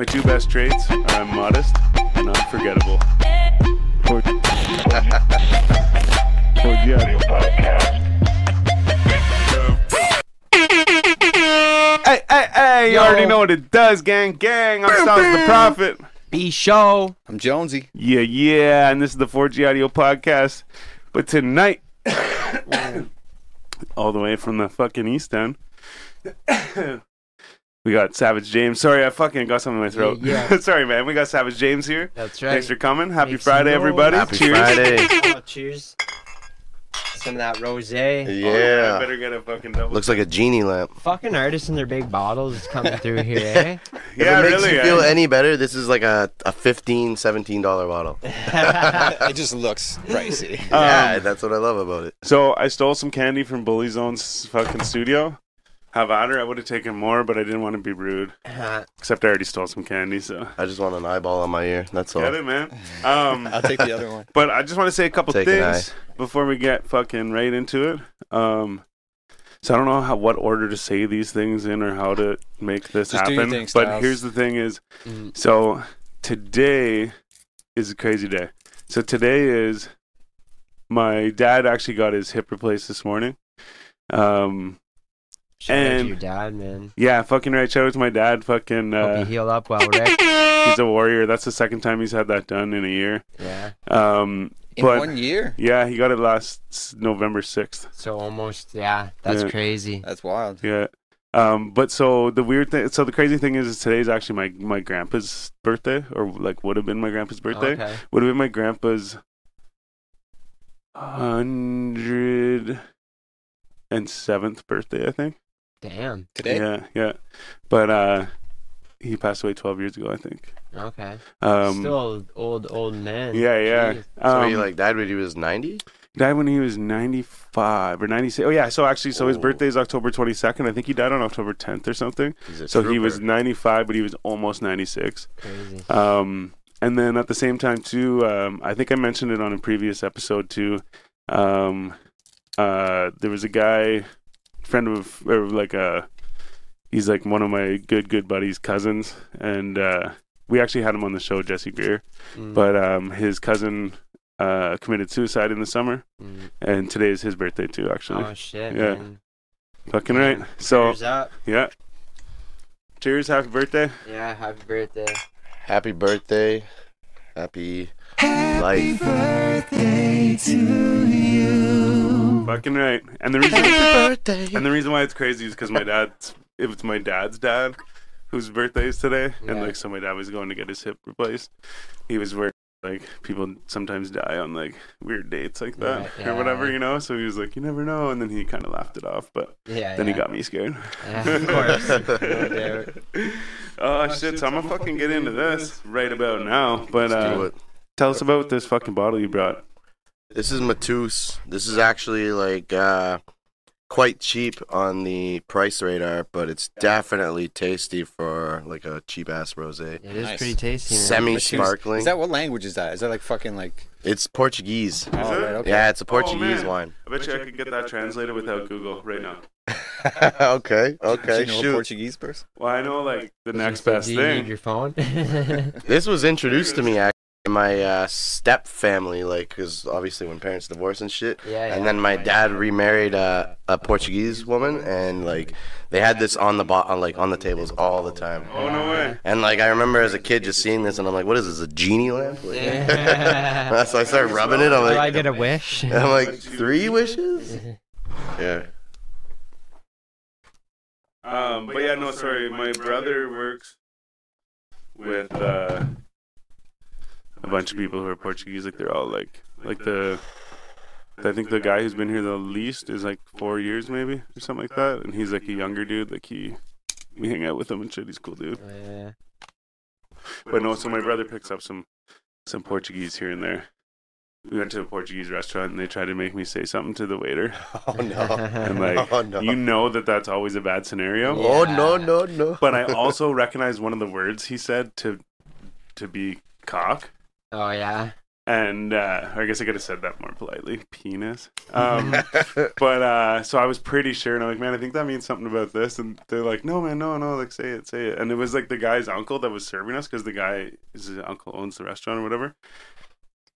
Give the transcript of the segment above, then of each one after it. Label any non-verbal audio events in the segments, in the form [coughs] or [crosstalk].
My two best traits are I'm modest and unforgettable. For, for yeah. Hey, hey, hey, you Yo. already know what it does, gang. Gang, I'm Styles the Prophet. B show. I'm Jonesy. Yeah, yeah, and this is the 4G Audio Podcast. But tonight, [coughs] all the way from the fucking East End, we got Savage James. Sorry, I fucking got something in my throat. Yeah, yeah. [laughs] Sorry, man. We got Savage James here. That's right. Thanks for coming. Happy Make Friday, noise. everybody. Happy Cheers. Friday. [laughs] Oh, cheers. Some of that rosé. Oh, I Yeah. better get a fucking double. Looks like a genie lamp. Fucking artists in their big bottles is coming [laughs] through here, eh? yeah, if it makes really. you feel eh? any better, this is like a, a 15 $17 bottle. it just looks pricey. yeah, Um, that's what I love about it. So I stole some candy from Bully Zone's fucking studio. Have at her. I would have taken more, but I didn't want to be rude. Uh, Except I already stole some candy, so I just want an eyeball on my ear. That's all. get it, man. Um, [laughs] I'll take the other one. [laughs] But I just want to say a couple Take an things before we get fucking right into it. Um, so I don't know how what order to say these things in or how to make this Just do your happen. thing, but Styles. here's the thing: is mm, so today is a crazy day. So today is my dad actually got his hip replaced this morning. Um, shout out to And- your dad, man. yeah, fucking right. Shout out to my dad. Fucking, Hope uh, you healed up well, Rick. [laughs] he's a warrior. That's the second time he's had that done in a year. Yeah. Um, In but one year? yeah, he got it last November sixth. So almost, yeah. That's Yeah. crazy. That's wild. Yeah. Um, but so the weird thing, so the crazy thing is, is today's actually my my grandpa's birthday, or like would have been my grandpa's birthday. Okay. Would have been my grandpa's hundred and seventh birthday, I think. Damn. Today? Yeah, yeah. But uh, he passed away twelve years ago, I think. Okay. Um, Still old, old man. yeah, yeah. Jeez. So Um, he like died when he was 90? died when he was ninety five or ninety six. Oh yeah. So actually, so his Oh. birthday is October twenty second. I think he died on October tenth or something. He's a So he was 95, but he was almost 96. Crazy. Um, and then at the same time, too, um, I think I mentioned it on a previous episode, too. Um, uh, there was a guy, friend of, or like a, he's like one of my good, good buddies' cousins. And uh, we actually had him on the show, Jesse Greer. Mm, But um, his cousin uh, committed suicide in the summer. mm. And today is his birthday, too, actually. Oh shit, Yeah. man. Fucking right. So, Cheers up. yeah. Cheers. Happy birthday. Yeah, happy birthday. Happy birthday. Happy life. Fucking right. And the reason birthday. and the reason why it's crazy is because my dad's it was my dad's dad whose birthday is today, and like so my dad was going to get his hip replaced. He was where like people sometimes die on like weird dates like that Right, or whatever, you know. So he was like, you never know, and then he kind of laughed it off, but Yeah. then yeah. he got me scared. Yeah, of course. [laughs] No oh shit! So I'm gonna fucking get into this right about now. But Let's do uh, it. tell us about this fucking bottle you brought. This is Mateus. This is actually like uh, quite cheap on the price radar, but it's definitely tasty for like a cheap ass rosé. It is Nice. pretty tasty. man. Semi sparkling. Is that what language is that? Is that like fucking like. It's Portuguese. Oh, it? right, okay. Yeah, it's a Oh, Portuguese man. wine. I bet you I could get that translated without Google right now. [laughs] okay, Do okay, you know a shoot. Portuguese person? Well, I know like the next you- best do you thing. need your phone? [laughs] This was introduced to me actually in my uh, step family, like, because obviously when parents divorce and shit. yeah, yeah. And then my dad remarried uh, a Portuguese woman, and like they had this on the bo- on like on the tables all the time. Oh no way! And like I remember as a kid just seeing this, and I'm like, "What is this? A genie lamp?" Like, Yeah. [laughs] so I started [laughs] rubbing it. I'm like, Do I like, get a wish? [laughs] I'm like, three wishes? Yeah. Um, but yeah, no, sorry. My brother works with uh, a bunch of people who are Portuguese. Like they're all like, like the. I think the guy who's been here the least is like four years, maybe or something like that. And he's like a younger dude. Like he, we hang out with him and shit. He's a cool dude. Oh, yeah. But no, so my brother picks up some, some Portuguese here and there. We went to a Portuguese restaurant and they tried to make me say something to the waiter. [laughs] Oh no. And like, [laughs] Oh no. you know that that's always a bad scenario. Oh no no no. but I also recognize one of the words he said to to be cock. Oh yeah. and uh, I guess I could have said that more politely, penis. [laughs] Um, but uh, so I was pretty sure, and I'm like, man, I think that means something about this, and they're like, no, man, no, no, like say it, say it, and it was like the guy's uncle that was serving us because the guy his uncle owns the restaurant or whatever.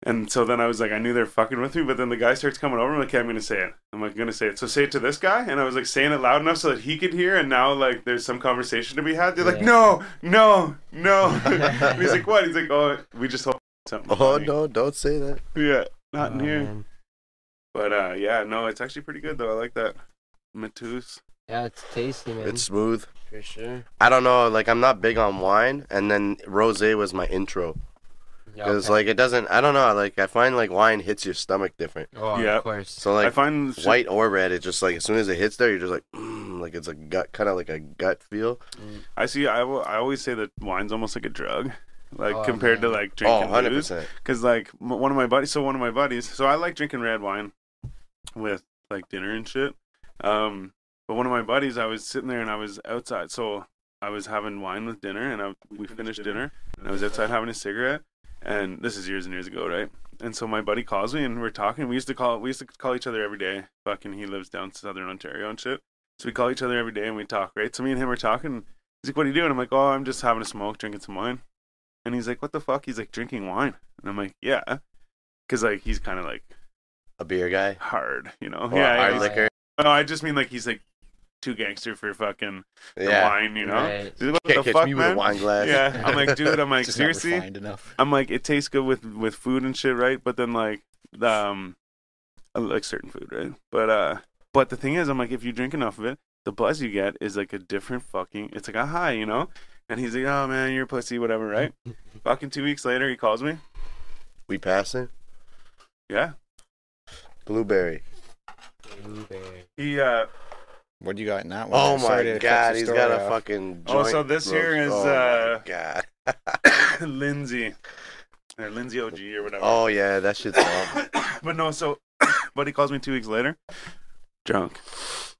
And so then I was like, I knew they're fucking with me, but then the guy starts coming over. I'm like, okay, I'm gonna say it. I'm like, gonna say it. So say it to this guy, and I was like saying it loud enough so that he could hear. And now like there's some conversation to be had. They're like, Yeah. no, no, no. [laughs] [laughs] he's like, what? He's like, oh, we just hope something. oh funny." no, don't say that. Yeah, not in Oh, here. man. But uh, yeah, no, it's actually pretty good though. I like that. Mateus. Yeah, it's tasty, man. It's smooth. for sure. I don't know, like I'm not big on wine, and then rosé was my intro Yeah, because okay. like it doesn't. I don't know, like I find like wine hits your stomach different. oh, Yeah. of course. So like I find white or red, it's just like as soon as it hits there, you're just like, mm, like it's a gut, kind of like a gut feel. I see. I will. I always say that wine's almost like a drug, like Oh, compared to man. like Oh, drinking 100 booze. Because like one of my buddies, so one of my buddies, so I like drinking red wine with like dinner and shit. Um, but one of my buddies, I was sitting there and I was outside, so I was having wine with dinner, and I, we finished dinner, and I was outside having a cigarette, and this is years and years ago, right? And so my buddy calls me, and we're talking. We used to call, we used to call each other every day. Fucking, he lives down southern Ontario and shit. So we call each other every day and we talk, right? So me and him are talking. He's like, "What are you doing?" I'm like, "Oh, I'm just having a smoke, drinking some wine." And he's like, "What the fuck?" He's like, "Drinking wine." And I'm like, "Yeah," because like he's kind of like A beer guy. hard, you know? Or yeah, hard liquor. No, I just mean like he's like too gangster for fucking the Yeah. wine, you know? Right. He's like, what Can't the catch fuck, me with man? a wine glass. Yeah, I'm like, dude, I'm [laughs] like, Just seriously? refined enough. I'm like, it tastes good with with food and shit, right? But then like, the, um, I like certain food, right? But uh, but the thing is, I'm like, if you drink enough of it, the buzz you get is like a different fucking. It's like a high, you know. And he's like, oh man, you're a pussy, whatever, right? [laughs] fucking two weeks later, he calls me. We passing. Yeah, Blueberry. Blueberry. he uh. What do you got in that one? Oh my god, he's story got a off. fucking. Oh, so this here roast. is, Oh uh, god. [coughs] Lindsay, or Lindsay OG or whatever. Oh yeah, that shit's [coughs] bomb. but no, so [coughs] buddy calls me two weeks later, drunk,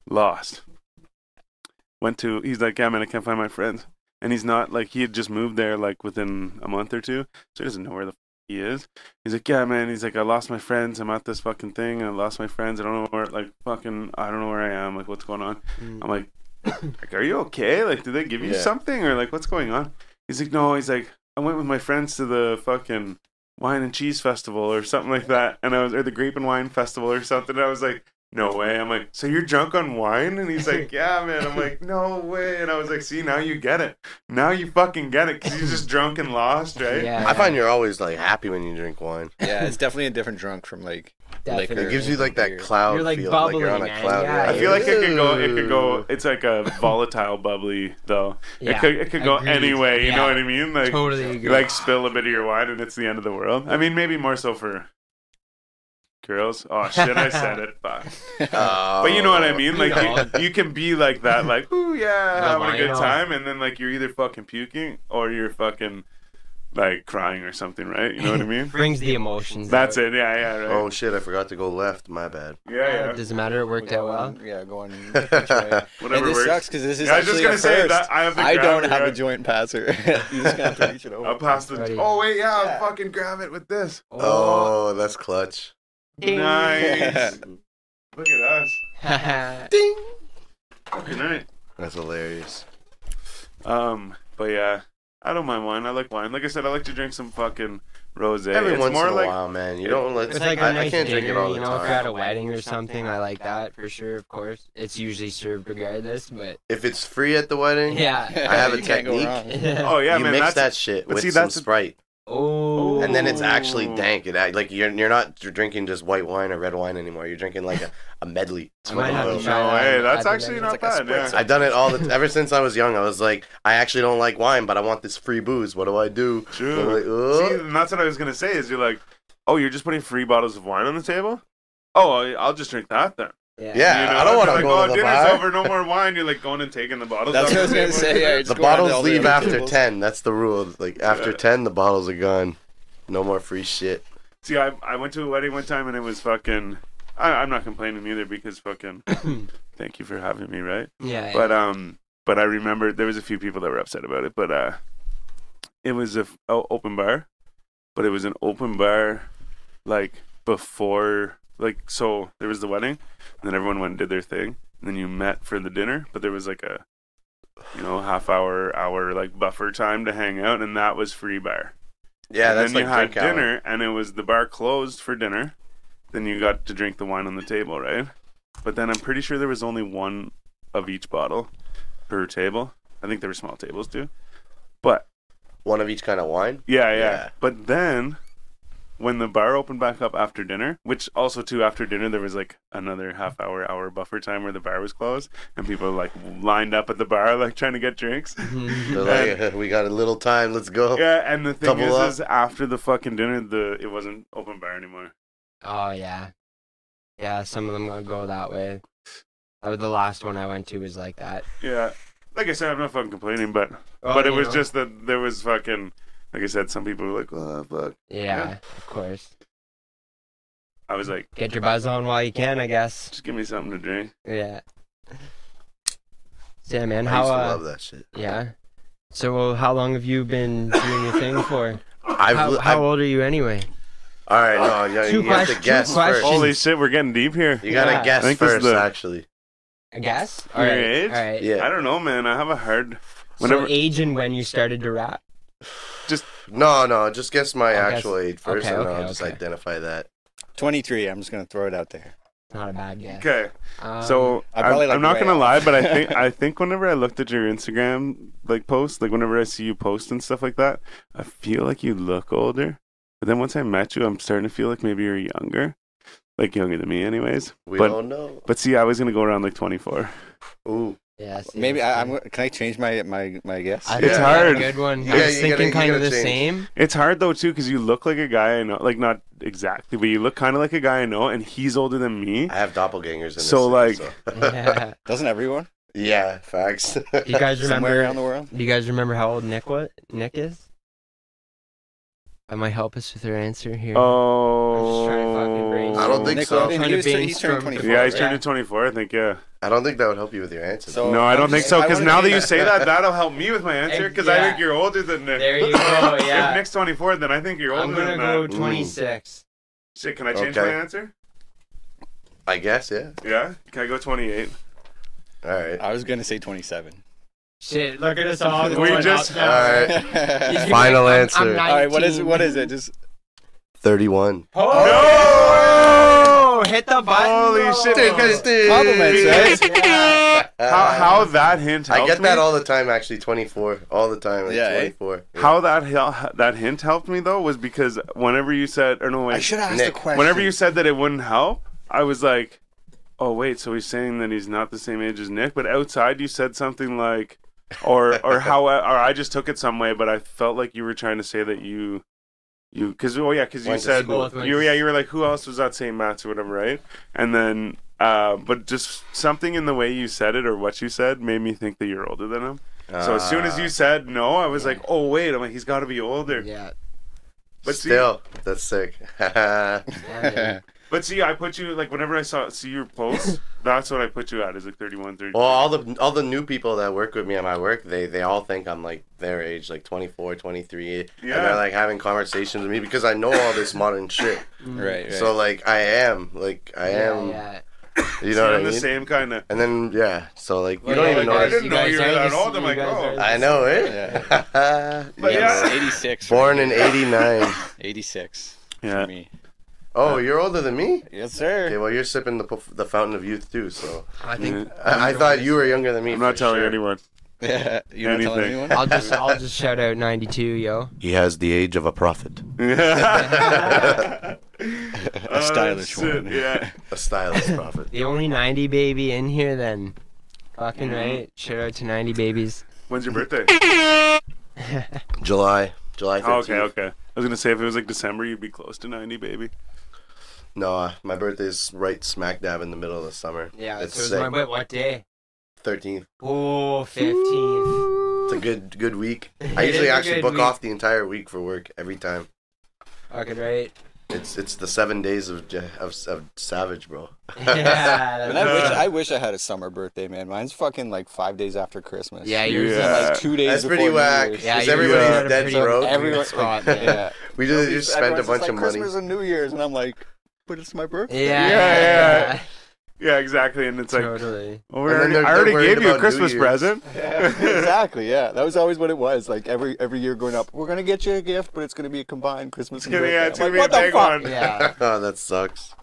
lost. Went to he's like, yeah man, I can't find my friends, and he's not like he had just moved there like within a month or two, so he doesn't know where the f- he is. He's like, yeah man, he's like, I lost my friends. I'm at this fucking thing, I lost my friends. I don't know where, like fucking, I don't know where I am. Like, what's going on? Mm. I'm like, like, are you okay? Like, did they give you Yeah. something or like, what's going on? He's like, no. He's like, I went with my friends to the fucking wine and cheese festival or something like that, and I was or the grape and wine festival or something. And I was like, no way. I'm like, so you're drunk on wine? And he's like, [laughs] yeah, man. I'm like, no way. And I was like, see, now you get it. Now you fucking get it because you're just drunk and lost, right? Yeah. I find you're always like happy when you drink wine. Yeah, it's definitely a different drunk from like Definitely. liquor. It gives you like that cloud You're, like, feel, like you're on a man. cloud. Yeah. I feel like it could go. It could go. It's like a [laughs] volatile bubbly though. Yeah, It could. It could go agreed. any way. You know what I mean? Like Totally agree. you like spill a bit of your wine and it's the end of the world. I mean, maybe more so for girls. Oh shit, I said it. Fuck. Oh. [laughs] But you know what I oh, mean? Like know. you, you can be like that, like ooh yeah, having a good time, and then like you're either fucking puking or you're fucking like crying or something, right? You know what I mean? [laughs] Brings the emotions. That's out. it. Yeah, yeah, right. Oh shit! I forgot to go left. My bad. yeah, yeah. Uh, Doesn't matter. It worked out well. Yeah, going [laughs] which. Whatever and this works. sucks because this is Yeah, I was actually just gonna a say first. that I have the I don't gravity, have a joint passer. you just gonna reach it over. I'll pass the. Ready. Oh wait, yeah, Yeah. I'll fucking grab it with this. Oh, that's clutch. Ding. Nice. [laughs] Look at us. [laughs] Ding. Good night. That's hilarious. Um, but yeah, I don't mind wine. I like wine. Like I said, I like to drink some fucking rosé. Every it's once more in a like while, man. You don't let. It's like a I, nice I can't dinner, drink it all the you know, if you're at time. a wedding or something, I like that for sure, of course. It's usually served regardless, but If it's free at the wedding, yeah. I have a [laughs] You can't go technique. oh yeah, you man. mix That's that shit with see, some that's Sprite, oh. and then it's actually dank. It act- like you're you're not drinking just white wine or red wine anymore. You're drinking like a, a medley. I might have to no, that. hey, that's I actually think not it's like bad. Yeah. I've done it all the ever since I was young. I was like, I actually don't like wine, but I want this free booze. What do I do? True. I'm like, See, and that's what I was gonna say. Is you're like, oh, you're just putting free bottles of wine on the table. Oh, I'll just drink that then. Yeah. Yeah. You know? I don't wanna like, go oh, to the dinner's bar. over, no more wine. You're like going and taking the bottles. That's what I was the gonna say. Yeah, the just go on to bottles the leave after tables. ten. That's the rule. Like after Yeah. ten, the bottles are gone. No more free shit. See, I I went to a wedding one time and it was fucking. I, I'm not complaining either because fucking. [coughs] thank you for having me, right? Yeah. But um, but I remember there was a few people that were upset about it. But uh, it was a f- o- open bar, but it was an open bar like before, like so there was the wedding, and then everyone went and did their thing, and then you met for the dinner, but there was like a, you know, half hour, hour like buffer time to hang out, and that was free bar. Yeah, and that's then like you had drink hour. dinner, and it was the bar closed for dinner. Then you got to drink the wine on the table, right? But then I'm pretty sure there was only one of each bottle per table. I think there were small tables too. But One of each kind of wine. yeah, yeah. Yeah. But then when the bar opened back up after dinner, which also too after dinner there was like another half hour hour buffer time where the bar was closed and people like lined up at the bar like trying to get drinks. Mm-hmm. They're like, we got a little time. Let's go. Yeah, and the thing Double is, up. is after the fucking dinner, the it wasn't open bar anymore. Oh yeah, yeah. Some of them gonna go that way. Uh, the last one I went to was like that. Yeah, like I said, I'm not fucking complaining, but Well, but it was know. just that there was fucking. Like I said, some people were like, "Oh fuck." yeah, yeah. of course. I was like, Get your buzz on while you can, I guess. "Just give me something to drink." Yeah. So, yeah, man. I How? used to Uh, love that shit. yeah. So how long have you been doing your thing for? [laughs] I've, How, I've, how old are you anyway? all right, no, you, Two you have to guess questions. first. Holy shit, we're getting deep here. You gotta guess I think this is first, the- actually. I guess. Your All right. age? All right. Yeah. I don't know, man. I have a hard. So age and when you started to rap. [sighs] [sighs] No, no, just guess my I'll guess- actual age first, okay, and okay, I'll just okay. identify that. 23. I'm just gonna throw it out there. Not a bad guess. okay, Um, so I I'm, like, I'm not gonna off. lie, but I think [laughs] I think whenever I looked at your Instagram like post, like whenever I see you post and stuff like that, I feel like you look older. But then once I met you, I'm starting to feel like maybe you're younger, like younger than me, anyways. We But- don't know. But see, I was gonna go around like 24. Ooh, yeah, see, Maybe I, I'm. Can I change my my my guess? I It's think hard. A good one. Yeah, I was thinking gotta- kind of the change. same. It's hard though too, because you look like a guy I know, like not exactly, but you look kind of like a guy I know, and he's older than me. I have doppelgangers in this So, city, like- so- [laughs] Yeah. [laughs] Doesn't everyone? yeah, facts. You guys [laughs] Somewhere remember? around the world. Do you guys remember how old Nick what Nick is? That might help us with our answer here. Oh. I'm just trying to fucking Oh. I don't think Nick so. Logan, Trying he was tur- he's turned brainstorm. 24. Yeah, he's right? turned to 24. I think. Yeah. I don't think that would help you with your answer. So- no, I don't think so. I Because wanna now be- that you say that, [laughs] that'll help me with my answer. Because I Yeah. think you're older than Nick. There you go. yeah. [laughs] if Yeah. Nick's 24, then I think you're older I'm gonna than go that. 26. Shit, can I change Okay. my answer? I guess, yeah. Yeah. Can I go 28? All right. I was gonna say 27. Shit, look at us all. We just- up. All right. [laughs] Final like, I'm- answer. I'm All right. What is 19. what is it? Just 31. Oh, hit the button. Holy bro. shit. compliments, right? [laughs] Yeah. How, how that hint I get that me? all the time, actually. 24. All the time. Like Yeah, eh? 24. Yeah. How that hel- that hint helped me though was because whenever you said, or no wait, I should ask the question. whenever you said that it wouldn't help, I was like, oh wait, so he's saying that he's not the same age as Nick, but outside you said something like, or or [laughs] how, or I just took it some way, but I felt like you were trying to say that you. You, because oh yeah, because you Went said you yeah you were like who else was at St. Matt's or whatever right, and then uh, but just something in the way you said it or what you said made me think that you're older than him. So as soon as Ah, you said no, I was like, oh wait, I'm like he's got to be older. Yeah. But see, Still, that's sick. [laughs] yeah. But see, I put you like whenever I saw see your posts, [laughs] that's what I put you at is like 31, 32. Well, all the all the new people that work with me at my work, they they all think I'm like their age, like 24, 23. And Yeah. they're like having conversations with me because I know all this modern shit. [laughs] right, right. So like I am, like I am, Yeah. you See, know what I I'm mean? the same kind of. And then yeah, so like you don't yeah, even you know. I didn't know you were guys are that the- old. I'm like, oh. I know it. [laughs] But Yeah, yeah. 86. Born right in '89. 86 Yeah. for me. Oh, you're older than me. Yes, sir. Okay, well you're sipping the the fountain of youth too. So I think I, I thought you were younger than me. I'm not telling sure. anyone. Yeah, [laughs] you not telling anyone? I'll just I'll just shout out 92, yo. He has the age of a prophet. [laughs] [laughs] a A stylish one. Yeah. A stylish prophet. The only 90 baby in here then. Fucking Mhm. right. Shout out to 90 babies. When's your birthday? July, July 15th. Oh, okay, okay. I was gonna say if it was like December, you'd be close to 90, baby. No, uh, my birthday's right smack dab in the middle of the summer. yeah, it's so it was my wait, what day? 13th. Oh, 15th. It's a good good week. [laughs] I usually actually book week. off the entire week for work every time. Fucking right. It's it's the seven days of of, of Savage, bro. [laughs] yeah. And [laughs] that's- I wish I wish I had a summer birthday, man. Mine's fucking like five days after Christmas. Yeah, Yeah. yours is like like two days That's before pretty New whack. Year's. Yeah, Is yours everybody is at a dead pretty- broke? Everyone, spot, man. yeah. We just, just spent a Everyone's bunch just of like, money. Christmas and New Year's, and I'm like, but it's my birthday. Yeah, Yeah, yeah, yeah. Yeah, exactly. And it's like, totally. well, we And then already, they're- I already they're worried gave you a about New Christmas Year's. present. Yeah, [laughs] exactly. Yeah, that was always what it was. Like every every year growing up, we're gonna get you a gift, but it's gonna be a combined Christmas and gonna- birthday. yeah, I'm it's gonna be a what the big fuck? one. Yeah. oh, [laughs] that sucks.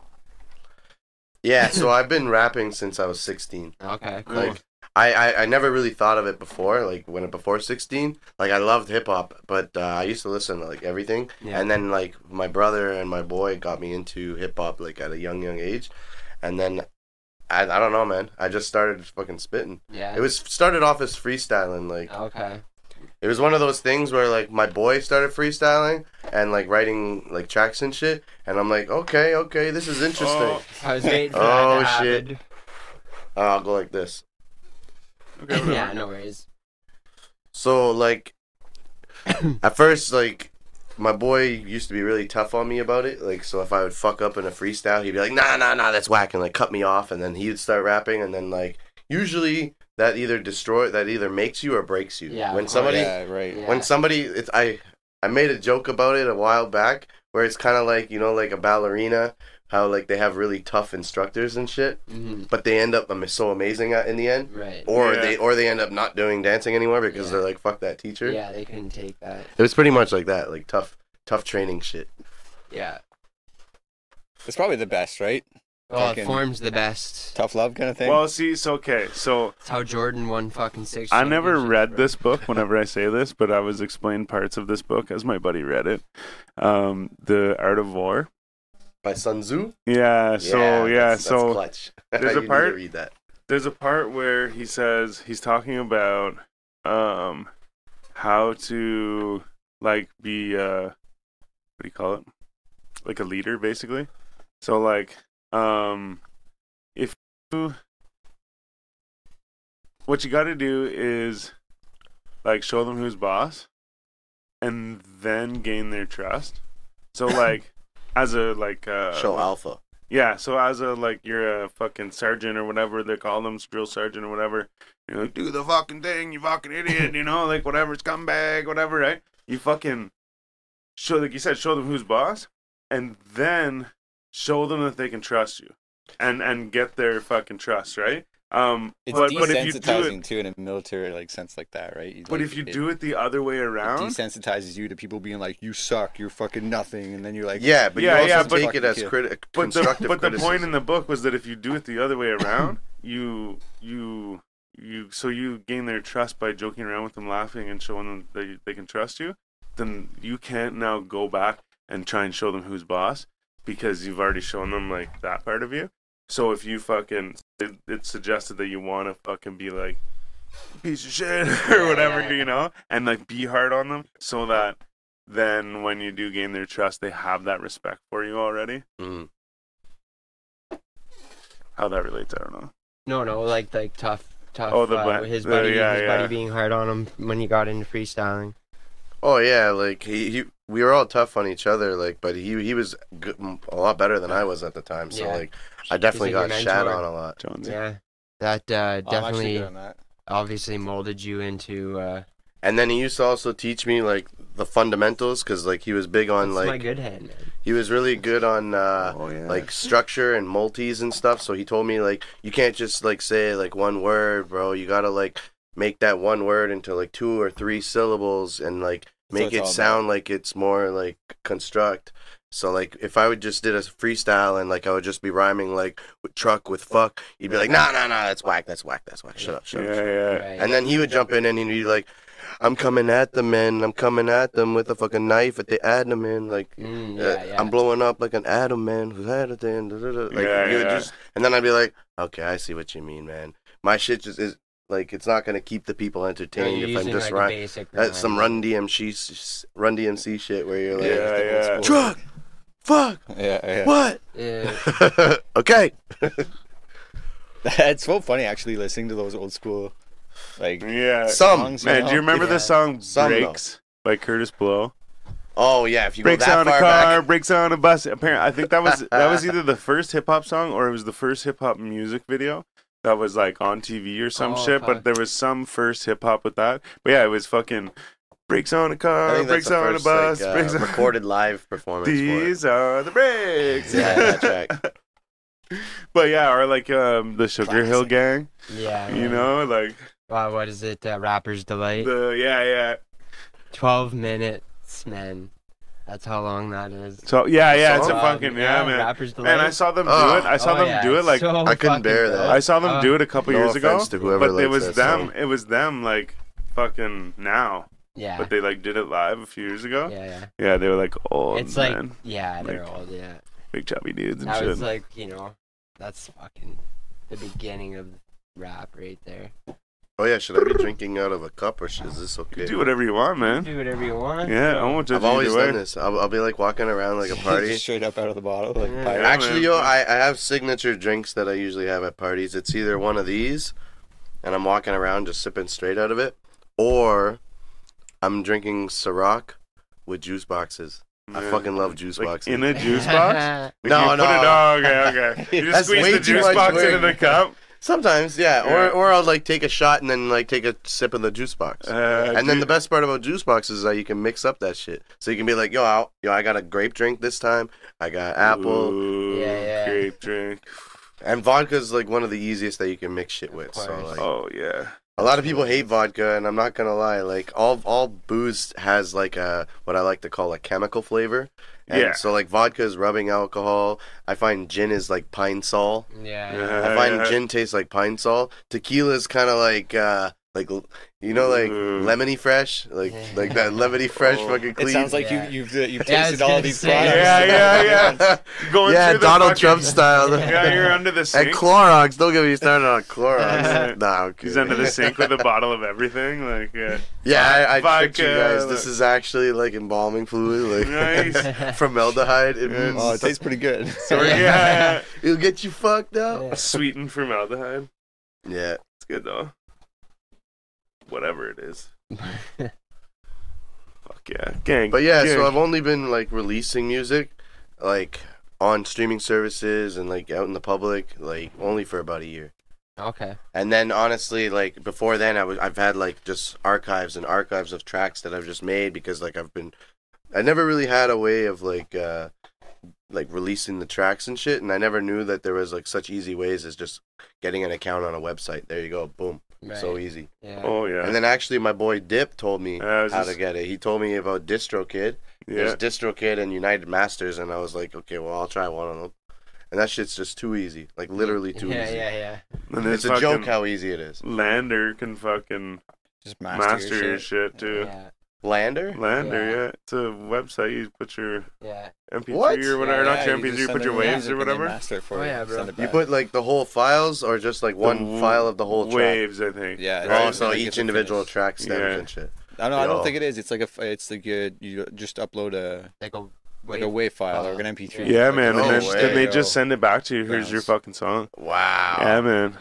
Yeah, so I've been rapping since I was 16. Okay. Cool. Like, I, I, I never really thought of it before, like when before 16. Like, I loved hip hop, but uh, I used to listen to like everything. Yeah. And then, like, my brother and my boy got me into hip hop, like, at a young, young age. And then, I, I don't know, man. I just started fucking spitting. yeah. It was started off as freestyling, like, Okay. it was one of those things where like my boy started freestyling and like writing like tracks and shit, and I'm like, okay, okay, this is interesting. Oh, I was waiting for Oh, that to shit. happen. Uh, I'll go like this. Okay, yeah, no worries. So like, [coughs] at first like. My boy used to be really tough on me about it. Like, so if I would fuck up in a freestyle, he'd be like, "Nah, nah, nah, that's whack," and like cut me off, and then he'd start rapping, and then like usually that either destroy that either makes you or breaks you. Yeah, when course. somebody Yeah, right. Yeah. when somebody it's i i made a joke about it a while back where it's kind of like you know like a ballerina how like they have really tough instructors and shit hmm but they end up am- so amazing at, in the end Right. or Yeah. they or they end up not doing dancing anymore because Yeah. they're like fuck that teacher Yeah, they couldn't take that. it was pretty much like that like tough tough training shit Yeah. It's probably the best, right? Well, it forms the best. Tough love kind of thing. Well, see, so okay, so That's how Jordan won fucking six. I never read this book whenever I [laughs] say this, but I was explained parts of this book as my buddy read it. Um, the Art of War. By sun tzu? Yeah, so yeah, that's, so that's [laughs] there's a part- read that. there's a part where he says he's talking about um how to like be uh what do you call it? Like a leader basically. So like um if you what you got to do is like show them who's boss and then gain their trust. So [laughs] like as a like uh show alpha yeah, so as a like you're a fucking sergeant or whatever they call them, drill sergeant or whatever. You know, do the fucking thing, you fucking idiot. You know, like whatever, scumbag, whatever, right? You fucking show, like you said, show them who's boss, and then show them that they can trust you, and and get their fucking trust, right? Um, it's but but if you do desensitizing it, too in a military like sense like that, right? You, but if you it- do it the other way it around, desensitizes you to people being like, "You suck, you're fucking nothing," and then you're like, yeah but Yeah, you also yeah, but- take it as Fucking criti- but the constructive but the point in the book was that if you do it the other way around, [coughs] you you you so you gain their trust by joking around with them, laughing, and showing them that you- they can trust you. Then you can't now go back and try and show them who's boss because you've already shown them like that part of you. So if you fucking, it, it's suggested that you want to fucking be like piece of shit [laughs] or Yeah, whatever, yeah. you know, and like be hard on them so that then when you do gain their trust, they have that respect for you already. Mhm. How that relates, I don't know. No, no, like like tough, tough. Oh, the uh, ba- his the- buddy, yeah, his yeah. buddy being hard on him when he got into freestyling. Oh yeah, like he, he we were all tough on each other, like, but he he was good, a lot better than I was at the time. So Yeah. like, I definitely like got your shat on a lot. Jonesy. Yeah, that uh, "Oh, I'm actually definitely, that." obviously molded you into. Uh, And then he used to also teach me like the fundamentals, cause like he was big on that's my like good hand, man. he was really good on uh, Oh yeah. like structure and multis and stuff. So he told me like you can't just like say like one word, bro. You gotta like make that one word into like two or three syllables and like make it's it all about. sound like it's more like construct. So like if I would just did a freestyle and like I would just be rhyming like with truck with fuck, you'd be like, nah, nah, nah, that's whack, that's whack, that's whack. Shut up, shut yeah, up. shut up." yeah. Right. And then he would jump in and he'd be like, I'm coming at them, man. I'm coming at them with a fucking knife at the atom, man. Like, Mm, uh, yeah, yeah. I'm blowing up like an atom, man. Who's had it then? Da, da, da. Like, Yeah, you would yeah. just, and then I'd be like, okay, I see what you mean, man. My shit just is like, it's not gonna keep the people entertained you're if I'm just like, a right. That's some. Run DMC, Run DMC shit where you're like, Yeah, yeah. truck, fuck, [laughs] Yeah, yeah. what? Yeah. [laughs] okay. It's so funny actually listening to those old school, like Yeah. Some songs. Man, you do you remember Yeah. the song Some, though. "Breaks" by Kurtis Blow? Oh yeah, if you breaks go that on a car, back. breaks on a bus. Apparently, I think that was that was [laughs] either the first hip hop song or it was the first hip hop music video that was like on TV or some Oh, shit. But there was some first hip hop with that. But yeah, it was fucking breaks on a car, breaks on first, a bus, like, uh, breaks on. recorded [laughs] live performance. These are the breaks. Yeah, that [laughs] track. but yeah, or like um the Sugarhill Gang. Yeah. You man. know, like Wow, what is it? Uh, Rapper's Delight. the yeah yeah. 12 minutes, man. That's how long that is. So yeah yeah, it's a song? fucking yeah, man. Rapper's Delight. And I saw them do Oh. it. I saw Oh, them yeah, do it like so I couldn't bear that. I saw them Uh, do it a couple No years ago. to whoever but it was that them. song. It was them like fucking now. Yeah. But they like did it live a few years ago. yeah, yeah. Yeah, they were like old it's like, yeah, they're Like, old, yeah. big chubby dudes and That shit. was like, you know, that's fucking the beginning of rap right there. Oh yeah, should I be drinking out of a cup or is this okay? do whatever you want, man. Do whatever you want. Yeah, I won't judge I've always either done this. I'll, I'll be like walking around like a [laughs] party. Straight up out of the bottle, like Yeah. Yeah, Actually, man. yo, I, I have signature drinks that I usually have at parties. It's either one of these, and I'm walking around just sipping straight out of it, or I'm drinking Ciroc with juice boxes. I Yeah. fucking love juice Like boxes. in a juice box. [laughs] Like, No, you put no. it- oh, okay, okay. You [laughs] just That's squeeze the juice box work. into the cup. Sometimes, yeah, Yeah. or or I'll like take a shot and then like take a sip of the juice box. Uh, and then the best part about juice boxes is that you can mix up that shit. So you can be like, yo, I, yo, I got a grape drink this time. I got apple, Ooh, Yeah, yeah. Grape drink. and vodka is like one of the easiest that you can mix shit with. So like, Oh yeah. a lot of people hate vodka, and I'm not gonna lie. Like all all booze has like a what I like to call a chemical flavor. And Yeah. So like vodka is rubbing alcohol. I find gin is like pine sol. yeah. Yeah. I find yeah. gin tastes like pine sol. Tequila is kind of like uh like you know like Ooh. lemony fresh, like like that lemony [laughs] fresh Oh. fucking Clean. It sounds like Yeah. you, you've uh, you've [laughs] Yeah, tasted all these say. products. Yeah, [laughs] yeah, yeah. Going yeah, through Donald fucking- Trump style. Yeah, you're under the sink. And. Clorox, don't get me started on Yeah. Clorox. nah, okay. He's under the sink with a bottle of everything. Like, yeah. Yeah, I, I tricked you Vodka, guys. This is actually like embalming fluid, like Nice. formaldehyde. It, Yeah. Oh, it tastes pretty good. So, yeah, yeah. it'll get you fucked up. Yeah. Sweetened formaldehyde. Yeah. It's good though. Whatever it is. [laughs] Fuck yeah. Gang. But yeah, gang. so I've only been like releasing music, like on streaming services and like out in the public, like only for about a year. Okay. And then honestly, like before then, I was I've had like just archives and archives of tracks that I've just made because like I've been, I never really had a way of like, uh like releasing the tracks and shit, and I never knew that there was like such easy ways as just getting an account on a website. There you go, boom, so easy. Yeah. Oh yeah. And then actually, my boy Dip told me I was how just- to get it. He told me about DistroKid. There's yeah. DistroKid and United Masters, and I was like, okay, well, I'll try one of them. And that shit's just too easy, like literally too yeah, easy. yeah, yeah. And It's a joke how easy it is. LANDR can fucking Just master, master, your your shit. shit, too. Yeah. LANDR? LANDR, Yeah. yeah. It's a website. You put your Yeah. MP3 What? or whatever, Yeah, not Yeah, your you MP3, just you send put your waves or whatever. master for Oh, you, yeah, bro. send You put like the whole files or just like one w- file of the whole track? Waves, I think. Yeah, Oh, Right, so each individual finish. track stems Yeah. and shit. I don't, I don't think it is. It's like a, it's like a, you just upload a Like a like a WAV file or an MP3. Yeah, Like, man. No and then, way. then they just send it back to you. Here's your fucking song. Wow. Yeah, man.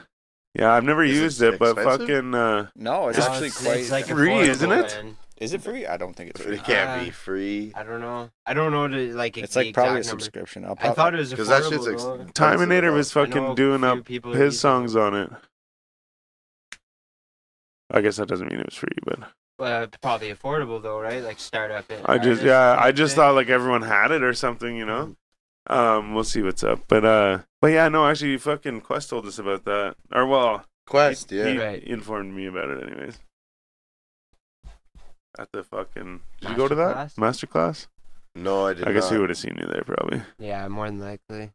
Yeah, I've never Is used it, but fucking. Uh, No, it's No, actually it's, quite. it's like free, affordable, isn't it? man. Is it free? I don't think it's free. It can't Uh, be free. I don't know. I don't know the like. It's like probably a number. subscription. I'll I thought it was affordable. Because that shit's ex- though. Timinator was fucking doing up his songs on it. I guess that doesn't mean it was free, but Uh, probably affordable though, right? Like startup it. I just yeah, I just thing. thought like everyone had it or something, you know. Um, we'll see what's up, but uh, but yeah, no, actually, fucking Quest told us about that, or well, Quest, he, yeah. he Right. informed me about it, anyways. At the fucking, did you go to that masterclass? No, I did not. I guess not. we would have seen you there probably. Yeah, more than likely.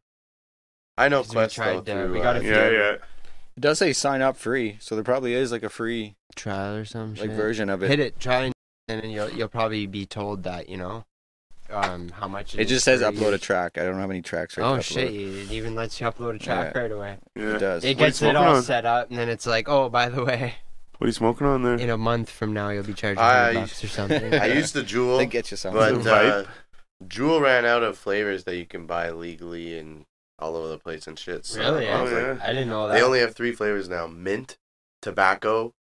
I know 'Cause we Quest tried, though uh, through, we got uh, a Yeah, few- yeah. It does say sign up free, so there probably is like a free Trial or some like shit. version of it. Hit it, try and, and then you'll you'll probably be told that you know, um, how much. It is it just says for upload a each- track. I don't know how many tracks. Are Oh shit! It even lets you upload a track Yeah. right away. yeah. It does. It What are you gets it smoking all on? set up, and then it's like, oh, by the way, What are you smoking on there? in a month from now you'll be charging I- hundred bucks or something. [laughs] I used the Juul, They get you something. but Is it uh, Juul ran out of flavors that you can buy legally and all over the place and shit. So really? I Oh, was yeah. like, I didn't know that. They only have three flavors now: mint, tobacco,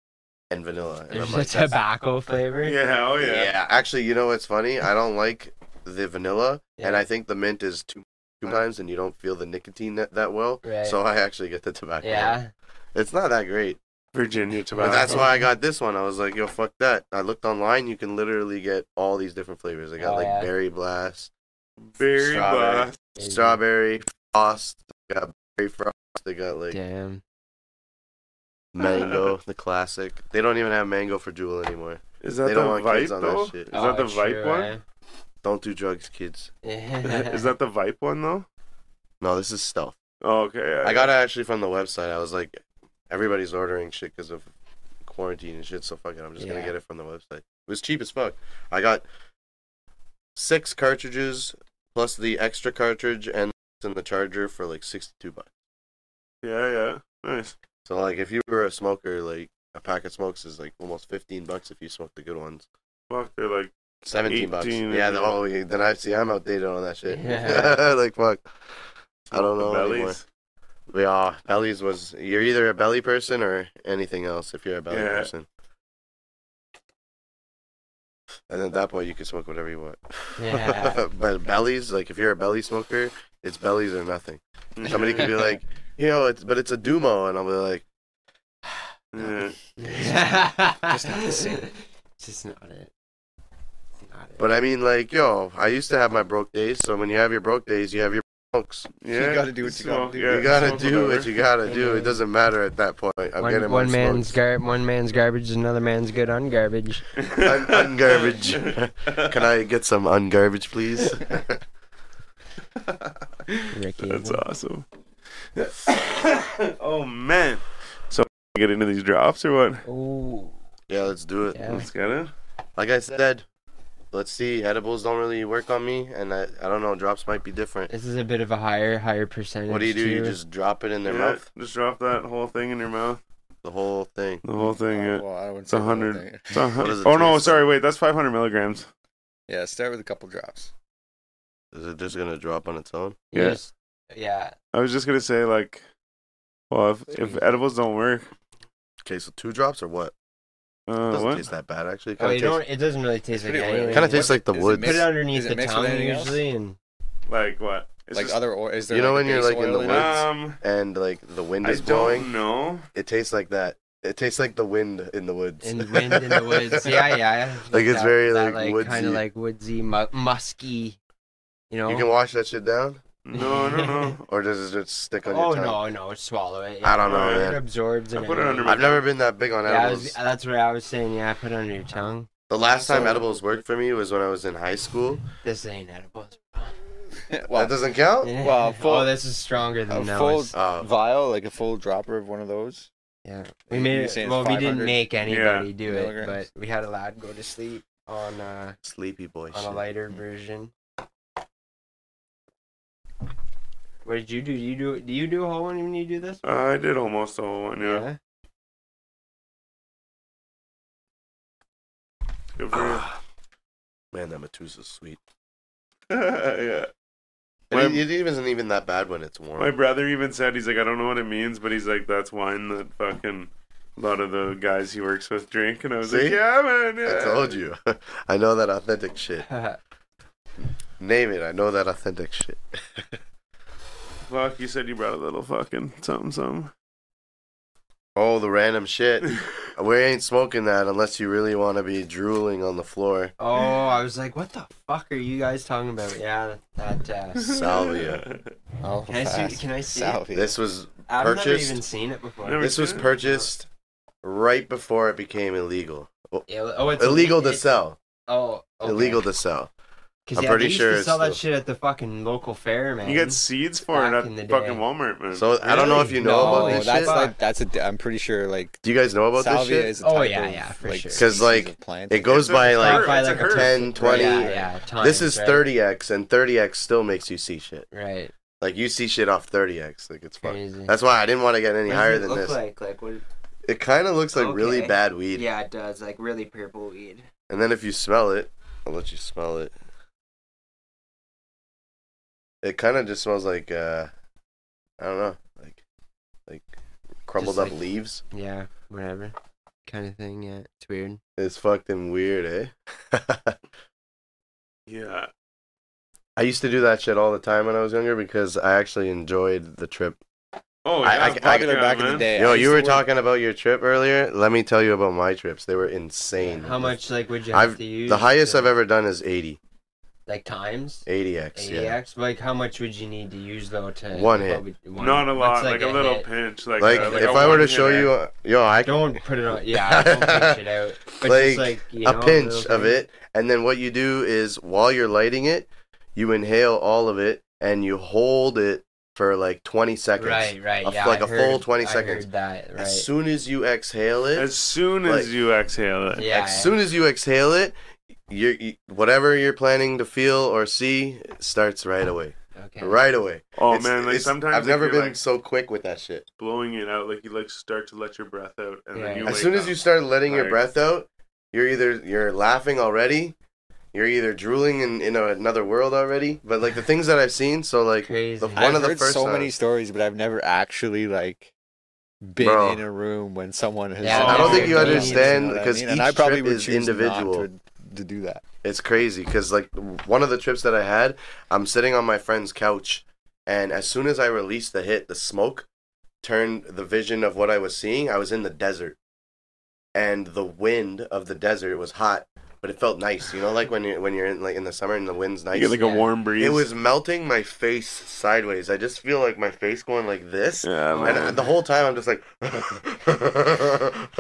and vanilla. And There's I'm a like, that's- tobacco flavor. Yeah, oh yeah. yeah. Actually, you know what's funny? I don't like the vanilla, and Yeah. I think the mint is too too times, and you don't feel the nicotine that, that well. Right. So I actually get the tobacco. Yeah. It's not that great. Virginia But tobacco. that's why I got this one. I was like, yo, fuck that. I looked online. You can literally get all these different flavors. I got Oh, like yeah. berry blast, Berry Strawberry. blast. strawberry, frost. I got berry frost. They got like Damn. mango, [laughs] the classic. They don't even have mango for Juul anymore. Is that They the don't want Vype kids on that though? shit. Is that the Oh, Vype true, one? eh? Don't do drugs, kids. [laughs] Is that the Vype one though? No, this is stealth. Oh, okay. yeah, I got it actually from the website. I was like, everybody's ordering shit because of quarantine and shit. So fuck it, I'm just gonna Yeah. get it from the website. It was cheap as fuck. I got six cartridges plus the extra cartridge and and the charger for like sixty two bucks. Yeah, yeah. Nice. So like, if you were a smoker, like a pack of smokes is like almost fifteen bucks if you smoke the good ones. Fuck, they're like Seventeen bucks. 18, Yeah. isn't The, oh, yeah, then I see. I'm outdated on that shit. Yeah. [laughs] like fuck. I don't know anymore. Yeah, bellies was you're either a belly person or anything else if you're a belly Yeah. person. And at that point, you can smoke whatever you want. Yeah. [laughs] but bellies, like if you're a belly smoker, it's bellies or nothing. Somebody could be [laughs] like, you know, it's but it's a Dumo, and I'll be like. [sighs] [laughs] Just not the same. Just not it. Not it. but I mean, like, yo, I used to have my broke days. So when you have your broke days, you have your smokes. [laughs] Yeah, gotta do what you gotta do. yeah, you gotta do whatever. what you gotta do. It doesn't matter at that point. I'm one, getting one man's smokes. gar- one man's garbage is another man's good ungarbage. [laughs] Un- ungarbage. [laughs] Can I get some ungarbage, please? Ricky. That's awesome. [coughs] oh man. So get into these drops or what? Ooh. yeah, let's do it. Yeah. Let's get it. Like I said, let's see. Edibles don't really work on me, and I, I don't know. Drops might be different. This is a bit of a higher higher percentage. What do you do? You just drop it in their Yeah, mouth, Just drop that whole thing in your mouth. the whole thing. The whole thing. Uh, yeah. Well, I wouldn't It's say a the whole hundred. thing. It's a hun- does it oh no, sorry. Wait, that's 500 milligrams. Yeah, start with a couple drops. Is it just gonna drop on its own? You Yeah. just- yeah. I was just gonna say like, well, if, if edibles don't work, Okay, so two drops or what? Uh, Doesn't what? taste that bad actually. Oh, Kind you of don't. It doesn't really taste like pretty weird. anything. kind of tastes like the woods. Put it underneath is it the tongue usually, and Like what? It's like just- other or is there You know like when you're, like, in the woods? Um, and like the wind I is blowing. don't know. It tastes like that. It tastes like the wind in the woods. and wind in the woods. [laughs] Yeah, yeah. Like, it's that, very, that, like, kind of like woodsy, mu- musky. You know. You can wash that shit down, No, no, no. [laughs] or does it just stick on Oh your tongue? Oh no, no, swallow it. I don't know, It man. absorbs. I and put it under my- I've never been that big on Yeah, I edibles. was, that's what I was saying. Yeah, put it under your tongue. The last time So- edibles worked for me was when I was in high school. This ain't edibles. [laughs] well, that doesn't count. Well, full- oh, this is stronger than a than full those. Oh, vial, like a full dropper of one of those. Yeah, we You- made you it. saying it's Well, we didn't 500 make anybody Yeah. do it, milligrams? but we had a lad go to sleep on uh, sleepy boy. on a shit. lighter version. What did you do? Do you do do you do a whole one when you do this? Uh, I did almost a whole one. Yeah. Good for Ah, Man, that Matusa's sweet. [laughs] yeah. My- it, it isn't even that bad when it's warm. My brother even said he's like, I don't know what it means, but he's like, that's wine that fucking a lot of the guys he works with drink. And I was like, yeah, man. Yeah. I told you. [laughs] I know that authentic shit. [laughs] Name it. I know that authentic shit. Fuck, you said you brought a little fucking something, something. Oh, the random shit. [laughs] we ain't smoking that unless you really want to be drooling on the floor. oh, I was like, what the fuck are you guys talking about? Yeah, that. Uh, Salvia. Oh, [laughs] Can I see- can I see? Salvia. This was I've never Purchased- even seen it before. Never this was it? purchased right before it became illegal. Well, Yeah, oh, it's illegal to it- sell. Oh, okay. Illegal to sell. 'Cause, I'm yeah, pretty they used sure to it's sell that still- shit at the fucking local fair, man. You get seeds for it Back at in the fucking day. Walmart, man. So I don't know if you know No, about Oh, this that's shit. like that's a. di- I'm pretty sure like Do you guys know about salvia this shit? is a Oh, yeah, of, yeah, for like, sure. 'Cause, species like, of plant. It goes It's a- by it's like herb, by it's a like a herb. 10, 20. Yeah, yeah. Times, This is right? 30x, and 30x still makes you see shit. Right. Like you see shit off 30x. Like it's fun. Crazy. That's why I didn't want to get any What higher it than look this. Like? Like what? It kind of looks like really Okay. bad weed. Yeah, it does. Like really purple weed. And then if you smell it, I'll let you smell it. It kind of just smells like uh, I don't know, like like crumbled Just up like- leaves. Yeah, whatever. kind of thing. Yeah, it's weird. It's fucking weird, eh? [laughs] Yeah. I used to do that shit all the time when I was younger because I actually enjoyed the trip. Oh, I- yeah. I- fuck Popular yeah, back in the day. Yo, you were to work- talking about your trip earlier. Let me tell you about my trips. They were insane. How much like would you have I've to use? the highest to- I've ever done is 80. Like times. 80x, yeah. AX, like how much would you need to use though to One hit. would- one- Not a lot, what's, like, a little hit? pinch. Like, Like, uh, like if I were to show hitter. you, yo, I Don't put it on. Yeah, [laughs] don't pinch it out. But Like, just like you a know, pinch little of thing. it, and then what you do is while you're lighting it, you inhale all of it and you hold it for like 20 seconds. Right, right. A- yeah, like I a full heard- 20 I seconds. heard that, right. As soon as you exhale it, As soon as Like- you exhale it. yeah. as soon as you exhale it, you you whatever you're planning to feel or see starts right away. okay. Right away. Oh It's- man, like it's- sometimes I've never been like, so quick with that shit. blowing it out. Like you like start to let your breath out, and Yeah. then you. As wake soon as up. you start letting your breath out, you're either you're laughing already, you're either drooling in, in a, another world already. But like the things that I've seen, so like Crazy. the one I've of the first so many stories, but I've never actually like been Bro. in a room when someone has. Yeah, I don't think you done it, understand, know I because mean? and each I probably trip would is choose not individual. To, do that. It's crazy because like one of the trips that I had, I'm sitting on my friend's couch, and as soon as I released the hit, the smoke turned the vision of what I was seeing. I was in the desert, and the wind of the desert was hot, but it felt nice. You know, like when you're when you're in like in the summer and the wind's nice. you get like a Yeah. warm breeze. it was melting my face sideways. I just feel like my face going like this. Yeah, Oh. And the whole time I'm just like [laughs]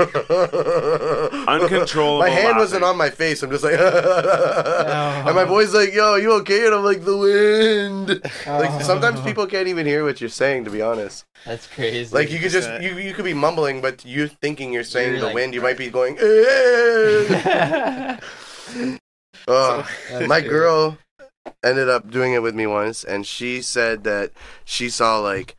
Uncontrollable My hand wasn't on my face. I'm just like, [laughs] and my boy's like, "Yo, you okay?" And I'm like, "The wind." Like sometimes people can't even hear what you're saying. To be honest, That's crazy. like you could just you you could be mumbling, but you're thinking you're saying You're the like- wind. You might be going. "Eh." [laughs] Oh, [laughs] my [laughs] girl ended up doing it with me once, and she said that she saw like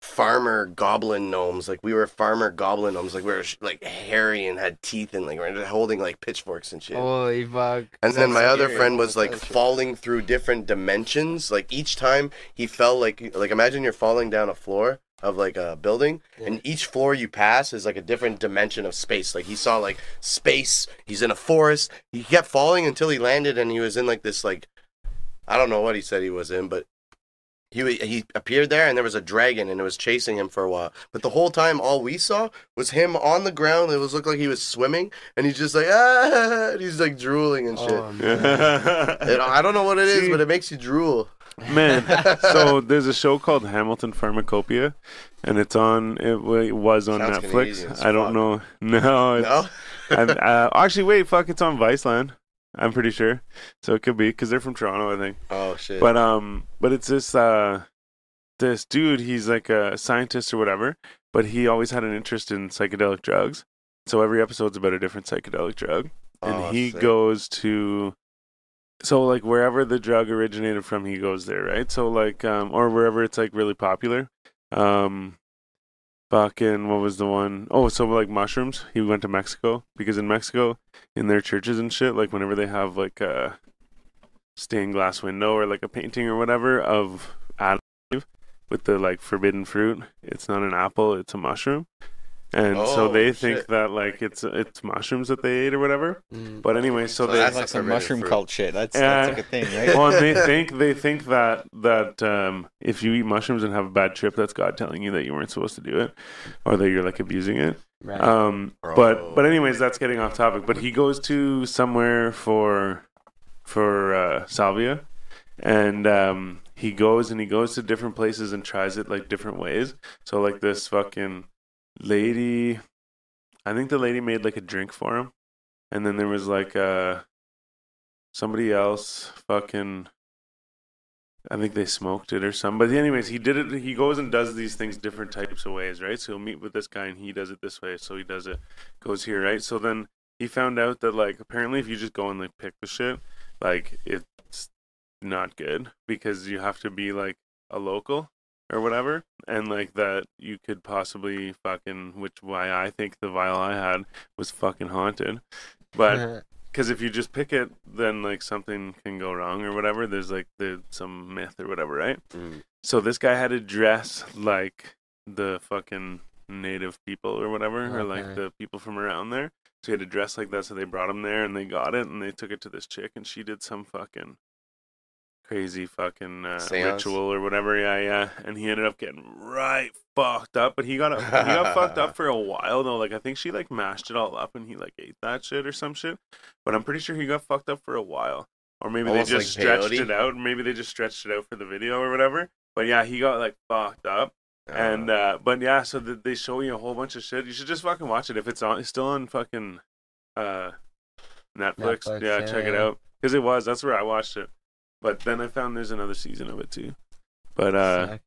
farmer goblin gnomes. Like we were farmer goblin gnomes. Like we were like hairy and had teeth and like we were holding like pitchforks and shit. Holy fuck. And then my other friend was like falling through different dimensions. Like each time he fell, like like imagine you're falling down a floor of like a building, and each floor you pass is like a different dimension of space. Like he saw like space. He's in a forest. He kept falling until he landed, and he was in like this like I don't know what he said he was in, but. He, he appeared there and there was a dragon and it was chasing him for a while. But the whole time, all we saw was him on the ground. It was looked like he was swimming and he's just like, ah, [laughs] and he's like drooling and shit. Oh, man. It- I don't know what it is, See- but it makes you drool. Man, so there's a show called Hamilton Pharmacopeia, and it's on. It wa- was on Sounds Netflix. I don't know. [laughs] No, No, uh, actually, wait, fuck, it's on Viceland. I'm pretty sure, so it could be because they're from Toronto, I think. oh shit. But um, but it's this uh, this dude. He's like a scientist or whatever, but he always had an interest in psychedelic drugs. So every episode's about a different psychedelic drug and Oh, he sick. goes to so like wherever the drug originated from he goes there right? So like um or wherever it's like really popular. Um fucking what was the one? Oh so like mushrooms. He went to mexico because in mexico in their churches and shit like whenever they have like a stained glass window or like a painting or whatever of Adam with the like forbidden fruit it's not an apple it's a mushroom and so Oh, they shit. think that like it's it's mushrooms that they ate or whatever Mm. but anyway, so So they That's a like some mushroom fruit. cult shit. That's, Yeah. that's like a thing, right? well, and they [laughs] think they think that that um, if you eat mushrooms and have a bad trip, that's God telling you that you weren't supposed to do it, or that you're like abusing it. Right. Um, Bro. but but anyways, that's getting off topic. But he goes to somewhere for for uh, salvia, and um, he goes and he goes to different places and tries it like different ways. So like this fucking lady, I think the lady made like a drink for him, and then there was like uh somebody else fucking. I think they smoked it or something. But anyways, he did it. He goes and does these things different types of ways, right? So he'll meet with this guy and he does it this way. So he does it, goes here, right? So then he found out that like apparently if you just go and like pick the shit, like it's not good because you have to be like a local or whatever, and like that you could possibly fucking which why I think the vial I had was fucking haunted, but [laughs] because if you just pick it, then like something can go wrong or whatever. There's like the some myth or whatever, right? Mm. So this guy had to dress like the fucking native people or whatever, or like the people from around there. So he had to dress like that. So they brought him there and they got it and they took it to this chick and she did some fucking crazy fucking uh, ritual or whatever. Yeah, yeah. And he ended up getting right fucked up. But he got a, he got fucked up [laughs] for a while though. Like I think she like mashed it all up and he like ate that shit or some shit. But I'm pretty sure he got fucked up for a while. Or maybe Almost they just like stretched peyote? it out. Maybe they just stretched it out for the video or whatever. But yeah, he got like fucked up. And uh, but yeah, so th- they show you a whole bunch of shit. You should just fucking watch it if it's on. It's still on fucking uh, Netflix. Netflix, yeah, yeah, check it out because it was. That's where I watched it. But then I found there's another season of it too. But uh, Sick.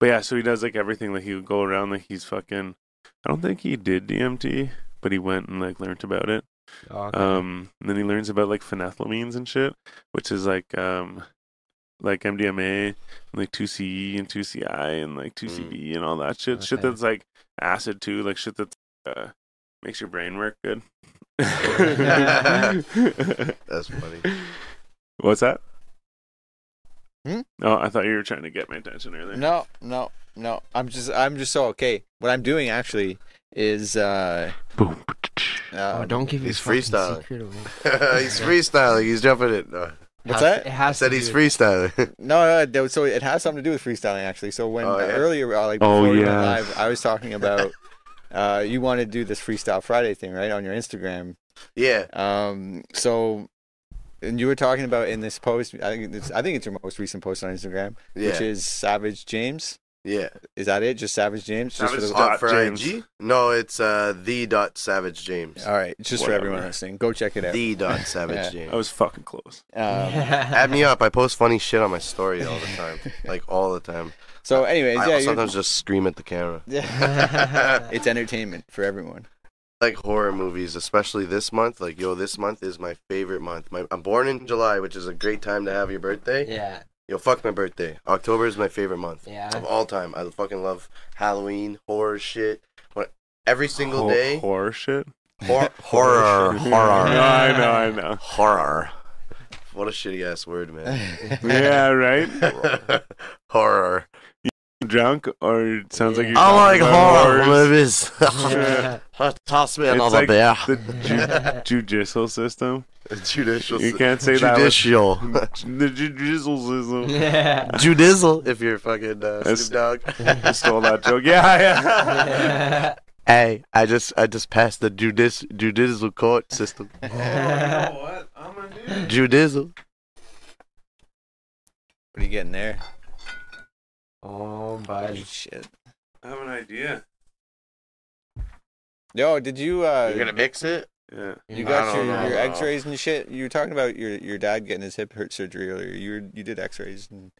but yeah, so he does like everything. Like he would go around like he's fucking. I don't think he did DMT, but he went and like learned about it. Okay. Um, and then he learns about like phenethylamines and shit, which is like um, like MDMA, and, like two CE and two CI and like two Mm. CB and all that shit. Shit that's like acid too, like shit that uh, makes your brain work good. [laughs] [laughs] That's funny. What's that? Hmm? Oh, I thought you were trying to get my attention earlier. No, no, no. I'm just I'm just so okay. What I'm doing actually is uh, Boom. oh, um, don't give your he's freestyling. [laughs] he's freestyling. He's jumping it. No. What's Has- that? It has Said to he's do freestyling. [laughs] No, no, that- so it has something to do with freestyling actually. So when Oh, uh, yeah? earlier, uh, like Oh, before we went live, I was talking about [laughs] uh, you want to do this Freestyle Friday thing, right, on your Instagram. yeah. Um, so and you were talking about in this post. I think it's I think it's your most recent post on Instagram, Yeah. which is Savage James. yeah. Is that it? Just Savage James? Just for Savage the, Dot Dot for James. IG? No, it's uh the dot savage James. all right, just for everyone listening, go check it out. The dot [laughs] savage Yeah. James. I was fucking close. Um, [laughs] Add me up. I post funny shit on my story all the time. [laughs] like all the time. so, anyways, I yeah, you're- sometimes just scream at the camera. yeah, it's entertainment for everyone. Like horror movies, especially this month. Like, yo, this month is my favorite month. My, I'm born in July, which is a great time to have your birthday. yeah, Yo, fuck my birthday. October is my favorite month yeah. of all time. I fucking love Halloween, horror shit. What, every single Ho- day. horror shit. Hor- [laughs] horror, No, horror, [laughs] I know, I know. horror. What a shitty ass word, man. [laughs] Yeah, right. horror. Drunk or it sounds like you're I like talking about horror horrors. movies. Toss me It's another like beer. the ju- judicial system. [laughs] Judicial. You can't say that. Judicial. [laughs] The judicial system. yeah. [laughs] Judizzle, if you're fucking uh, That's- Snoop Dogg. I stole that joke. Yeah, yeah. hey, I just I just passed the judic judicial court system. what? I'm gonna do. Judizzle. What are you getting there? Oh, buddy. Shit. I have an idea. Yo, did you uh You're gonna mix it? Yeah. you got your, know. your X-rays and shit? You were talking about your your dad getting his hip hurt surgery earlier. You were, you did X-rays and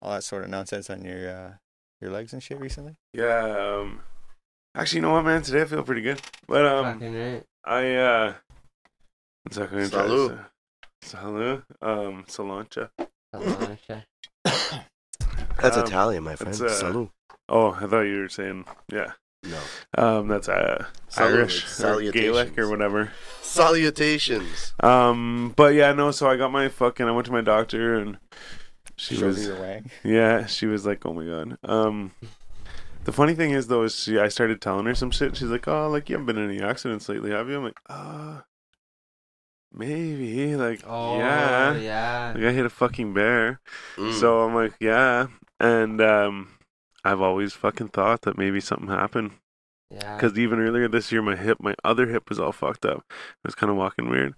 all that sort of nonsense on your uh your legs and shit recently. Yeah. Um. Actually, you know what, man? Today I feel pretty good. But um, right. I uh. One second. I'm trying to Salud. say- Salud. Um. Solancha. Solange. [coughs] That's Um, Italian, my friend. that's, uh, Salud. Oh, I thought you were saying yeah. No. Um. That's uh Salud, Irish it's or Gaelic or whatever. Salutations. Um. But yeah, no. So I got my fucking. I went to my doctor and she Shows was you. Yeah, she was like, "Oh my god." Um, the funny thing is though, is she I started telling her some shit. She's like, "Oh, like you haven't been in any accidents lately, have you?" I'm like, "Uh, maybe." Like, Oh, yeah. yeah. Like I hit a fucking bear. Mm. So I'm like, "Yeah," and um, I've always fucking thought that maybe something happened Yeah. because even earlier this year, my hip, my other hip was all fucked up. I was kind of walking weird.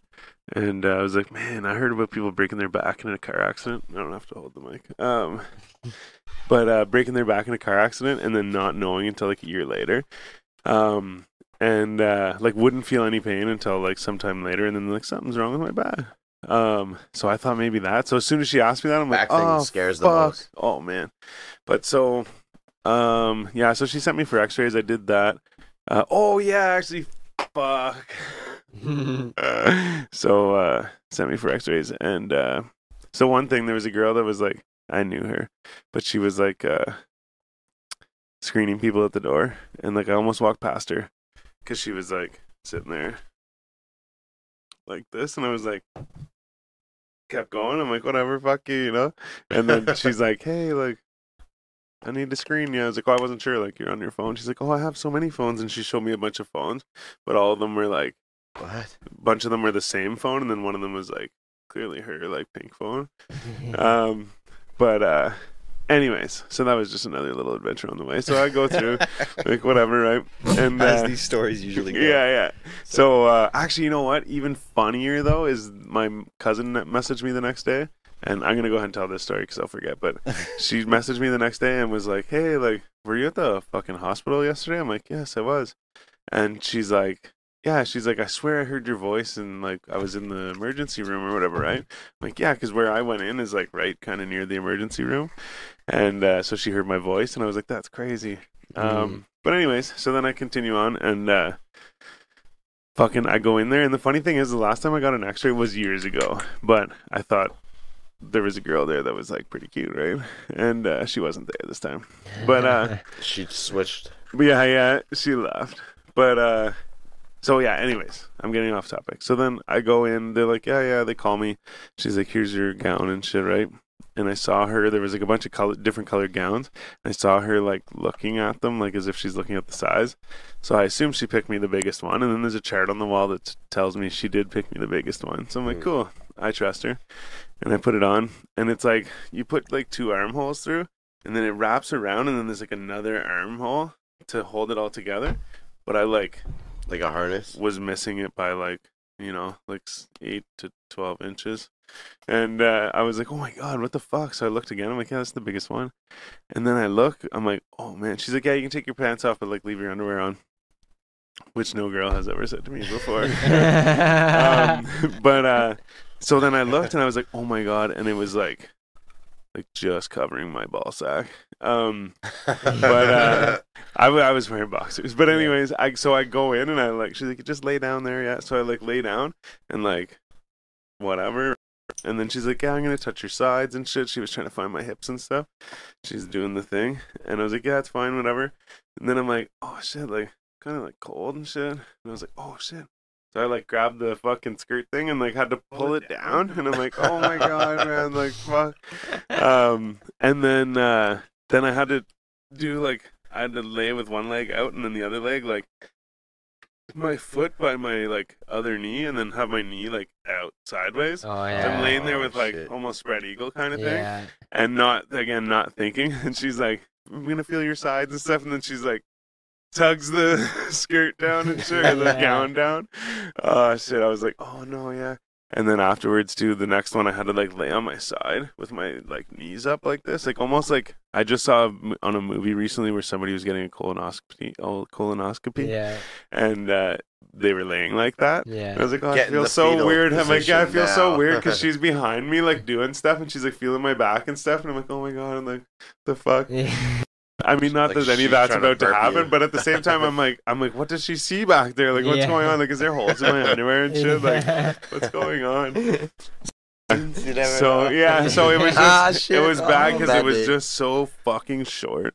And uh, I was like, man, I heard about people breaking their back in a car accident. I don't have to hold the mic. Um, [laughs] but uh, breaking their back in a car accident and then not knowing until like a year later. Um, and uh, like wouldn't feel any pain until like sometime later. And then like something's wrong with my back. Um, so I thought maybe that. So as soon as she asked me that, I'm like, oh, scares the fuck. most. Oh man. But so um yeah, so she sent me for x-rays. I did that. Uh, oh yeah, actually fuck. [laughs] so uh sent me for x-rays and uh so one thing there was a girl that was like I knew her, but she was like uh screening people at the door and like I almost walked past her cuz she was like sitting there like this and I was like kept going. I'm like, whatever, fuck you, you know? And then [laughs] she's like, hey, like, I need to screen you. I was like, oh, I wasn't sure. Like, you're on your phone. She's like, oh, I have so many phones, and she showed me a bunch of phones, but all of them were like, What? a bunch of them were the same phone, and then one of them was like clearly her like pink phone. [laughs] Um, but uh, anyways, so that was just another little adventure on the way. So I go through [laughs] like whatever, right? And As uh, these stories usually go. yeah, yeah. So uh, actually, you know what? Even funnier though is my cousin messaged me the next day, and I'm gonna go ahead and tell this story because I'll forget. But [laughs] she messaged me the next day and was like, "Hey, like, were you at the fucking hospital yesterday?" I'm like, "Yes, I was," and she's like. Yeah, she's like, I swear I heard your voice and like I was in the emergency room or whatever, right? I'm like, yeah, because where I went in is like right kind of near the emergency room, and uh, so she heard my voice and I was like, that's crazy. Um, but anyways, so then I continue on and uh, fucking I go in there and the funny thing is the last time I got an X-ray was years ago, but I thought there was a girl there that was like pretty cute, right? And uh, she wasn't there this time. But uh, [laughs] She switched. but yeah, yeah, she left. But uh so yeah, anyways, I'm getting off topic. So then I go in, they're like, Yeah, yeah, they call me. She's like, Here's your gown and shit, right? And I saw her, there was like a bunch of color different colored gowns. And I saw her like looking at them like as if she's looking at the size. So I assume she picked me the biggest one. And then there's a chart on the wall that t- tells me she did pick me the biggest one. So I'm like, Mm. Cool, I trust her. And I put it on and it's like you put like two armholes through and then it wraps around and then there's like another armhole to hold it all together. But I like Like a harness. was missing it by like you know like eight to twelve inches, and uh, I was like, oh my god, what the fuck? So I looked again. I'm like, yeah, that's the biggest one. And then I look. I'm like, oh man. She's like, yeah, you can take your pants off, but like leave your underwear on. Which no girl has ever said to me before. [laughs] um, [laughs] but uh, so then I looked and I was like, oh my god, and it was like, like just covering my ball sack. Um, but uh, [laughs] I, w- I was wearing boxers. But anyways, I so I go in and I like she's like just lay down there, yeah. So I like lay down and like whatever. And then she's like, Yeah, I'm gonna touch your sides and shit. She was trying to find my hips and stuff. She's doing the thing. And I was like, Yeah, it's fine, whatever. And then I'm like, Oh shit, like kinda like cold and shit. And I was like, Oh shit. So I like grabbed the fucking skirt thing and like had to pull it down and I'm like, Oh my god, man, like [laughs] fuck. Um and then uh then I had to do like I had to lay with one leg out and then the other leg like my foot by my like other knee and then have my knee like out sideways. Oh So I'm laying there oh, with like shit. almost spread eagle kind of thing Yeah. and not again not thinking [laughs] and she's like I'm gonna feel your sides and stuff and then she's like tugs the [laughs] skirt down and or the Yeah. [laughs] gown down. Oh shit! I was like, oh no, yeah. And then afterwards too, the next one I had to like lay on my side with my like knees up like this, like almost like I just saw on a movie recently where somebody was getting a colonoscopy, oh, colonoscopy, Yeah. and uh, they were laying like that. And I Yeah. was like, oh, I feel so weird. I'm like, yeah, I position feel so weird because [laughs] she's behind me, like doing stuff, and she's like feeling my back and stuff, and I'm like, oh my god, I'm like, the fuck. [laughs] I mean, not Like that any of that's trying to about to happen, you. but at the same time, I'm like, I'm like, what does she see back there? Like, what's Yeah. going on? Like, is there holes in my underwear and shit? Like, [laughs] what's going on? So know. yeah, so it was [laughs] just, Ah, it shit. was bad Oh, because it was day. just so fucking short.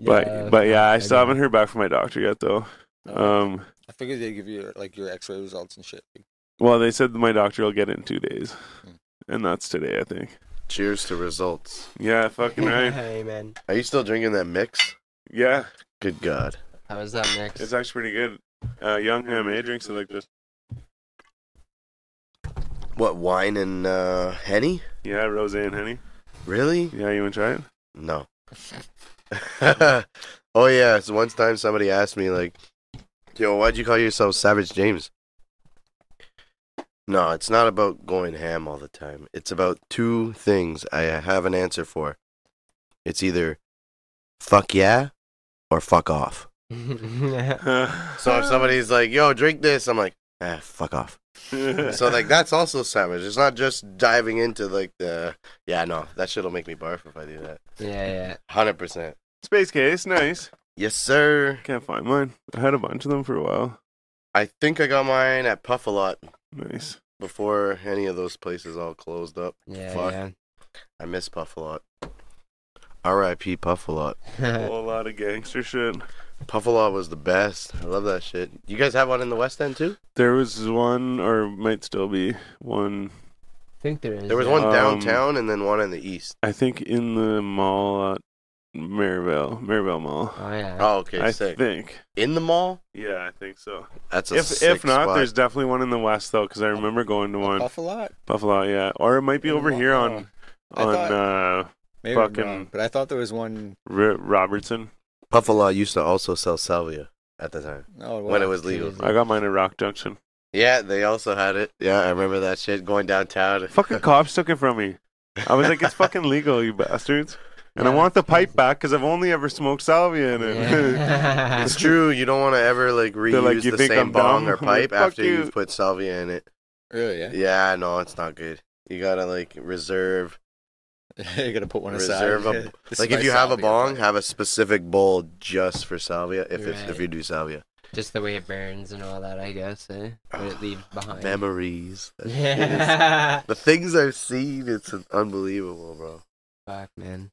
But Yeah, but yeah, I I still know. haven't heard back from my doctor yet though. Um, I figured they give you like your X-ray results and shit. well, they said my doctor will get it in two days, Hmm. and that's today, I think. Cheers to results. Yeah, fucking [laughs] right. Amen. Are you still drinking that mix? Yeah, Good God. How is that mix? it's actually pretty good. Uh, young Ham drinks it like this. What wine and uh, henny? Yeah, rose and henny. Really? Yeah, you want to try it? No. [laughs] oh yeah. So one time somebody asked me like, "Yo, why'd you call yourself Savage James?" No, it's not about going ham all the time. It's about two things I have an answer for. It's either fuck yeah or fuck off. [laughs] [laughs] So if somebody's like, "Yo, drink this," I'm like, "Ah, fuck off." [laughs] So like that's also savage. It's not just diving into like the yeah no that shit'll make me barf if I do that. yeah, yeah. Hundred percent. Space case, nice. Yes sir. Can't find mine. I had a bunch of them for a while. I think I got mine at Puff a lot Nice. before any of those places all closed up. Yeah, Fuck. I miss Puff a lot. R.I.P. Puff a lot. A [laughs] whole lot of gangster shit. Puff a lot was the best. I love that shit. You guys have one in the West End too? There was one, or might still be one. I think there is. There was yeah. one Um, downtown and then one in the East. I think in the mall at Maryville, Maryville Mall. Oh yeah. Oh, okay, I sick. think. In the mall? Yeah, I think so. That's a If sick if not, spot. there's definitely one in the west though, because I remember going to one Buffalo. Buffalo. Yeah, or it might be In over here on I on thought- uh, Maybe I'm Fucking- wrong, but I thought there was one. R- Robertson. Buffalo used to also sell salvia at the time Oh, when it was legal. I got mine at Rock Junction. Yeah, they also had it. Yeah, I remember that shit going downtown. Fucking cops took it from me. I was like, it's fucking legal, you bastards. [laughs] And I want the pipe back because I've only ever smoked salvia in it. Yeah. [laughs] It's true. You don't want to ever like reuse like, "You the think same I'm bong dumb?" or I'm like, pipe after you." you've put salvia in it. Really? Yeah. Yeah, no, it's not good. You gotta like reserve. [laughs] you gotta put one aside. Reserve a- [laughs] This Like if my you have a salvia. bong, have a specific bowl just for salvia. If it's if Right. you do salvia, Just the way it burns and all that, I guess. Eh? What it leaves [sighs] behind. memories. That shit is- Yeah. The things I've seen, it's unbelievable, bro. Fuck, man.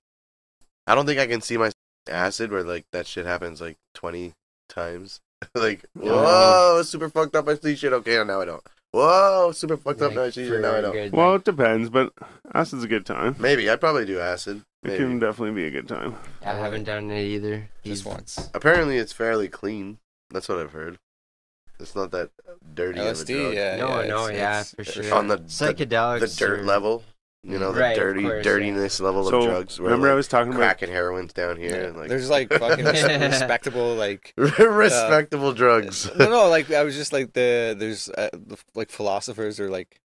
I don't think I can see my acid where like that shit happens like twenty times. [laughs] like, whoa, super fucked up. I see shit. Okay, now I don't. Whoa, super fucked up. Like, Now I see shit. for Now I don't. good, well, it depends, but acid's a good time. Maybe I'd probably do acid. It can definitely be a good time. I haven't done it either. Just once. Apparently, it's fairly clean. That's what I've heard. It's not that dirty of a LSD. drug. Yeah. No, yeah, no, it's- yeah, it's- for sure. On the, the Psychedelics. the dirt are- level, you know, the Right, of dirty course, yeah. dirtiness level So of drugs. where, remember, I like, was talking about crack and heroin's down here. Yeah. and, like There's like fucking [laughs] respectable like [laughs] respectable drugs. no no like I was just like the there's uh, the- like philosophers or like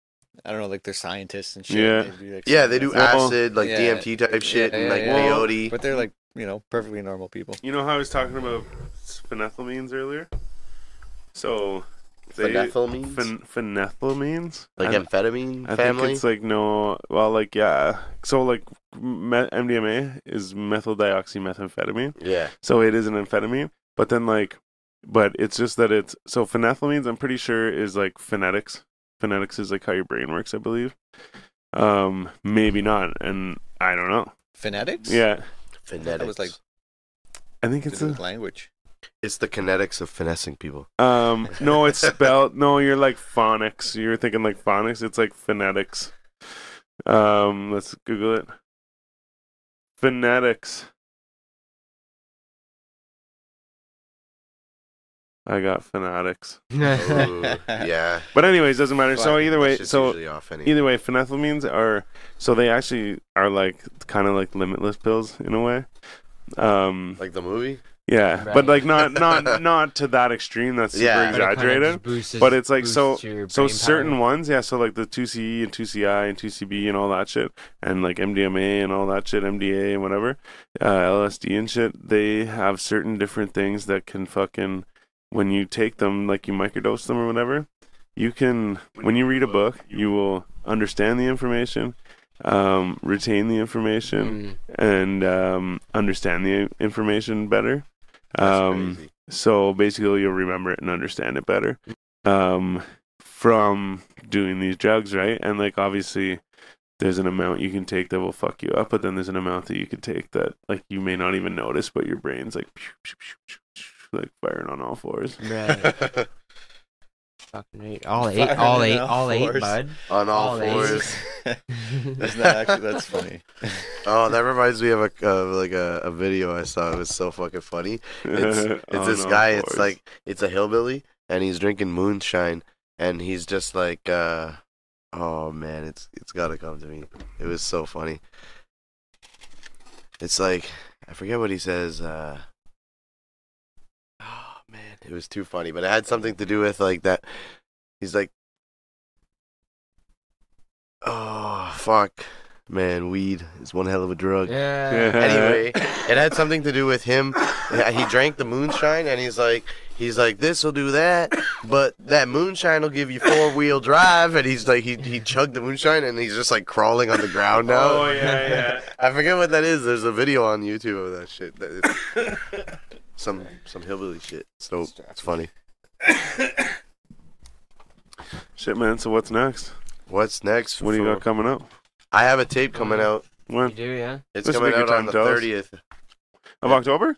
I don't know like they're scientists and shit. Yeah. They'd be, like, yeah, they do Well, acid, like yeah, DMT type shit, yeah, and yeah, like yeah. peyote. but they're like you know perfectly normal people. You know how I was talking about phenethylamines earlier? So, they, Phenethylamines, phen- phenethylamines? like I, amphetamine I family. think it's like no, well, like yeah. So like me- MDMA is methyl dioxymethamphetamine. yeah, So it is an amphetamine, but then like, but it's just that it's so phenethylamines. I'm pretty sure is like phonetics. Phonetics is like how your brain works, I believe. Um, maybe not, and I don't know. Phonetics. Yeah, phonetics. I was like- I think it's a, language. It's the kinetics of finessing people. um. No, it's spelled. no, you're like phonics. You're thinking like phonics. It's like phonetics. Um, let's Google it. Phonetics. I got fanatics. Ooh, yeah. [laughs] But anyways, doesn't matter. So either way, so anyway. either way, phenethylamines are so they actually are like kind of like limitless pills in a way. Um, like the movie. Yeah, Right. but like not not [laughs] not to that extreme. That's super Yeah. But it kinda exaggerated. But it's like, so- So certain power. ones, yeah. So like the two CE and two CI and two CB and all that shit, and like MDMA and all that shit, MDA and whatever, uh, LSD and shit. They have certain different things that can fucking when you take them, like you microdose them or whatever. You can when you read a book, you will understand the information, um, retain the information, Mm. and um, understand the information better. That's Um, so basically, you'll remember it and understand it better um, from doing these drugs, right? And like, obviously, there's an amount you can take that will fuck you up, but then there's an amount that you can take that like you may not even notice, but your brain's like pew, pew, pew, pew, pew, like firing on all fours. Right. [laughs] Fucking eight. All eight. Firing All eight. all All eight, fours. bud. On all All fours. [laughs] Isn't that actually that's funny? Oh, that reminds me of a of like a, a video I saw. It was so fucking funny. It's [laughs] it's On this all guy. It's like it's a hillbilly, and he's drinking moonshine, and he's just like, uh, oh man, it's it's gotta come to me. It was so funny. It's like I forget what he says. Uh, man, it was too funny, but it had something to do with like that. He's like, oh fuck, man, weed is one hell of a drug Yeah. anyway, it had something to do with him. He drank the moonshine, and he's like, he's like, this will do that, but that moonshine will give you four wheel drive. And he's like, he he chugged the moonshine, and he's just like crawling on the ground now. Oh yeah, yeah. [laughs] I forget what that is. There's a video on YouTube of that shit. [laughs] That is some some hillbilly shit. So it's funny. [coughs] Shit, man. So what's next? What's next? What do you got coming up? I have a tape coming mm-hmm. out. You When do, yeah. It's This would coming be out good on the time to tell thirtieth. of October?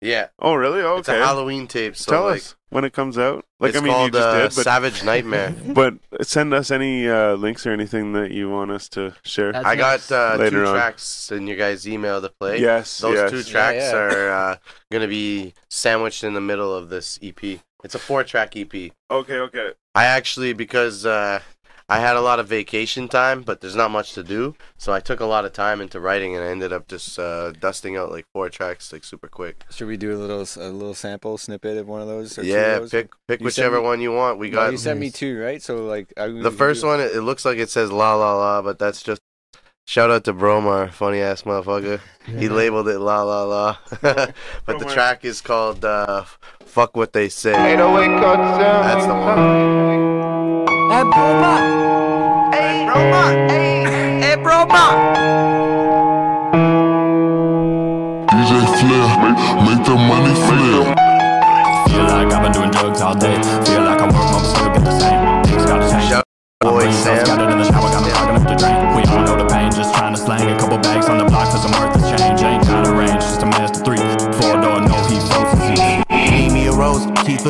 Yeah, Oh, really? Oh it's a Halloween tape. So Tell like, us when it comes out. Like, it's I mean, called you just uh, did, but Savage Nightmare. [laughs] but send us any uh, links or anything that you want us to share. That's I got uh, Later two on. tracks in your guys' email to play. yes, Those yes. two tracks yeah. are uh, gonna be sandwiched in the middle of this EP. It's a four-track EP. Okay, okay. I actually because uh, I had a lot of vacation time, but there's not much to do, so I took a lot of time into writing, and I ended up just uh, dusting out like four tracks like super quick. Should we do a little a little sample snippet of one of those? Or two yeah, of those? pick pick You whichever me- one you want. We No, got you sent me two, right? So like I, the first one. It, it looks like it says la la la, but that's just. Shout out to Bromar, funny ass motherfucker. He [laughs] labeled it la la la. [laughs] but the track is called uh, "Fuck What They Say." That's the one. Hey, Broma! Hey, Broma! Hey, hey, Broma! DJ Flair, make, make the money flare. Feel like I've been doing drugs all day. Feel like I work, but still get the same. Things gotta change. Shout My boy brain Sam. Got it in the shower, got me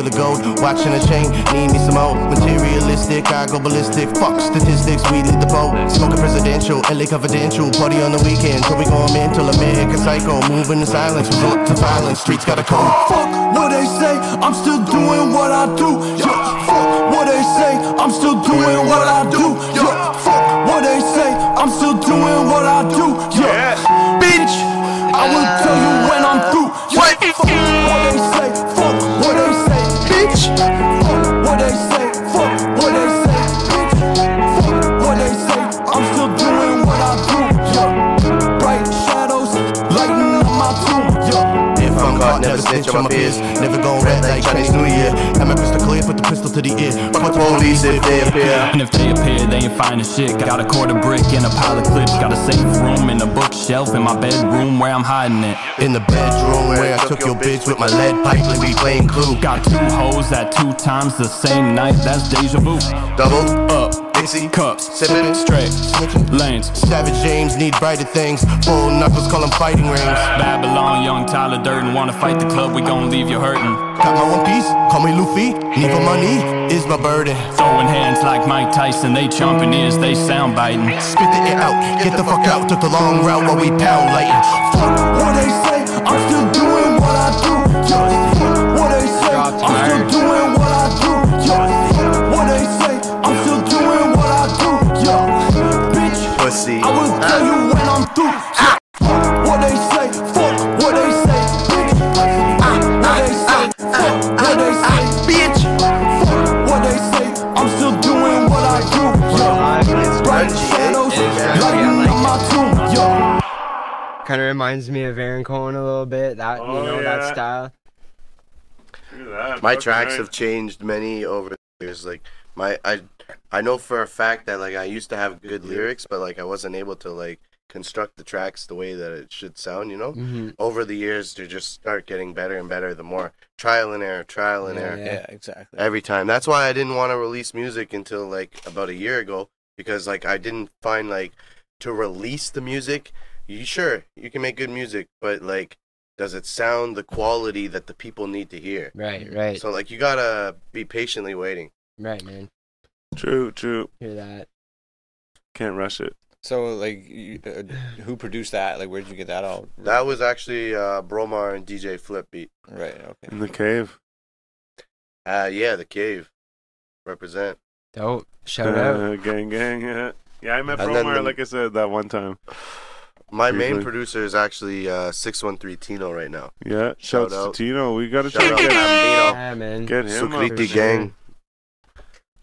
full of gold, watching a chain, need me some more. Materialistic, I go ballistic. Fuck statistics, we lead the boat. Smoking presidential, LA confidential. Party on the weekend, so we going mental. American psycho, moving in silence, resort to violence. Streets got a code. Fuck what they say, I'm still doing what I do. Yeah, fuck what they say, I'm still doing what I do. Yeah, fuck what they say, I'm still doing what I do. Yeah, bitch, I will tell you never snitch on my peers. Never gon' rat like Chinese New Year. Have my crystal clear, put the pistol to the ear. Fuck the police if they appear. And if they appear, they ain't finding shit. Got a quarter brick and a pile of clips. Got a safe room and a bookshelf in my bedroom where I'm hiding it. In the bedroom where I took your bitch with my lead pipe like we playing clue. Got two hoes at two times the same night. That's deja vu. Double Up, Dixie cups, sipping straight, snitching. lanes. Savage James need brighter things. Full knuckles call 'em fighting rings. Babylon, young Tyler Durden. Wanna fight the club? We gon' leave you hurting. Got my one piece, call me Luffy. Need for money is my burden. Throwing hands like Mike Tyson. They chomping ears, they sound biting. Spit the air out, get the fuck out. Took the long route while we pound lighting. Fuck what they say, I'm still Kind of reminds me of Aaron Cohen a little bit. That you Oh, know yeah. that style. That. my Fucking tracks have changed many over the years. Like my I I know for a fact that like I used to have good lyrics, but like I wasn't able to like construct the tracks the way that it should sound. You know. hmm Over the years, they just start getting better and better. The more trial and error, trial and Yeah, error, yeah. Yeah, exactly. every time. That's why I didn't want to release music until like about a year ago because like I didn't find like to release the music. You sure you can make good music, but like, does it sound the quality that the people need to hear? Right, right, So like you gotta be patiently waiting. right, man. True, true. Hear that? Can't rush it. So like, you, uh, who produced that? Like, where did you get that all? That was actually uh, Bromar and DJ Flip beat. right. Okay. In the cave. Uh yeah, the cave. Represent. Dope. Shout out. Uh, gang, gang. Yeah, yeah I met And Bromar, the- like I said, that one time. My main Briefly. producer is actually uh, six one three Tino right now. Yeah, Shout shouts out. to Tino. We gotta Shout try out to get, Yeah, man. get him. on. Sukriti sure. gang.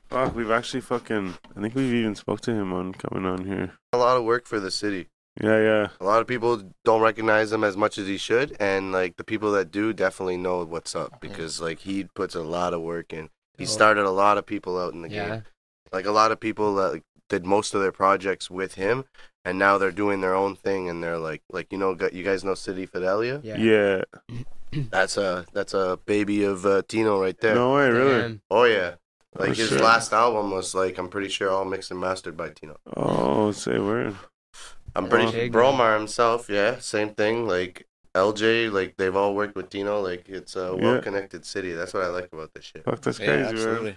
Fuck, we've actually fucking. I think we've even spoke to him on coming on here. A lot of work for the city. Yeah, yeah. A lot of people don't recognize him as much as he should, and like the people that do definitely know what's up because like he puts a lot of work in. He started a lot of people out in the Yeah. game. Like a lot of people that like, did most of their projects with him, and now they're doing their own thing, and they're like, like you know, you guys know City Fidelia. Yeah. Yeah. [clears throat] That's a that's a baby of uh, Tino right there. No way, really. Damn. Oh yeah, like Oh, his shit. last album was like I'm pretty sure all mixed and mastered by Tino. Oh, say word. I'm pretty Oh. sure Bromar himself, yeah, same thing. Like LJ, like they've all worked with Tino. Like it's a well-connected city. That's what I like about this shit. Fuck, that's crazy, man. absolutely.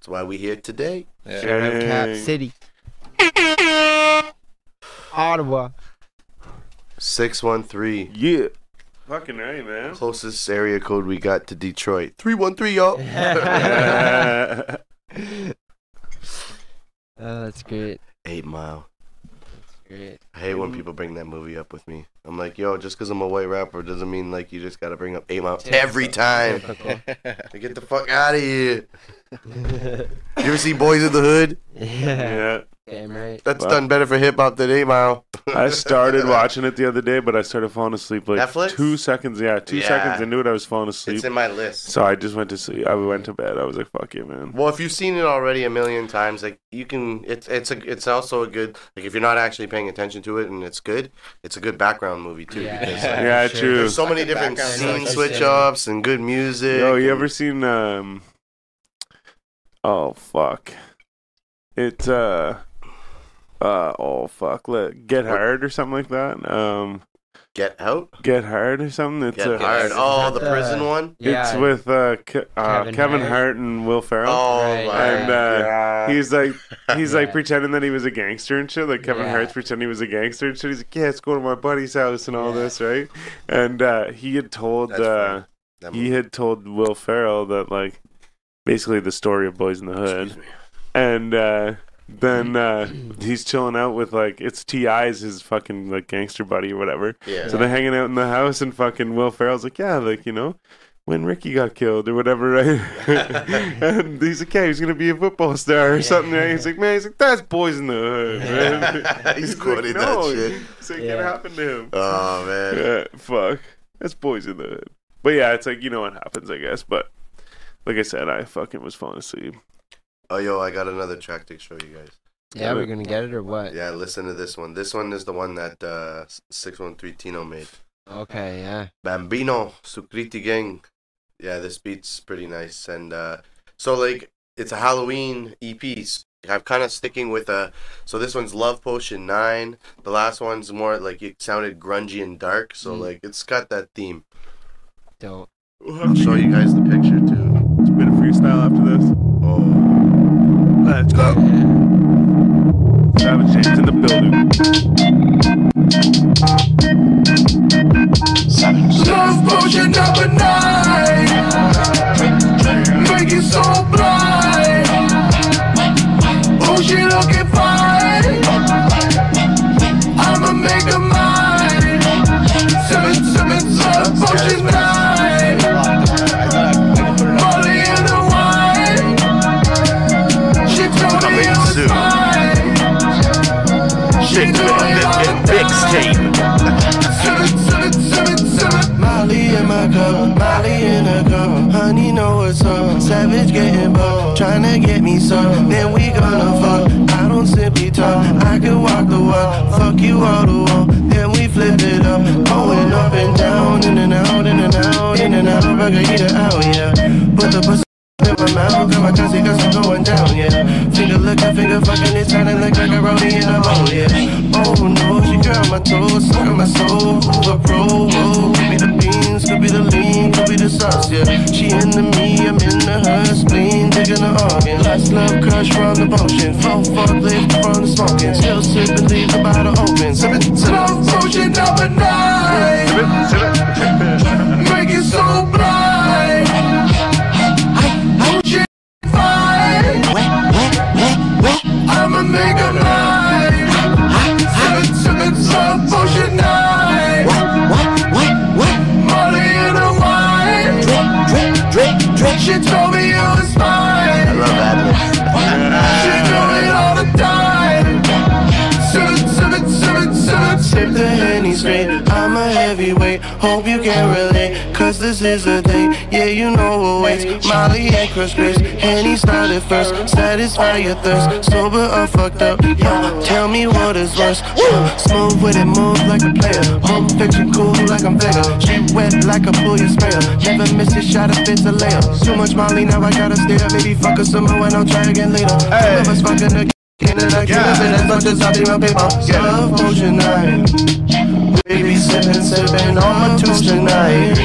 That's why we here today. Yeah. Shout out Cap City. Ottawa. Six one three. Yeah. Fucking right, man. Closest area code we got to Detroit. Three one three, y'all. [laughs] [laughs] Oh, that's great. Eight Mile. That's great. I hate when people bring that movie up with me. I'm like, yo, just because I'm a white rapper doesn't mean like you just gotta bring up Eight Mile every time. Typical. Like, [laughs] Get the fuck out of here. [laughs] You ever see Boys in the Hood? yeah. yeah. Damn right. That's Wow. done better for hip hop than Eight Mile. I started [laughs] watching it the other day, but I started falling asleep like Netflix? two seconds. Yeah, two Yeah. seconds into it, I was falling asleep. It's in my list. So I just went to sleep. I went to bed. I was like, "Fuck it, man." Well, if you've seen it already a million times, like you can, it's it's a it's also a good like if you're not actually paying attention to it and it's good, it's a good background movie too. Yeah. because, like, Yeah, Sure. true. there's so many different scene switch ups and good music. Yo, you and- ever seen um? Oh fuck! It's uh, uh oh fuck! Let Get What? Hard or something like that. Um, Get Out? Get Hard or something. It's Get uh, Hard. Oh, the the- prison one? Yeah. It's with uh, Ke- uh Kevin Kevin, Hart. Hart. and Will Ferrell. Oh, Right. my And, uh, God. He's like, [laughs] he's like pretending that he was a gangster and shit. Like Kevin Yeah. Hart's pretending he was a gangster and shit. He's like, yeah, let's go to my buddy's house and all Yeah. this, right? And uh, he had told, That's uh, funny. He had told Will Ferrell that like, basically the story of Boys in the Hood. Excuse me. And uh, then uh, he's chilling out with like, it's T.I.'s his fucking like gangster buddy or whatever. Yeah. So they're hanging out in the house, and fucking Will Ferrell's like, yeah, like you know, when Ricky got killed or whatever, right? [laughs] and he's like, yeah, he's gonna be a football star or something, right? He's like, man, he's like, that's Boys in the Hood, [laughs] right? He's like, quoting that "No." shit. It's like, Yeah. it happened to him. Oh, man. Yeah, fuck, that's Boys in the Hood. But yeah, it's like you know what happens, I guess. But like I said, I fucking was falling asleep. Oh, yo, I got another track to show you guys. Yeah, we're gonna get it or what? Yeah, listen to this one. This one is the one that uh, 613 Tino made. Okay, yeah. Bambino, Sukriti Gang. Yeah, this beat's pretty nice. And uh, so, like, it's a Halloween EP. I'm kind of sticking with a. So this one's Love Potion 9. The last one's more like it sounded grungy and dark. So, Mm. like, it's got that theme. Dope. I'll show you guys the picture, too. Freestyle after this. Oh. Let's go. Savage James in the building. Love potion number nine. Make it so blind. Seven, seven. Molly in my cup, Molly in a cup. Honey, know what's up. Savage getting buck, tryna get me some. Then we gonna fuck. I don't simply talk. I can walk the walk. Fuck you all the wall. Then we flip it up. Going up and down, in and out, in and out, in and out. Burger eater out, yeah. Put the pussy my mouth, got my cussy cause I'm going down, yeah. Finger looking, finger fucking, it sounding like macaroni in a bowl, yeah. Oh no, she grab my toes, suck on my soul, over pro, oh. Could be the beans, could be the lean, could be the sauce, yeah. She into me, I'm into her spleen, digging the organ. Last love crush from the potion, full lift from the smoking. Still sipping, leave the bottle open. Sipping, Love potion number nine. Make it so blind. I'ma make her mine. Seven, seven, love potion nine. Molly in the wine. She told me it was fine. I love that. She do it all the time. Seven, seven, seven, seven. Sip the Henny straight, I'm a heavyweight Hope you can relate, cause this is a date Yeah, you know what waits. Molly and Chris Grace Henny started first. Satisfy your thirst Sober or fucked up. Yo, tell me what is worse. Uh, Smooth with it, move like a player. Home fiction cool like I'm Vega. She wet like a pull your sprayer. Never miss a shot if it's a layup. Too much Molly, now I gotta stare. Maybe fuck her some more and I'll try again later. Hey. Love us fucking again and I can't live it as much as I do my paper. Love potion nine. Baby, seven, sipping, sipping on my tunes tonight.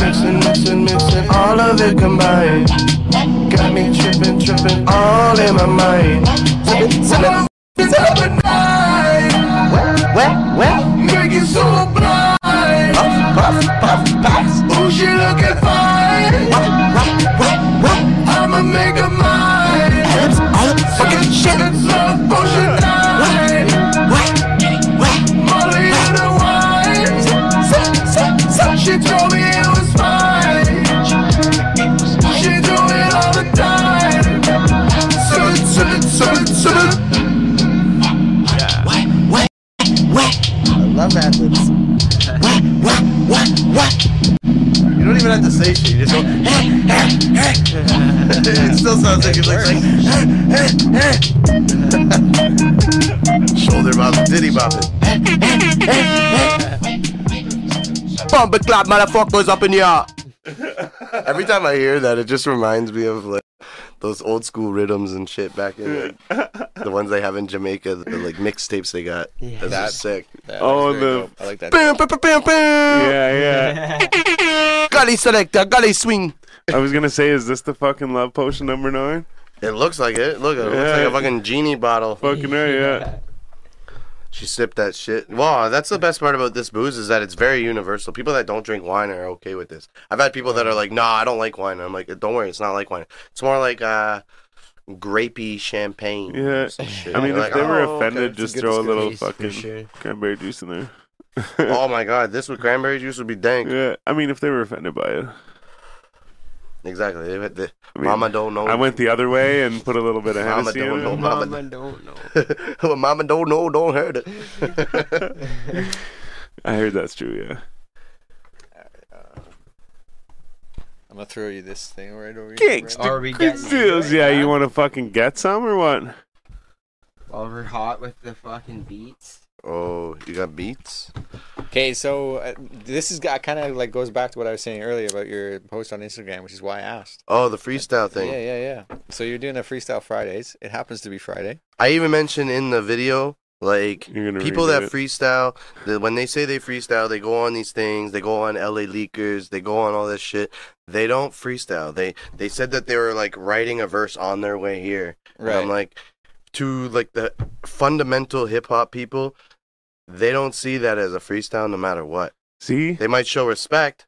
Mixing, mixing, mixing, all of it combined. Got me tripping, tripping, all in my mind. Sipping, sipping. It's up at night. Wet, wet, wet. Make it so blind. Puff, puff, puff, puff. Ooh, she looking fine. Wet, it still sounds like it's like. Shoulder bop, diddy bopping. Bumper clap, motherfuckers up in here. Every time I hear that, it just reminds me of like those old school rhythms and shit back in like, the ones they have in Jamaica, the like mixtapes they got. Yeah. Those are That- sick. That Oh, the- dope. I like that. Bam, bam, bam, bam, bam. Yeah, yeah. Gully selector, gully swing. I was gonna say, is this the fucking love potion number nine? It looks like it. Look, it looks like a fucking genie bottle. Fucking right, yeah. She sipped that shit. Wow, that's the best part about this booze is that it's very universal. People that don't drink wine are okay with this. I've had people that are like, "Nah, I don't like wine." I'm like, "Don't worry, it's not like wine. It's more like uh, grapey champagne." Yeah. I mean, if like, they were "Oh, offended, okay." just throw a little fucking sure. cranberry juice in there. oh my god, this with cranberry juice would be dank. [laughs] Yeah, I mean, if they were offended by it. Exactly. They, they, I mean, mama don't know. I went the other way and put a little bit of Mama Hennessy don't in know. it. Mama- Mama don't know. [laughs] well, mama don't know, don't hurt it. [laughs] I heard that's true, yeah. Uh, I'm gonna throw you this thing right over here. Kicks. Right? Are we Good getting deals. into it? Yeah, you want to fucking get some or what? While we're hot with the fucking beats. Oh, you got beats? Okay, so uh, this is kind of like goes back to what I was saying earlier about your post on Instagram, which is why I asked. Oh, the freestyle thing. Yeah, yeah, yeah. So you're doing a freestyle Fridays. It happens to be Friday. I even mentioned in the video, like people that it. freestyle, the, when they say they freestyle, they go on these things, they go on LA Leakers, they go on all this shit. They don't freestyle. They they said that they were like writing a verse on their way here. And Right. I'm like, to like the fundamental hip hop people, they don't see that as a freestyle no matter what. See? They might show respect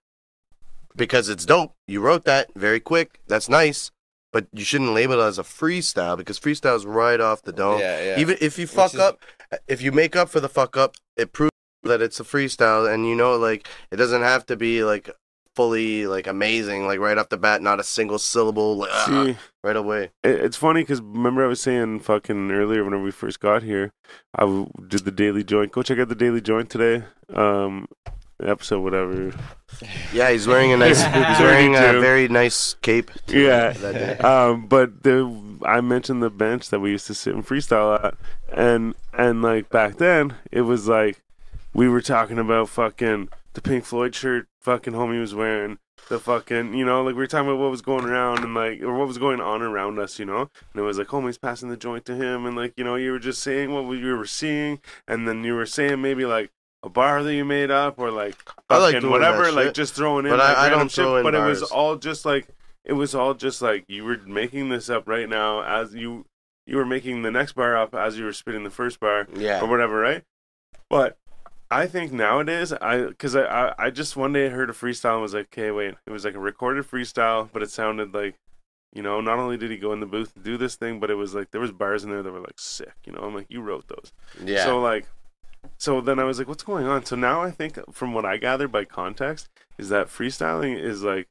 because it's dope. You wrote that very quick. That's nice. But you shouldn't label it as a freestyle because freestyle is right off the dome. Yeah, yeah. Even if you fuck is- up, if you make up for the fuck up, it proves that it's a freestyle, and you know, like it doesn't have to be like fully like amazing, like right off the bat, not a single syllable, like, ah, See, right away. it's funny because remember I was saying fucking earlier whenever we first got here, I did the Daily Joint. Go check out the Daily Joint today. Um, episode whatever. Yeah, he's wearing a nice, [laughs] he's wearing a very nice cape. Yeah. that day. [laughs] um, but the I mentioned the bench that we used to sit and freestyle at, and and like back then it was like we were talking about fucking the Pink Floyd shirt, fucking homie was wearing the fucking you know like we were talking about what was going around and like or what was going on around us, you know, and it was like homie's passing the joint to him, and like you know you were just saying what you were seeing, and then you were saying maybe like. A bar that you made up, or like I like whatever, like just throwing in. But like, I- I don't shit, in But it was all just like it was all just like you were making this up right now as you you were making the next bar up as you were spitting the first bar Yeah. or whatever, right? But I think nowadays, I because I, I I just one day heard a freestyle and was like, okay, wait, it was like a recorded freestyle, but it sounded like. You know, not only did he go in the booth and do this thing, but it was like there was bars in there that were like sick. You know, I'm like, you wrote those. Yeah. So like, so then I was like, what's going on? So now I think, from what I gather by context, is that freestyling is like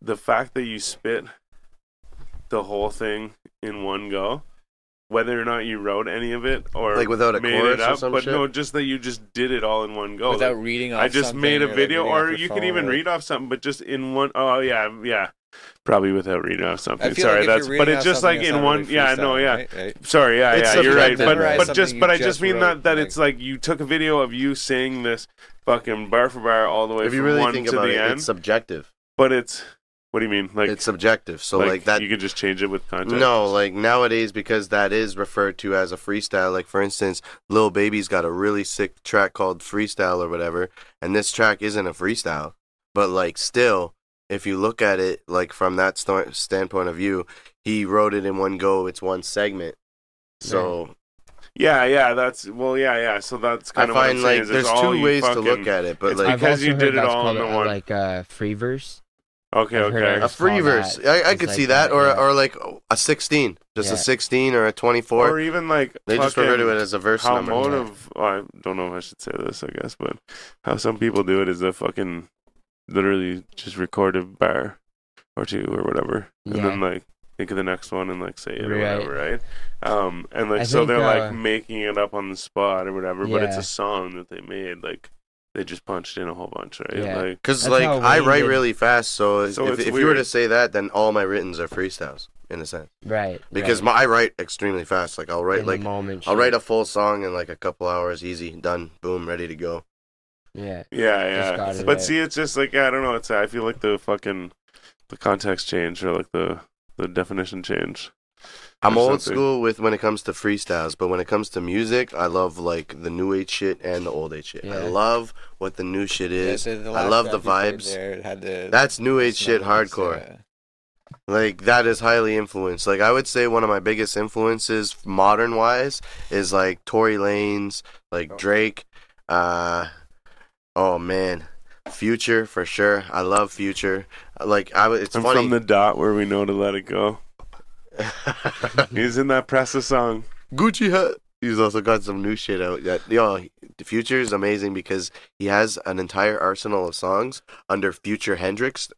the fact that you spit the whole thing in one go, whether or not you wrote any of it or Like without a made chorus it or up, some but shit? no, just that you just did it all in one go. Without Like, reading off I just something made a or, video, reading off or your you could phone, even or- read off something, but just in one oh yeah, yeah, probably without reading off something. Sorry, like that's but it's just like in one. really yeah, no, freestyling, yeah. right? Right? Sorry, yeah, It's yeah, you're right. But right? but just but I just just mean that that it's like you took a video of you saying this fucking bar for bar all the way if you from really one think to about the it, end. it's subjective. but it's What do you mean? Like it's subjective. So like, like, that you can just change it with context. No, like nowadays because that is referred to as a freestyle. Like for instance, Lil Baby's got a really sick track called Freestyle or whatever, and this track isn't a freestyle. But like still, if you look at it like from that sto- standpoint of view, he wrote it in one go. It's one segment. So Yeah, yeah, that's well, yeah, yeah. So that's I kind of what I'm find saying like there's two you ways to look at it, but like because you did it all in the one. like uh, free verse. Okay, I've okay. a free verse, that. I, I could like see that, that, or yeah. or like a 16, just Yeah. a 16 or a 24. Or even like they just refer to it as a verse how number. motive. Well, I don't know if I should say this. I guess, but how some people do it is a fucking literally just record a bar or two or whatever, and Yeah. then like think of the next one and like say it or Right. whatever, right? Um, and like I so think, they're uh, like making it up on the spot or whatever, but it's a song that they made. Like they just punched in a whole bunch, right? Yeah. Because That's like I write did- really fast, so, So if, if you were to say that, then all my writtens are freestyles in a sense. Right. Because right. my, I write extremely fast. Like I'll write In like moment. I'll shit. write a full song in like a couple hours, easy, done, boom, ready to go. Yeah. Yeah, yeah. But right. see, it's just like I don't know. It's I feel like the fucking the context change or like the the definition change. I'm old something. school with when it comes to freestyles, but when it comes to music, I love like the new age shit and the old age shit. I love what the new shit is. Yeah, the I love the vibes. There, the, That's new age shit hardcore. yeah. Like that is highly influenced. Like I would say one of my biggest influences modern wise is like Tory Lanez, like Drake, uh oh man. Future for sure. I love Future. Like I would it's I'm funny. from the dot where we know to let it go. [laughs] He's in that Pressa song. Gucci hat. He's also got some new shit out. That yo, the Future is amazing because he has an entire arsenal of songs under Future Hendrix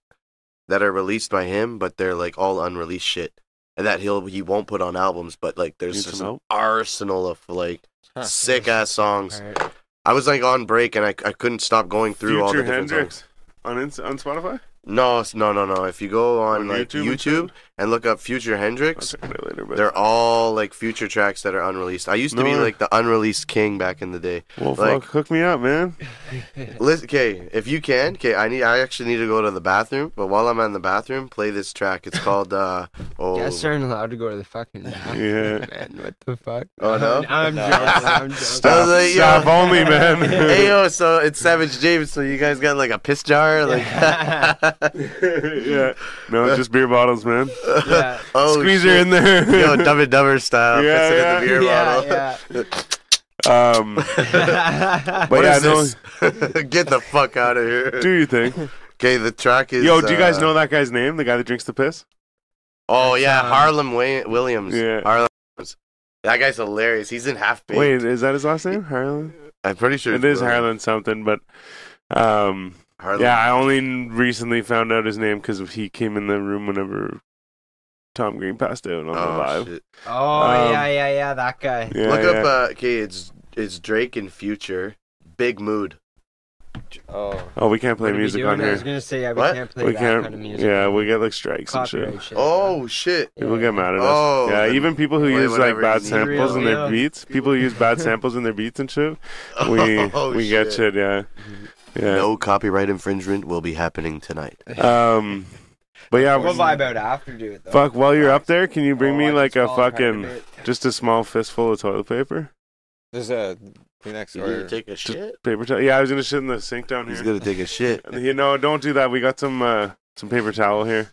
that are released by him, but they're like all unreleased shit, and that he'll he won't put on albums. But like, there's just an arsenal of like Huh. sick ass songs. Alright. I was like on break and I, I couldn't stop going through all the Future different Hendrix songs. on on Spotify. No, no, no, no. If you go on, On like YouTube YouTube, and look up Future Hendrix, check it out later. But they're all like future tracks that are unreleased. I used to No be like the unreleased king back in the day. well, like- fuck, hook me up, man. [laughs] Listen, okay, if you can, okay, I need, I actually need to go to the bathroom. But while I'm in the bathroom, play this track. It's called, uh, [laughs] oh, Guys aren't allowed to go to the fucking Yeah. [laughs] man. What the fuck? Oh, no? I'm No. joking. I'm joking. I was like. Stop only, man. hey yo, so it's Savage James. So you guys got like a piss jar, like, yeah. No, just beer bottles, man. Yeah. oh, Squeeze her shit. in there. Yo, Dumb and Dumber style. [laughs] Yeah, it yeah. in the beer yeah, bottle. yeah. Um, [laughs] but but What yeah, is no. this? [laughs] Get the fuck out of here. Do you think? Okay, the track is. Yo, do you guys uh, know that guy's name? The guy that drinks the piss? Oh yeah, um, Harlem Way- Williams. Yeah. Harlem. Williams. That guy's hilarious. He's in Half Baked. Wait, is that his last name? Harlan? I'm pretty sure it's is Williams. Harlan something, but um, Harlem. yeah, I only recently found out his name because he came in the room whenever Tom Green passed out on the Oh, live. shit. Oh Um, yeah, yeah, yeah. That guy. Yeah, Look yeah. up. Uh, okay, it's it's Drake in Future. Big Mood. Oh, oh, we can't play What are we music doing? on I was gonna say yeah, we What? can't play We that can't. kind of music. yeah, we get like strikes and shit. copyright shit. Oh shit. People get mad at us. Oh, yeah, even people who use like bad you need. samples in their Yeah. beats, people who use bad [laughs] samples in their beats and shit. [laughs] We Oh, we get shit. shit. Yeah, yeah. No copyright infringement will be happening tonight. Um, but yeah, We'll vibe out after do it though. fuck. While you're up there, can you bring Oh, me I like a fucking just a small fistful of toilet paper? there's a Kleenex You or take a shit. Paper towel. Yeah, I was gonna shit in the sink down here. He's gonna take a shit [laughs] You know, don't do that. We got some uh some paper towel here.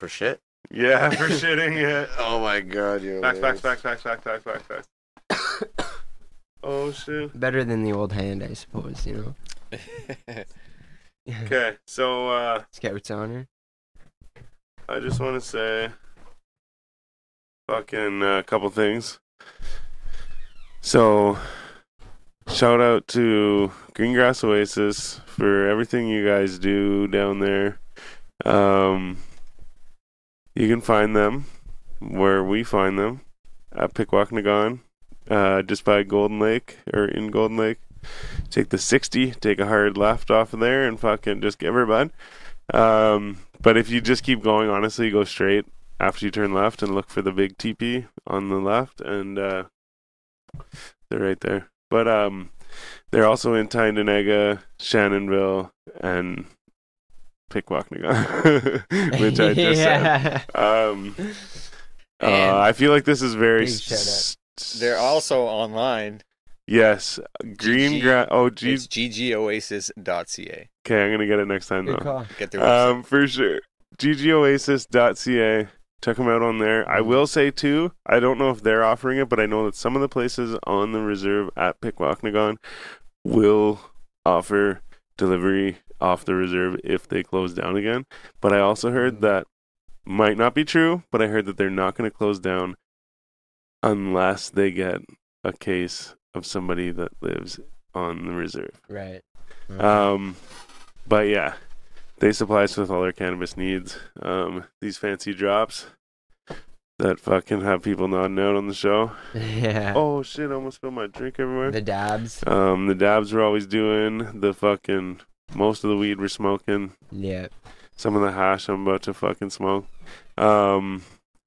for shit. Yeah, [laughs] for shitting. Yeah. Oh my god, you. Back, back, back, back, back, back, back, [coughs] back. Oh shit. Better than the old hand, I suppose. You know. [laughs] [laughs] Okay, so uh Scouts honor. I just want to say fucking a couple things. So, shout out to Greengrass Oasis for everything you guys do down there. Um, you can find them where we find them at Pikwakanagan, uh, just by Golden Lake or in Golden Lake. Take the 60, take a hard left off of there, and fucking just give her a bud. Um, but if you just keep going, honestly, go straight after you turn left and look for the big TP on the left, and uh, they're right there. But um, they're also in Tyendinaga, Shannonville, and Pikwakanagan, [laughs] which I just [laughs] yeah. said. Um, uh, I feel like this is very. big s- They're also online. Yes, green GG. grass. Oh, geez. It's ggoasis.ca. Okay, I'm gonna get it next time Good though. call. Get their website. Um, for sure. GGOasis.ca. Check them out on there. I will say too, I don't know if they're offering it, but I know that some of the places on the reserve at Pikwakanagan will offer delivery off the reserve if they close down again. But I also heard that might not be true, but I heard that they're not going to close down unless they get a case of somebody that lives on the reserve. Right. Um, but yeah, they supply us with all our cannabis needs. Um, these fancy drops that fucking have people nodding out on the show. [laughs] yeah. Oh shit! I almost spilled my drink everywhere. The dabs. Um, the dabs we're always doing. The fucking most of the weed we're smoking. Yeah. Some of the hash I'm about to fucking smoke. Um,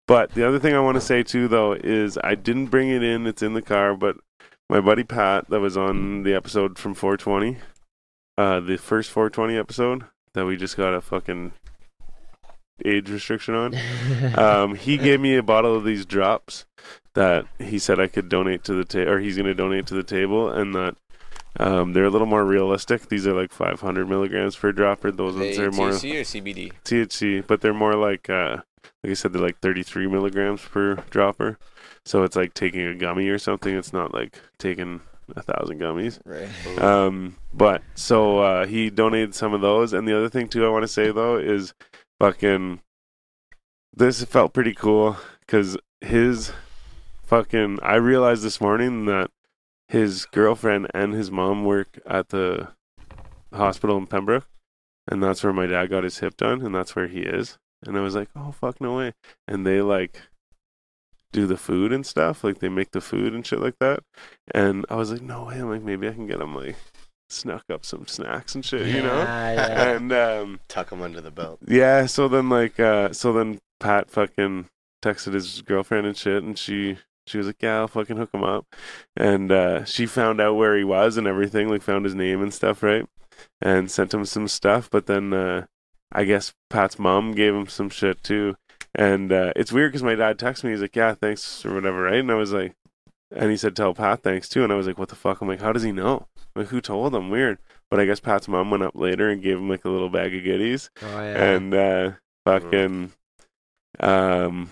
but the other thing I want to say too, though, is I didn't bring it in. It's in the car, but my buddy Pat, that was on the episode from 420, uh, the first 420 episode that we just got a fucking age restriction on. [laughs] Um, he gave me a bottle of these drops that he said I could donate to the table, or he's going to donate to the table, and that um, they're a little more realistic. These are like 500 milligrams per dropper. Those ones They are more THC or CBD? THC, but they're more like uh like I said, they're like 33 milligrams per dropper. So it's like taking a gummy or something. It's not like taking a thousand gummies. Right. Um, but so uh, he donated some of those, and the other thing too I want to say though is fucking this felt pretty cool because his fucking I realized this morning that his girlfriend and his mom work at the hospital in Pembroke, and that's where my dad got his hip done, and that's where he is. And I was like, oh fuck, no way. And they like do the food and stuff, like they make the food and shit like that. And I was like, no way. I'm like, maybe I can get him like snuck up some snacks and shit, you know. Yeah, yeah. And um, Tuck them under the belt. yeah, so then like uh so then Pat fucking texted his girlfriend and shit and she she was like, Yeah, I'll fucking hook him up. And uh she found out where he was and everything, like found his name and stuff, right? And sent him some stuff, but then uh I guess Pat's mom gave him some shit too. And uh it's weird because my dad texted me, he's like, Yeah, thanks or whatever, right? And I was like and he said tell Pat thanks too and I was like, What the fuck? I'm like, How does he know? Like who told him? Weird. But I guess Pat's mom went up later and gave him like a little bag of goodies Oh yeah. and uh fucking um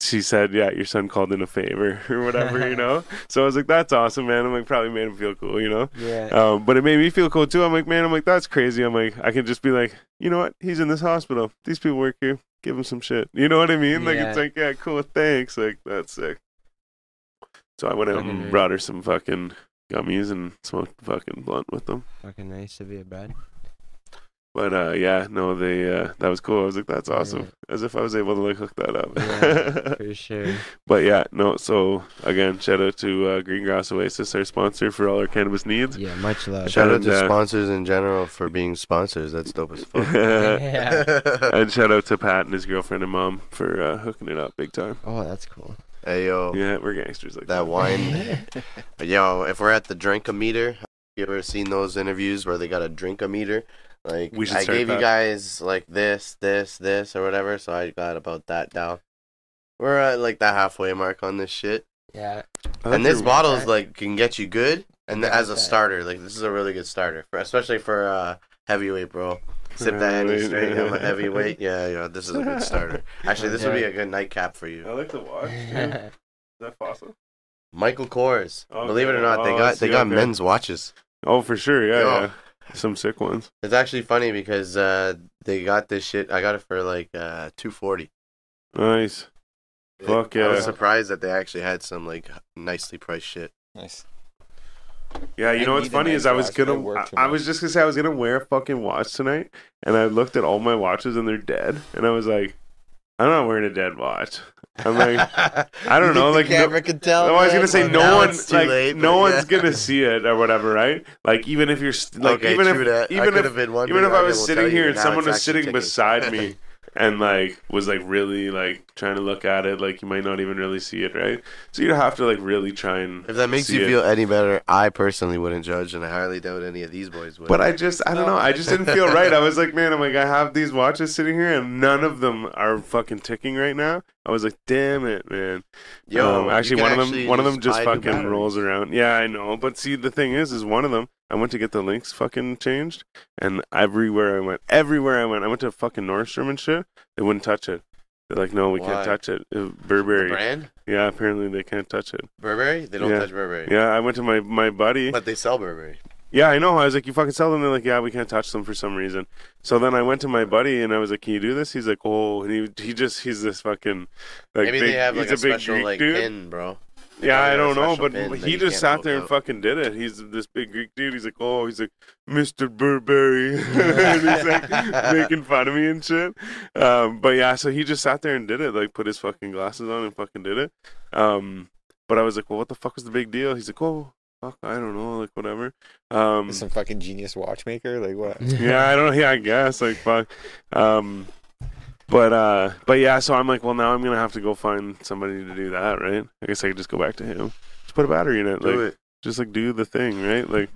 she said yeah your son called in a favor [laughs] or whatever you know? [laughs] So i was like that's awesome man. I'm like probably made him feel cool you know? Yeah. um but it made me feel cool too. I'm like man i'm like that's crazy. I'm like i can just be like you know what? He's in this hospital. These people work here. Give him some shit. You know what i mean? Like Yeah. it's like yeah cool. Thanks. Like that's sick. So i went out Fucking and right. brought her some fucking gummies and smoked fucking blunt with them. Fucking nice to be a bread. But uh, yeah, no, they uh, that was cool. I was like, that's awesome. Yeah. As if I was able to like hook that up. Yeah, [laughs] for sure. but yeah, no. So again, shout out to uh, Green Grass Oasis, our sponsor for all our cannabis needs. Yeah, much love. Shout out And, to uh, sponsors in general for being sponsors. That's dope as fuck. [laughs] yeah. [laughs] and shout out to Pat and his girlfriend and mom for uh, hooking it up big time. Oh, that's cool. hey yo, Yeah, we're gangsters like that wine. yo, if we're at the drink a meter, you ever seen those interviews where they got a drink a meter? Like We should I gave that. you guys like this, this, this, or whatever, so I got about that down. We're at like the halfway mark on this shit. Yeah. And this bottle is like can get you good, and Yeah, as a okay. starter, like this is a really good starter, for, especially for uh, heavyweight, bro. Sip that Henny Heavyweight. straight. I'm a [laughs] heavyweight. Yeah, yeah. This is a good starter. Actually, this would be a good nightcap for you. I like the watch. too. [laughs] Is that fossil? Michael Kors. Okay. Believe it or not, they Oh, got they got okay. men's watches. Oh, for sure. Yeah, Yo. yeah. Some sick ones. It's actually funny because uh, they got this shit. I got it for like uh, two forty. Nice. Fuck yeah! I was surprised that they actually had some like nicely priced shit. Nice. Yeah, you I know what's funny nice is I was watch, but I gonna. I, I was just gonna say I was gonna wear a fucking watch tonight, and I looked at all my watches and they're dead, and I was like, I'm not wearing a dead watch. I'm like, I don't know, like, the no- camera could tell. I was gonna say Well, no one, like, late, no but one's gonna see it or whatever, right? Like even if you're like okay, even if that. I even if even if I was sitting here and someone was sitting beside me [laughs] and like was like really like trying to look at it like you might not even really see it right? So you'd have to like really try and If that makes you it. feel any better, I personally wouldn't judge, and I highly doubt any of these boys would. but I just I don't know I just didn't feel [laughs] right. I was like man I'm like I have these watches sitting here and none of them are fucking ticking right now. I was like damn it man. Yo, Um, actually one of them one of them just fucking rolls around. Yeah I know but see the thing is is one of them I went to get the links fucking changed and everywhere I went everywhere I went I went to fucking Nordstrom and shit they wouldn't touch it they're like no we Why? can't touch it Uh, The Burberry brand yeah apparently they can't touch it Burberry. They don't Yeah. touch Burberry. yeah I went to my my buddy But they sell Burberry. yeah, I know. I was like, you fucking sell them. They're like, yeah, we can't touch them for some reason. So then I went to my buddy and I was like, can you do this? He's like, oh, and he he just he's this fucking like Maybe big, they have like he's a, a special like dude. pin, bro. They Yeah, I don't know, but pin he just sat there and out. fucking did it. He's this big Greek dude. He's like, oh, he's like, Mr. Burberry, [laughs] and he's like [laughs] making fun of me and shit. Um, but yeah, so he just sat there and did it. Like, put his fucking glasses on and fucking did it. Um, but I was like, well, what the fuck was the big deal? He's like, oh, fuck, I don't know, like whatever. Um, Some fucking genius watchmaker, like what? [laughs] yeah, I don't. Yeah, I guess like fuck. Um, but uh, but yeah. So I'm like, well, now I'm gonna have to go find somebody to do that, right? I guess I could just go back to him. Just put a battery in it, like it. just like do the thing, right? Like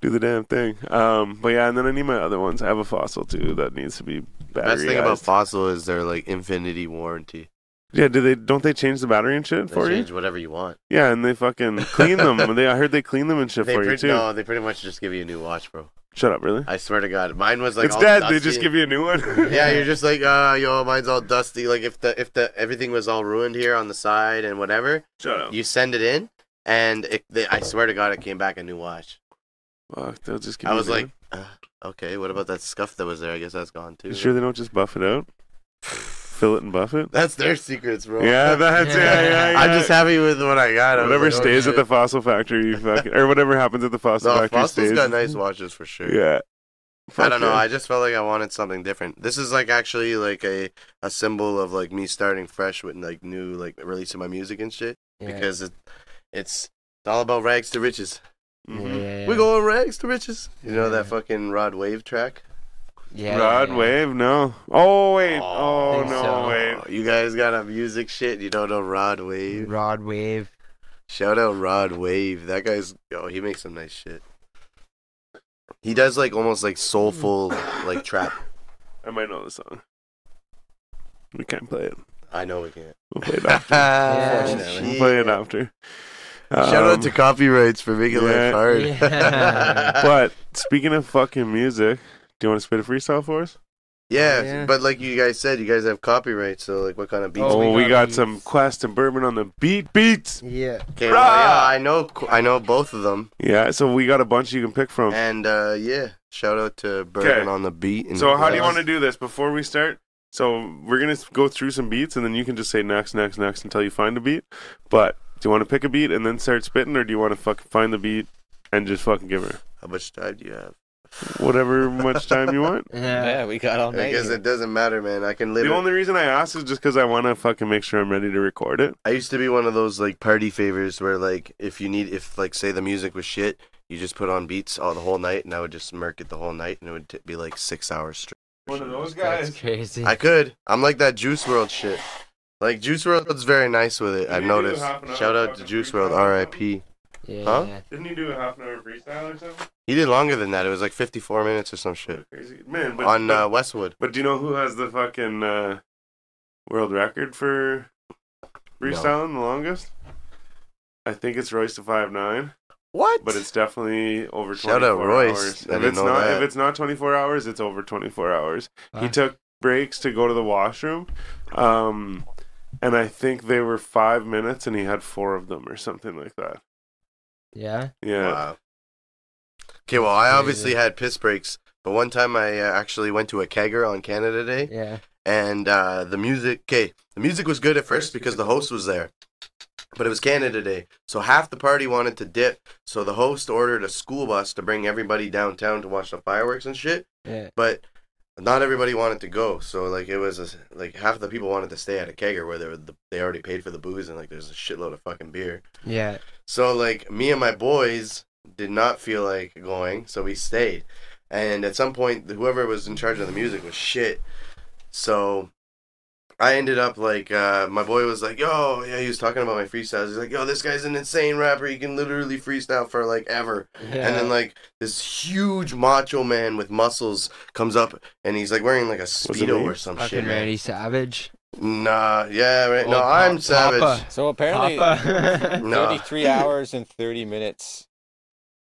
do the damn thing. Um, but yeah, and then I need my other ones. I have a fossil too that needs to be battery. Best thing about Fossil is their like infinity warranty. yeah, do they don't they change the battery and shit They for change you? Change whatever you want. Yeah, and they fucking clean them. [laughs] they I heard they clean them and shit They for you too. no, they pretty much just give you a new watch, bro. Shut up, really? I swear to God, mine was like it's all dead. They just give you a new one. [laughs] yeah, you're just like, uh, yo, mine's all dusty. Like if the if the everything was all ruined here on the side and whatever, Shut up. you send it in, and it, they, I swear to God, it came back a new watch. Fuck, they'll just give I was like, uh, okay, what about that scuff that was there? I guess that's gone too. You sure they don't just buff it out? [laughs] Fill it and buff it? That's their secrets, bro. Yeah, [laughs] that's yeah, yeah, yeah. I'm just happy with what I got. I whatever like, oh, stays at the fossil factory, you fucking or whatever happens at the fossil No, factory Fossil's stays. got nice watches for sure. Yeah. I don't know. yeah. I just felt like I wanted something different. This is like actually like a a symbol of like me starting fresh with like new like releasing my music and shit Yeah. because it it's it's all about rags to riches. Yeah, Mhm. yeah, yeah. We going rags to riches. You know that fucking Rod Wave track? Yeah, Rod yeah. Wave? No. Oh wait. Oh, Oh, no so. wait. You guys got a music shit. You don't know Rod Wave? Rod Wave. Shout out Rod Wave. That guy's oh he makes some nice shit. He does like almost like soulful like trap. I might know the song. We can't play it. I know we can't. We'll play it after. [laughs] Yeah. we'll play it after. Shout Um, out to copyrights for making yeah. life hard. Yeah. [laughs] But speaking of fucking music, do you want to spit a freestyle for us? Yeah, Yeah. but like you guys said, you guys have copyright. So like, what kind of beats? Oh, we we, got got, some Quest and Bourbon on the beat beats. Yeah. Okay, well, yeah, I know, I know both of them, Yeah, so we got a bunch you can pick from. and uh, yeah, shout out to Bergen Okay. on the beat. And So how do you want to do this before we start? So we're gonna go through some beats, and then you can just say next, next, next until you find a beat. But do you want to pick a beat and then start spitting, or do you want to fucking find the beat and just fucking give her How much time do you have? Whatever much time you want? [laughs] Yeah. Yeah, we got all I night. guess it doesn't matter, man. I can live. The only reason I ask is just because I want to fucking make sure I'm ready to record it. I used to be one of those like party favors where like if you need if like say the music was shit, you just put on beats all the whole night, and I would just murk it the whole night, and it would t- be like six hours straight. One of those That's guys. crazy. I could. I'm like that Juice WRLD shit. Like Juice WRLD's very nice with it. Did I've noticed. half an hour Shout out to Juice WRLD, or R.I.P. yeah. Huh? Didn't he do a half an hour freestyle or something? He did longer than that. It was like 54 minutes or some shit Crazy man. But, on but, uh, Westwood. but do you know who has the fucking uh, world record for freestyling the longest? I think it's Royce to five nine. What? but it's definitely over 24 Shout out Royce. hours. I If didn't it's know not that. if it's not 24 hours, it's over 24 hours. He took breaks to go to the washroom. Um and I think they were 5 minutes and he had 4 of them or something like that. Yeah. Yeah. Wow. Okay, well, I obviously had piss breaks, but one time I uh, actually went to a kegger on Canada Day, Yeah. and uh, the music. Okay, the music was good at first because the host was there, but it was Canada Day, so half the party wanted to dip. So the host ordered a school bus to bring everybody downtown to watch the fireworks and shit. Yeah. But not everybody wanted to go. So like it was a, like half the people wanted to stay at a kegger where they were the, they already paid for the booze and like there's a shitload of fucking beer. Yeah. So like me and my boys did not feel like going, so we stayed. And at some point, whoever was in charge of the music was shit. So I ended up like uh, my boy was like, "Yo, yeah." He was talking about my freestyles. He's like, "Yo, this guy's an insane rapper. He can literally freestyle for like ever." And then like this huge macho man with muscles comes up, and he's like wearing like a speedo or some fucking shit. man. Randy Savage. Nah, yeah, right. No, Old I'm savage. Papa. So apparently, Papa. 33 hours and 30 minutes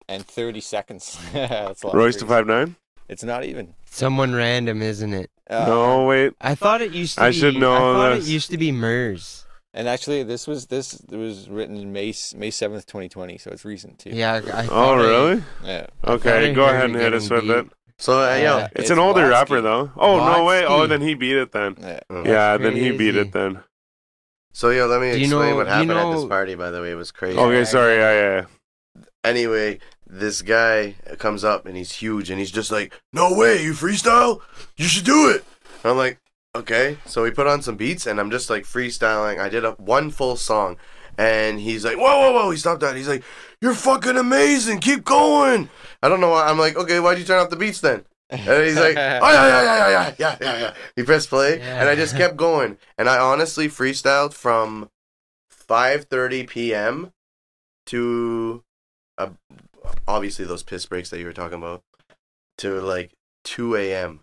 and 30 seconds. [laughs] That's a lot. Royce to five nine. It's not even. Someone random, isn't it? Uh, no, wait. I thought it used to I be. should know I thought this. it used to be Mers. And actually, this was this was written May May 7th, 2020, so it's recent too. Yeah. I Oh, thought I- really? Yeah. Okay, I go ahead and hit us with getting it. So uh, yo, Uh, It's, an older Watsky. rapper though. Oh no way! Oh, then he beat it then. Yeah. yeah, then he beat it then. so yo, let me Do you explain know- what do you happened at this party. By the way, it was crazy. Okay, sorry. Yeah, yeah. yeah. anyway, this guy comes up and he's huge and he's just like, "No way, you freestyle? You should do it." And I'm like, "Okay." So we put on some beats and I'm just like freestyling. I did a one full song, and he's like, "Whoa, whoa, whoa!" He stopped that. He's like, "You're fucking amazing. Keep going." I don't know why. I'm like, "Okay, why'd you turn off the beats then?" And he's like, "Oh yeah, yeah, yeah, yeah, yeah, yeah, yeah, yeah." He pressed play, Yeah. and I just kept going. And I honestly freestyled from 5:30 p.m. to uh, obviously those piss breaks that you were talking about to like 2 a.m.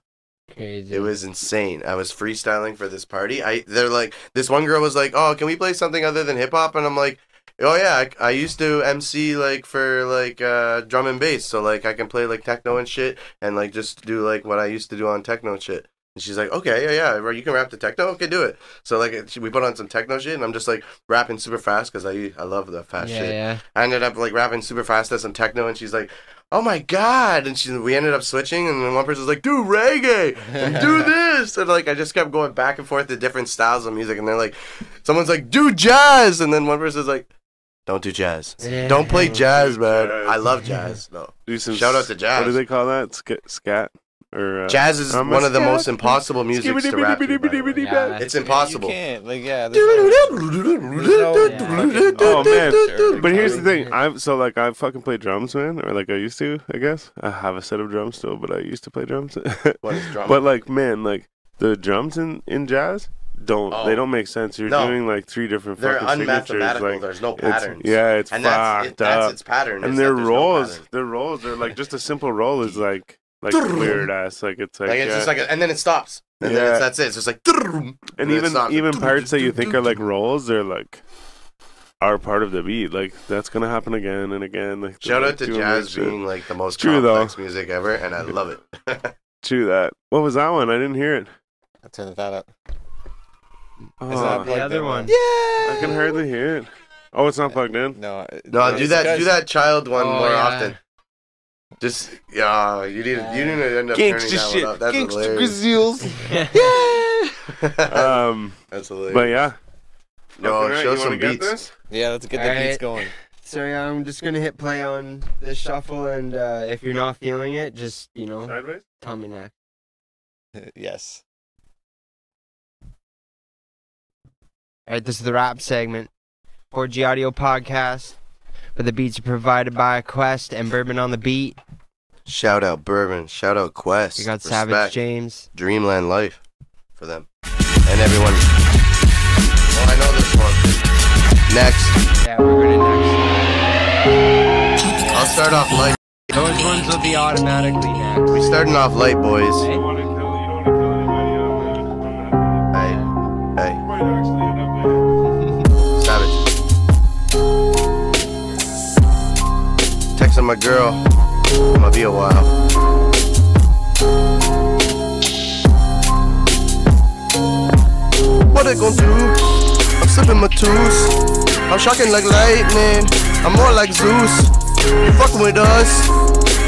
Crazy. It was insane. I was freestyling for this party. I they're like this one girl was like, "Oh, can we play something other than hip hop?" And I'm like, "Oh yeah, I, I used to MC like for like uh, drum and bass, so like I can play like techno and shit, and like just do like what I used to do on techno and shit." And she's like, "Okay, yeah, yeah, you can rap the techno. Okay, do it." So like we put on some techno shit, and I'm just like rapping super fast because I I love the fast yeah, shit. yeah. I ended up like rapping super fast to some techno, and she's like, "Oh my god!" And she, we ended up switching, and then one person's like, "Do reggae, and do [laughs] this," and like I just kept going back and forth to different styles of music, and they're like, someone's like, "Do jazz," and then one person's like, "Don't do jazz, Yeah. don't play jazz, man. Jazz. I love jazz, no." Do some Shout out to jazz. What do they call that? Sk- scat or uh, Jazz is I'm one of the scat. most impossible musics to rap to. by the way. Yeah. It's impossible. You can't. Like, yeah. there's Oh man! [laughs] But here's the thing. I've so like I fucking play drums, man, or like I used to. I guess I have a set of drums still, but I used to play drums. [laughs] What is drum? but like, man, like the drums in in jazz don't Oh. they don't make sense. You're No. doing like three different They're fucking signatures. unmathematical. Like, There's no it's- patterns. yeah, it's and fucked that's it, that's up. its pattern. is and that their there's no rolls, pattern. their rolls, they're like just a simple roll is like like weird ass. Like it's like, Like it's yeah. just like, a, and then it stops, and then Yeah. it's, that's it. It's just like, and then it even even parts that you think are like rolls, they're like are part of the beat. Like that's gonna happen again and again. Like Shout like, out to jazz being like the most True, though. complex music ever, and I love it. True that. What was that one? I didn't hear it. I'll turn that up. Oh, Is that The other the- one. Yeah, I can hardly hear it. Oh, it's not plugged in. No. uh, no, do that. Do that child one Oh, more yeah. often. Just yeah, you need. You need to end up turning that one up. That's hilarious. [laughs] [laughs] Um, That's hilarious. but yeah. no, Alright, show you wanna some get beats. this? Yeah, let's get the Alright. beats going. So yeah, I'm just gonna hit play on this shuffle, and uh, if you're not feeling it, just you know, Sideways. tell me next. [laughs] yes. All right, this is the rap segment. 4G Audio Podcast, where the beats are provided by Quest and Bourbon on the beat. Shout out Bourbon. Shout out Quest. We got Respect. Savage James. Dreamland Life for them and everyone. Oh, I know this one. Next, Yeah, we're gonna next. I'll start off light. Those ones will be automatically next. We starting off light, boys. You don't want Texting my girl. I'ma be a while. What it gon' do? I'm slipping my tools. I'm shocking like lightning. I'm more like Zeus. You fucking with us.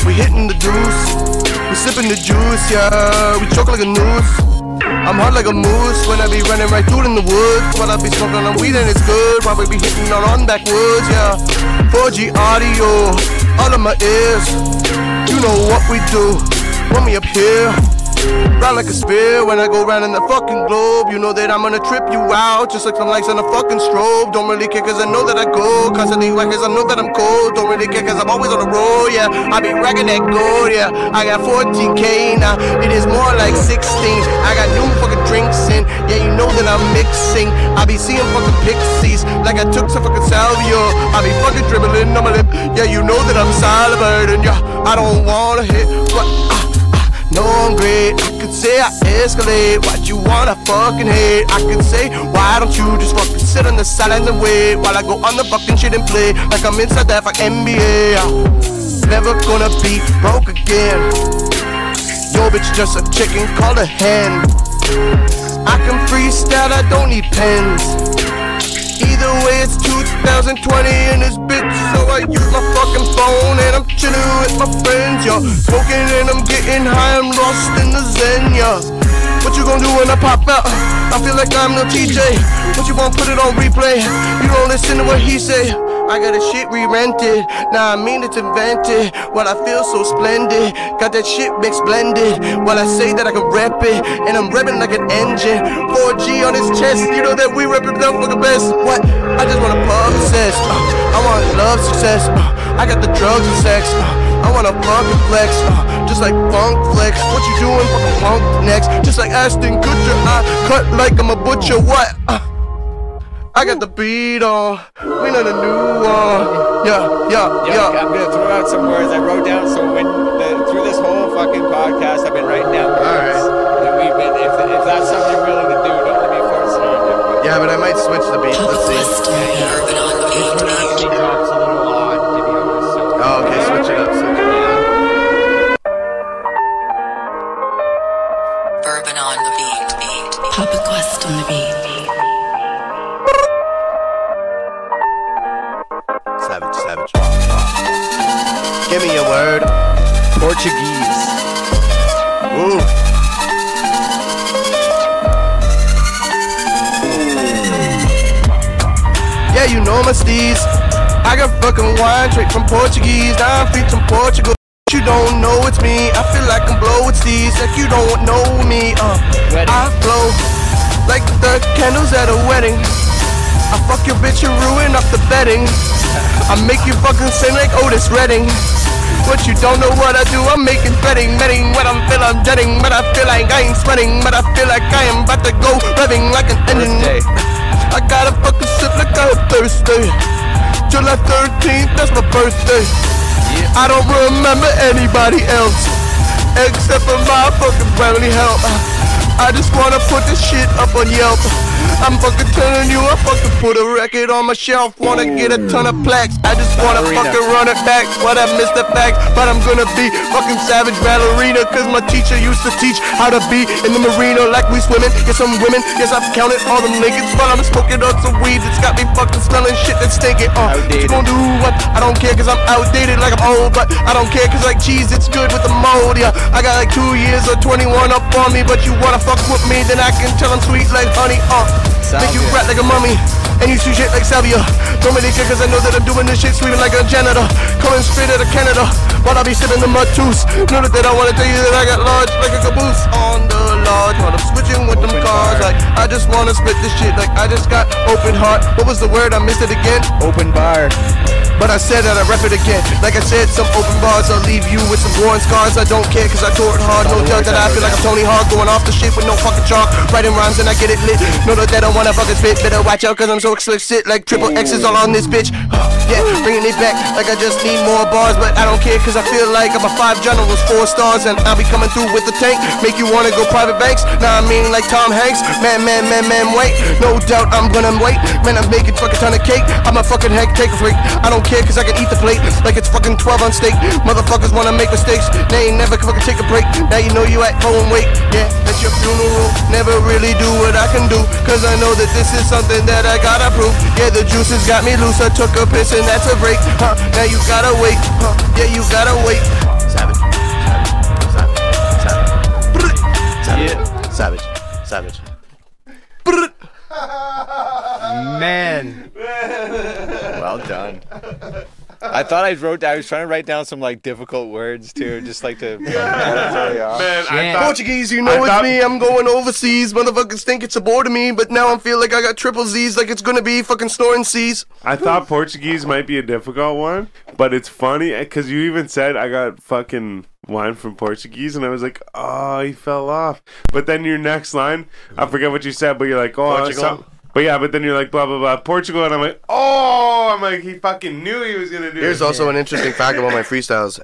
We hitting the deuce. We sipping the juice, yeah. We choke like a noose. I'm hot like a moose when I be running right through in the woods. While I be smoking on weed and it's good. While we be hitting on on backwoods, yeah. 4G audio, all of my ears. You know what we do when we here. Round like a spear when I go round in the fucking globe. You know that I'm gonna trip you out, just like some lights on a fucking strobe. Don't really care cause I know that I go. Constantly whack cause I know that I'm cold. Don't really care cause I'm always on the road, yeah. I be racking that gold, yeah. I got 14k now, it is more like 16. I got new fucking drinks in, yeah, you know that I'm mixing. I be seeing fucking pixies like I took some fucking salvia. I be fucking dribbling on my lip, yeah, you know that I'm salivating, yeah. I don't wanna hit ah, No, I'm great. I could say I escalate. What you wanna fucking hate? I could say, why don't you just fucking sit on the sideline and wait while I go on the fucking shit and play like I'm inside that fucking NBA. Never gonna be broke again. Yo, bitch, just a chicken, call a hen. I can freestyle, I don't need pens. Either way, it's 2020 and this bitch, so I use my fucking phone and I'm chilling with my friends, yo. Smoking and I'm getting high, I'm lost in the zen, yo. What you gonna do when I pop out? I feel like I'm no TJ. What you gonna put it on replay? You don't listen to what he say. I got a shit re-rented. Nah, I mean it's invented. While I feel so splendid, got that shit mixed blended. While I say that I can rap it, and I'm rapping like an engine. 4G on his chest, you know that we reppin' them for the best. What? I just wanna possess. Uh, I want love, success. Uh, I got the drugs and sex. Uh, I wanna fucking flex. Uh, just like funk flex. What you doing, fucking punk next? Just like Ashton Kutcher, I cut like I'm a butcher. What? I got the beat on. We know the new one. Yeah, yeah, Yeah, yeah. I'm gonna throw out some words I wrote down. So when the, through this whole fucking podcast, I've been writing down words that we've been. If, if that's something you're willing to do, don't let me force it on you. Yeah, but I might switch the beat. Let's see. This one actually drops a little odd, to be honest. So Oh, okay, switch it up. Switch Got fucking wine straight from Portuguese. Now I'm featuring Portugal. You don't know it's me. I feel like I'm blow with. Like you don't know me. Uh, I blow like the candles at a wedding. I fuck your bitch and ruin up the bedding. I make you fucking sing like Otis Redding. What you don't know what I do, I'm making betting, betting what I'm feel I'm jetting, but I feel like I ain't sweating, but I feel like I am about to go revving like an engine. I gotta fucking sip like I'm thirsty. July 13th, that's my birthday. I don't remember anybody else except for my fucking family help. I just wanna put this shit up on Yelp. I'm fucking telling you, I fucking put a record on my shelf. Wanna get a ton of plaques. I just wanna Ballerina. fucking run it back. But I missed the facts. But I'm gonna be fucking savage ballerina. Cause my teacher used to teach how to be in the marina like we swimming. Yes, I'm women. Yes, I've counted all them niggas. But I'm smoking on some weed that's got me fucking smelling shit that's stinking. Uh, what you gonna do what? I don't care cause I'm outdated like I'm old. But I don't care cause like cheese, it's good with the mold. Yeah, I got like two years or 21 up on me. But you wanna fuck with me, then I can tell I'm sweet like honey. Uh, make you rap like a mummy. And you see shit like Salvia. Don't really care cause I know that I'm doing this shit sweeping like a janitor. Coming straight out of Canada. While I be sipping the mud tooth. Know that I wanna tell you that I got large like a caboose on the lodge. While I'm switching with them cars. Like I just wanna spit this shit like I just got open heart. What was the word? I missed it again. Open bar. But I said that I rep it again. Like I said, some open bars I'll leave you with some worn scars. I don't care cause I tore it hard. No doubt that I feel like I'm Tony Hawk going off the shit with no fucking chalk. Writing rhymes and I get it lit. No doubt that I wanna fucking spit. Better watch out cause I'm so explicit. Like triple X's all on this bitch. [sighs] Yeah, bringing it back like I just need more bars. But I don't care cause I feel like I'm a five generals, four stars. And I'll be coming through with the tank. Make you wanna go private banks. Nah, I mean like Tom Hanks. Man, man, man, man, wait. No doubt I'm gonna wait. Man, I'm making fucking ton of cake. I'm a fucking heck take a freak. I don't care cause I can eat the plate like it's fucking 12 on steak. Motherfuckers wanna make mistakes. They ain't never fucking take a break. Now you know you at home wait. Yeah, at your funeral. Never really do what I can do. Cause I know that this is something that I gotta prove. Yeah, the juices got me loose. I took a piss and that's a break. Huh, now you gotta wait. Huh, yeah, you gotta wait. Savage. Savage. Savage. Savage. Savage. man, Well done. I I thought I wrote. I was trying to write down some like difficult words too, just like to. yeah. Man, I Shit. thought, Portuguese, you know I it's thought- me. I'm going overseas. Motherfuckers think it's a bore to me, but now I feel like I got triple Z's, like it's gonna be fucking snoring C's. I thought Portuguese might be a difficult one, but it's funny eh, because you even said I got fucking wine from Portuguese, and I was like, oh, he fell off. But then your next line, I forget what you said, but you're like, oh, Portugal? some- But yeah, but then you're like blah blah blah Portugal, and I'm like, oh, I'm like he fucking knew he was gonna do. Here's it. also an interesting fact about my [laughs] freestyles.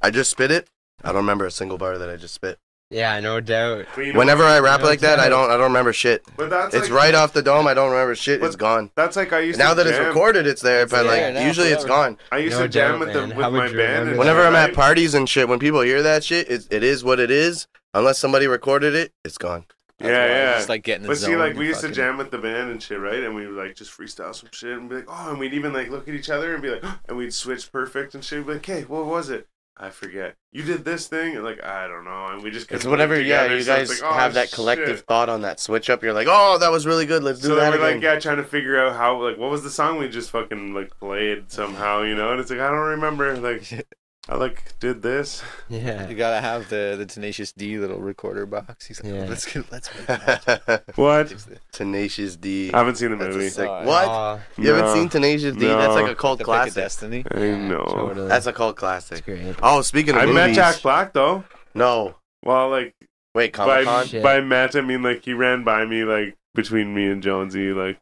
I just spit it. I don't remember a single bar that I just spit. Yeah, no doubt. You know Whenever? I rap No like that, I don't I don't remember shit. But that's It's like, right off the dome. I don't remember shit. It's gone. That's like I used to Now to that it's recorded, it's there. But there like now, usually it's gone. I used No to jam doubt, with the man. with How my would you band. remember that? Whenever I'm at right? parties and shit, when people hear that shit, it, it is what it is. Unless somebody recorded it, it's gone. Yeah, yeah. Just like getting the But see, like we used to jam with the band and shit, right? And we would like just freestyle some shit and be like, oh, and we'd even like look at each other and be like, [gasps] and we'd switch perfect and shit. Be like, hey, what was it? I forget. You did this thing, and like I don't know, and we just It's whatever. it Yeah, you so guys like, oh, have that collective shit. thought on that switch up. You're like, oh, that was really good. Let's do So that then we're again. like, yeah, trying to figure out how, like, what was the song we just fucking like played somehow, you know? And it's like I don't remember. Like, [laughs] I like did this. Yeah. You gotta have the the Tenacious D little recorder box. He's like, Yeah. let's get let's make that. [laughs] What? Tenacious D. I haven't seen the That's a movie. sick. Oh, what? Aw, You haven't seen Tenacious D? That's like a cult the Pick of classic. Destiny. I know. totally. That's a cult classic. great. Oh, speaking of I movies, met Jack Black though. No, Well, like wait, Comic by Con. Shit. by met, I mean like he ran by me like between me and Jonesy, like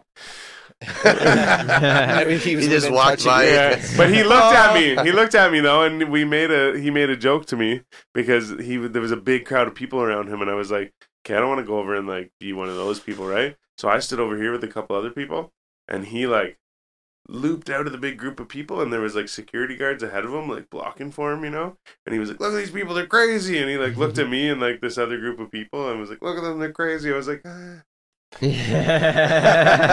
[laughs] I mean, he, [laughs] was He just within walked by. yeah. [laughs] But he looked at me. He looked at me though, and we made a he made a joke to me because he there was a big crowd of people around him, and I was like, okay, I don't want to go over and like be one of those people, right? So I stood over here with a couple other people, and he like looped out of the big group of people, and there was like security guards ahead of him, like blocking for him, you know. And he was like, "Look at these people, they're crazy," and he like looked at me and like this other group of people, and was like, "Look at them, they're crazy." I was like. Ah. Yeah.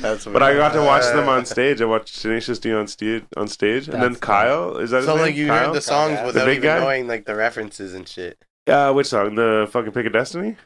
That's [laughs] But I got to watch them on stage. I watched Tenacious D on stage, on stage, and then Kyle. Is that his So name? like you Kyle? heard the songs The without big even guy? knowing like the references and shit. Uh, which song? The fucking Pick of Destiny?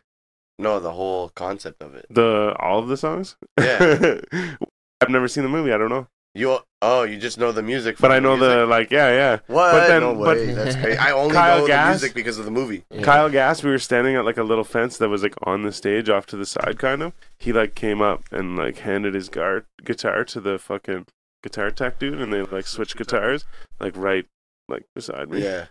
No, the whole concept of it. The all of the songs? Yeah. [laughs] I've never seen the movie. I don't know, You oh, you just know the music. but from I know music? the like. Yeah, yeah. What? but then- no but- way. That's crazy. I only Kyle know Gass? the music because of the movie. Yeah. Kyle Gass. We were standing at like a little fence that was like on the stage, off to the side, kind of. He like came up and like handed his guard guitar to the fucking guitar tech dude, and they like switched guitars, like right like beside me. Yeah.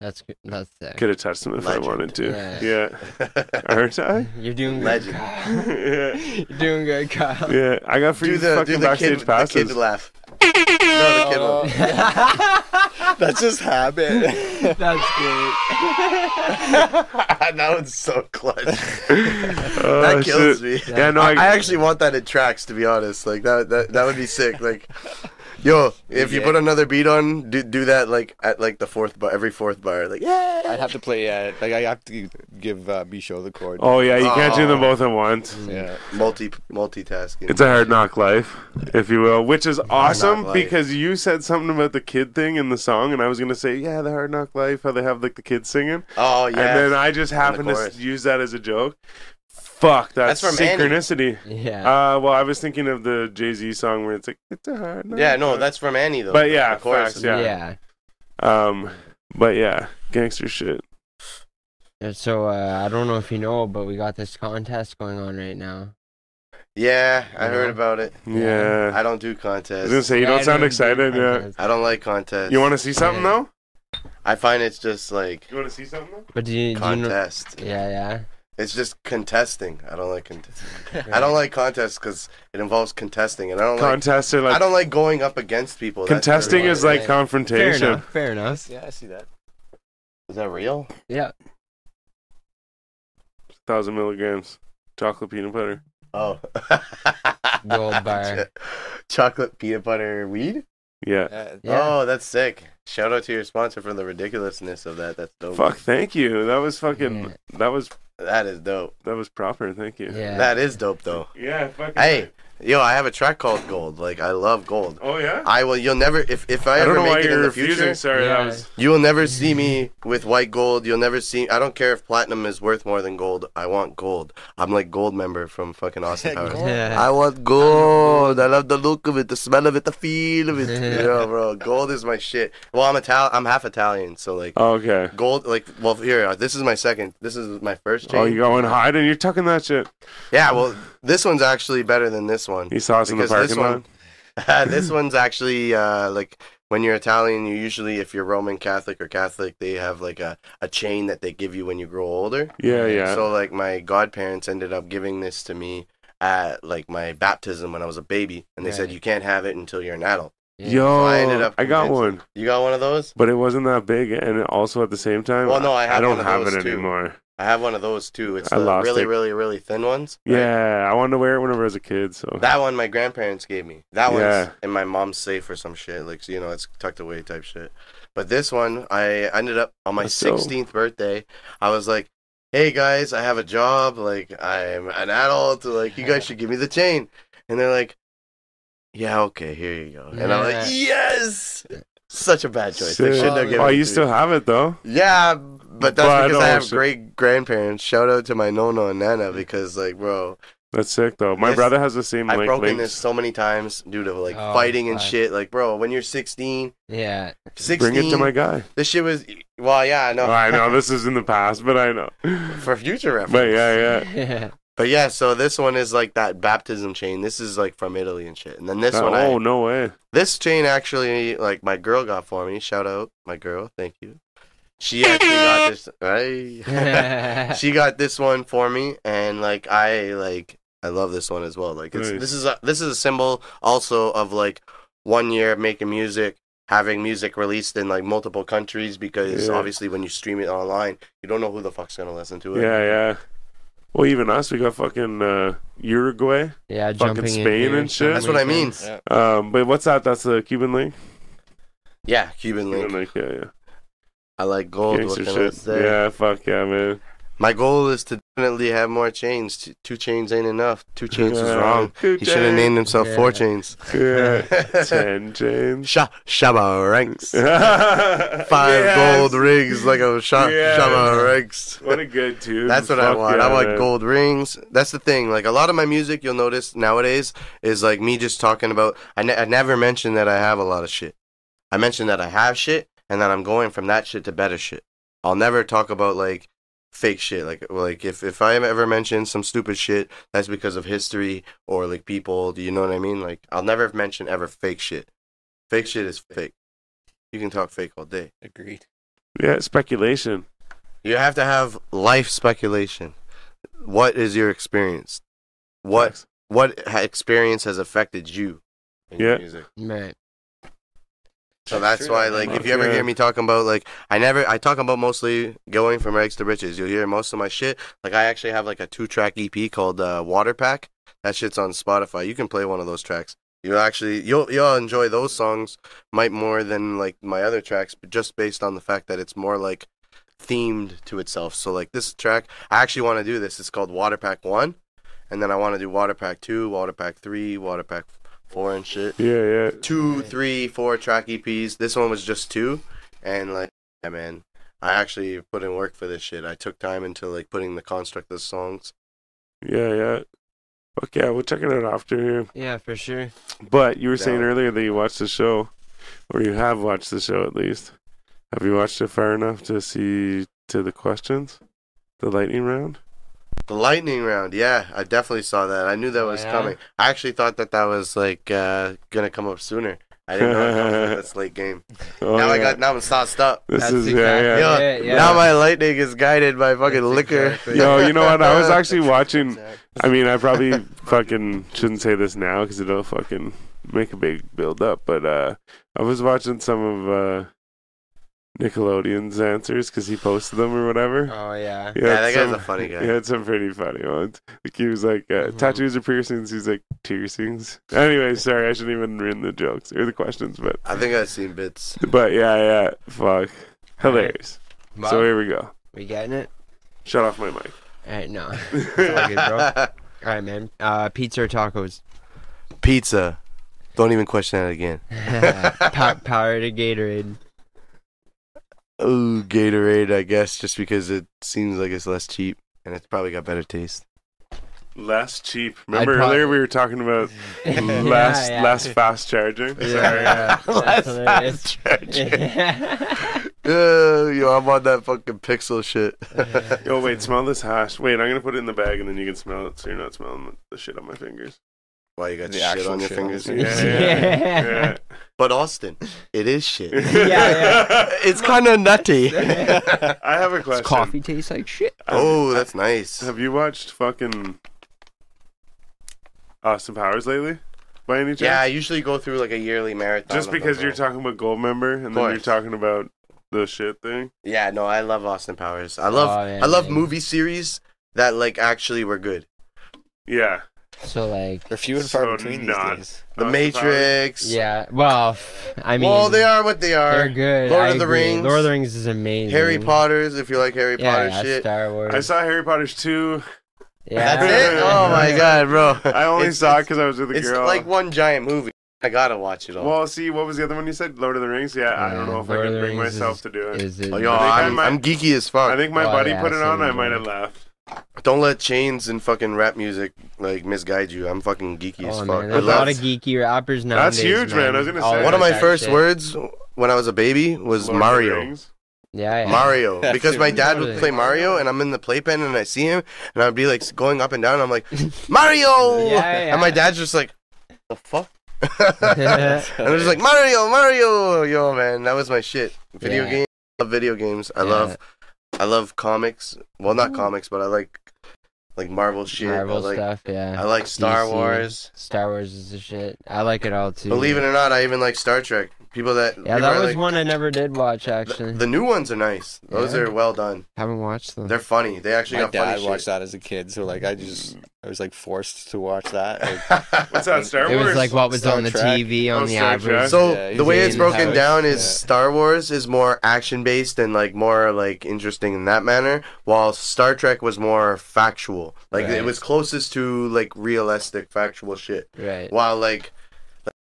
That's good. That's sick. Could have touched him if Legend. I wanted to. Yeah. Yeah. [laughs] Aren't I? You're doing Legend. good, Kyle. [laughs] yeah. You're doing good, Kyle. Yeah, I got free do the fucking do the backstage kid, the passes. kid laugh. [laughs] No, the kid Oh, one. That's just habit. That's great. that one's so clutch. Oh, that kills shit. me. Yeah, no, I, I, I actually want that in tracks to be honest. Like that that that would be sick. Like yo, if you put another beat on, do do that like at like the fourth bar every fourth bar. Like yeah. I'd have to play. Uh, like I have to give uh, Bisho the chord. Oh yeah, you can't do them both at once. Yeah. Multi multitasking. It's a hard knock life, if you will, which is awesome because you said something about the kid thing in the song, and I was gonna say, yeah, the hard knock life, how they have like the kids singing, oh yeah. and then I just And the happened to use that as a joke. Fuck, that's, That's from Annie. synchronicity. Yeah. Uh, well, I was thinking of the Jay Z song where it's like, it's a hard knock yeah, no, that's from Annie though. But yeah, the chorus facts, yeah. yeah. Um, but yeah, gangster shit. And So uh, I don't know if you know, but we got this contest going on right now. Yeah, I You heard about it. Yeah. I don't do contests. I was gonna say you Yeah, don't I sound do excited. Yeah. I don't like contests. You want to see something Yeah. though? I find it's just like You want to see something though? But do you, do you know? contest. Yeah, yeah. It's just contesting. I don't like contesting. [laughs] I don't like contests because it involves contesting, and I don't like. Contest like I don't like going up against people. That's contesting really- is like Fair confrontation. enough. Fair enough. Yeah, I see that. Is that real? Yeah. Thousand milligrams, chocolate peanut butter. Oh. [laughs] Gold bar. [laughs] Chocolate peanut butter weed. Yeah. Yeah. Yeah. Oh, that's sick. Shout out to your sponsor for the ridiculousness of that. That's dope. Fuck. Thank you. That was fucking. Yeah. That was That is dope. that was proper. Thank you. Yeah. That is dope though. Yeah. Fucking. Hey, Yo, I have a track called Gold. Like I love gold. Oh yeah. I will. You'll never. If if I, I ever don't know why make it in the refusing. future, Sorry, that Yeah. was. you will never see me with white gold. You'll never see. I don't care if platinum is worth more than gold. I want gold. I'm like gold member from fucking Austin [laughs] Powers. Yeah. I want gold. I love the look of it, the smell of it, the feel of it. [laughs] you know, bro. Gold is my shit. Well, I'm Ital. I'm half Italian, so like Oh, okay. gold. Like, well, here. Uh, this is my second. This is my first oh, chain. Oh, you got one hiding. You're tucking that shit. Yeah. Well, this one's actually better than this one. You saw us in the Because this parking one- lot. [laughs] this one's actually uh, like when you're Italian, you usually, if you're Roman Catholic or Catholic, they have like a, a chain that they give you when you grow older. Yeah, yeah. So like my godparents ended up giving this to me at like my baptism when I was a baby, and they said you can't have it until you're an adult. Yo, So I ended up I got one, You got one of those? but it wasn't that big, and also at the same time, Well, no, I have don't have it too. anymore. I have one of those too. It's I the lost really, it. really, really thin ones. right? Yeah, I wanted to wear it whenever I was a kid. So That one my grandparents gave me. That one's in my mom's safe or some shit. Like you know, it's tucked away type shit. But this one, I ended up on my sixteenth birthday. I was like, "Hey guys, I have a job. Like I'm an adult. Like you guys should give me the chain." And they're like, "Yeah, okay, here you go." And I'm like, "Yes." Such a bad choice. They shouldn't have given oh, it you to still me. have it though. Yeah, but that's But, because I have shit. great grandparents. Shout out to my Nono and Nana because, like, bro, That's sick though. My This- brother has the same I've like broken links. this so many times due to like Oh, fighting and fuck. shit. Like, bro, when you're 16, Yeah. 16, Bring it to my guy. this shit was. Well, yeah, I know. I know this is in the past, but I know. For future reference. But yeah, yeah. [laughs] Yeah. But yeah, so this one is like that baptism chain. This is like from Italy and shit. And then this one, oh I, no way. this chain actually, like my girl got for me. Shout out my girl, thank you. She actually got [laughs] this. Right? [laughs] she got this one for me, and like I like I love this one as well. Like it's, Nice. this is a this is a symbol also of like one year making music, having music released in like multiple countries because Yeah. obviously when you stream it online, you don't know who the fuck's gonna listen to it. Yeah, yeah. Well, even us, we got fucking uh, Uruguay. yeah, Fucking jumping in Spain here and shit. That's what I mean. weekends. Um, but what's that? That's the Cuban link. Yeah, Cuban Cuban link. link, yeah, yeah. I like gold. Gangster What can I shit. say? Yeah, fuck yeah, man. My goal is to definitely have more chains. Two, two chains ain't enough. Two chains was Yeah, wrong. two He should have named himself Four Chains. Yeah, [laughs] ten chains. Sha Shabba ranks. [laughs] Five Five gold rings like a sha- Yes. Shabba ranks. What a good tune. That's what I want. yeah, I want man. gold rings. That's the thing. Like a lot of my music, you'll notice nowadays is like me just talking about. I, ne- I never mention that I have a lot of shit. I mention that I have shit, and that I'm going from that shit to better shit. I'll never talk about like fake shit. Like like if if I ever mention some stupid shit, that's because of history or like people. Do you know what I mean? Like I'll never mention ever fake shit. Fake shit is fake. You can talk fake all day. Agreed. Yeah, speculation. You have to have life speculation. What is your experience? What Facts. what experience has affected you in your Yeah. music? Right. So that's true, why, man. like, if you ever Yeah. hear me talking about, like, I never, I talk about mostly going from rags to riches. You'll hear most of my shit. Like, I actually have like a two track EP called uh, Water Pack. That shit's on Spotify. You can play one of those tracks. You'll actually, you'll you'll enjoy those songs might more than like my other tracks, but just based on the fact that it's more like themed to itself. So like this track, I actually want to do this. It's called Water Pack One, and then I want to do Water Pack Two, Water Pack Three, Water Pack Four, and shit Yeah, yeah. two, three, four track EPs. This one was just two, and like, yeah, man, I actually put in work for this shit. I took time into like putting the construct of the songs. Yeah, yeah. Okay, we'll check it out after here. Yeah, for sure. But you were saying earlier that you watched the show, or you have watched the show at least. Have you watched it far enough to see to the questions, the lightning round? The lightning round, yeah, I definitely saw that. I knew that Oh, was yeah? coming. I actually thought that that was like uh, gonna come up sooner. I didn't know it comes with this late game. [laughs] Oh, now I yeah. got now I'm sauced up. This That's is exactly yeah, yeah. Yo, it, yeah. Now my lightning is guided by fucking That's liquor. exactly Yo, you know what? I was actually [laughs] watching. I mean, I probably fucking shouldn't say this now because it'll fucking make a big build up. But uh, I was watching some of uh, Nickelodeon's answers because he posted them or whatever. Oh yeah. He Yeah, had that guy's a funny guy. He had some pretty funny ones. Like he was like, uh, Mhm. tattoos or piercings? He's like, piercings. Anyway, [laughs] sorry, I shouldn't even read the jokes or the questions, but I think I've seen bits. but yeah, yeah, fuck, hilarious. Well, So here we go. we getting it? Shut off my mic. Alright, no. [laughs] All good, bro. Alright, man. Uh, pizza or tacos? Pizza. Don't even question that again. [laughs] Pow- power to Gatorade. Ooh, Gatorade, I guess, just because it seems like it's less cheap and it's probably got better taste. Less cheap. Remember prob- earlier we were talking about [laughs] [laughs] less yeah. less fast charging. Sorry. Yeah, yeah. [laughs] Less That's fast charging. Uh, yo, I'm on that fucking pixel shit. Yo, wait, smell this hash. Wait, I'm gonna put it in the bag and then you can smell it, so you're not smelling the shit on my fingers. Why you got The shit on your shit fingers? the Yeah, fingers. yeah, Yeah. yeah. [laughs] But Austin, it is shit. yeah. it's kind of nutty. [laughs] I have a question. Coffee tastes like shit. oh, that's nice. Have you watched fucking Austin Powers lately? By any chance? Yeah, I usually go through like a yearly marathon. Just because you're talking about Gold Member and then you're talking about the shit thing. Yeah, no, I love Austin Powers. I love Oh, yeah, I love man. movie series that like actually were good. Yeah. So like, They're few and far So between not- these days. The Austin Matrix. yeah. Well, I mean, well, they are what they are. They're good. Lord I of the agree. Rings. Lord of the Rings is amazing. Harry Potter's, if you like Harry Yeah, Potter yeah, shit. Star Wars. I saw Harry Potter's 2. yeah. That's it? [laughs] Oh my god, bro. I only It's- saw it because I was with a It's girl. It's like one giant movie. I gotta watch it all. well, see, what was the other one you said? Lord of the Rings? Yeah, I don't know if Lord I can bring Rings myself is- to do it. Is it? oh, yo, I think I I'm, might- I'm geeky as fuck. I think my Oh, buddy yeah, put it on. I might have laughed. Don't let chains and fucking rap music like misguide you. I'm fucking geeky as Oh fuck. man, there's a love- lot of geeky rappers now. That's huge, man. I was gonna say. One of my first shit. words when I was a baby was Lord Mario. Yeah, yeah. Mario, That's [laughs] because my dad would play Mario, and I'm in the playpen, and I see him, and I'd be like going up and down. And I'm like, Mario, [laughs] Yeah, yeah. and my dad's just like, the fuck, [laughs] and. I'm just like Mario, Mario, yo, man, that was my shit. Video Yeah. games, I love video games. I Yeah. love, I love comics. Well, not mm-hmm. comics, but I like, like Marvel shit. Marvel I like, stuff. Yeah. I like Star DC. Wars. Star Wars is the shit. I like it all too. Believe it or not, I even like Star Trek. People that Yeah, people that was like- one I never did watch actually. the new ones are nice. Those Yeah. are well done. Haven't watched them. They're funny. They actually My got dad funny watched shit. that as a kid, so like I just I was like forced to watch that. [laughs] Like, What's that, Star Wars? it Wars? was like what was Star on the Trek. TV oh, on Oh, the average. So Yeah, the way it's broken house. down is Yeah. Star Wars is more action based and like more like interesting in that manner, while Star Trek was more factual. Like it was closest to like realistic factual shit. Right. While like like,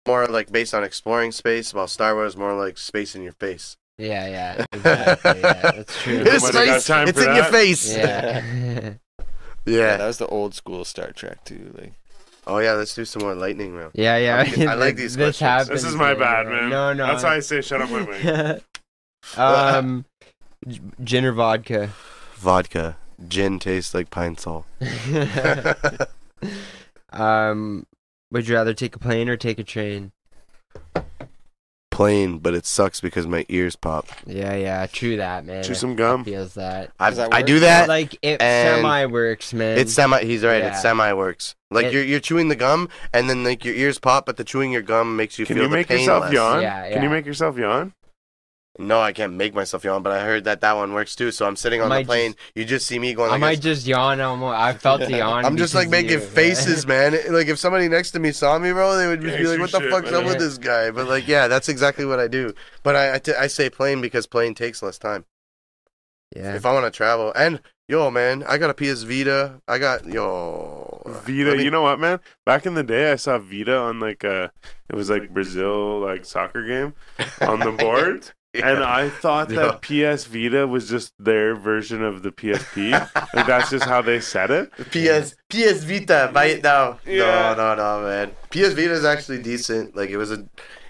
more like based on exploring space, while Star Wars more like space in your face. Yeah, yeah. Exactly. yeah, that's [laughs] true. It's space. It's for in your face. yeah. [laughs] yeah, yeah. that was the old school Star Trek too. Like Oh yeah. Let's do some more lightning round. yeah, yeah. I like [laughs] these This questions. happens. This is my yeah, bad, man. No, no. That's why I say shut up my mic. um, gin or vodka? Vodka. Gin tastes like pine sol. um, would you rather take a plane or take a train? Plane, but it sucks because my ears pop. Yeah, yeah. True that, man. Chew some gum. Feels that. I, Does that I work? do that. like it and semi works, man. It's semi. He's right. Yeah. It semi works. Like It- you're you're chewing the gum, and then like your ears pop, but the chewing your gum makes you feel like. Can feel you the make pain yourself less. yawn? Yeah, Can you yeah. make yourself yawn? No, I can't make myself yawn, but I heard that that one works too. So I'm sitting on the might plane. you just see me going. I Like might this. just yawn. Almost. I felt the [laughs] yawn. I'm just like making you. faces, [laughs] man. Like if somebody next to me saw me, bro, they would just be like, "What the shit, fuck's man. up with this guy?" But like, yeah, that's exactly what I do. But I I, t- I say plane because plane takes less time. Yeah. If I want to travel, and yo, man, I got a PS Vita. I got yo Vita, me- you know what, man? Back in the day, I saw Vita on like uh it was like Brazil like soccer game on the [laughs] board, [laughs] and I thought that PS Vita was just their version of the PSP. like that's just how they said it. [laughs] PS PS Vita, buy it now. Yeah. No, no, no, man. PS Vita is actually decent. Like it was a,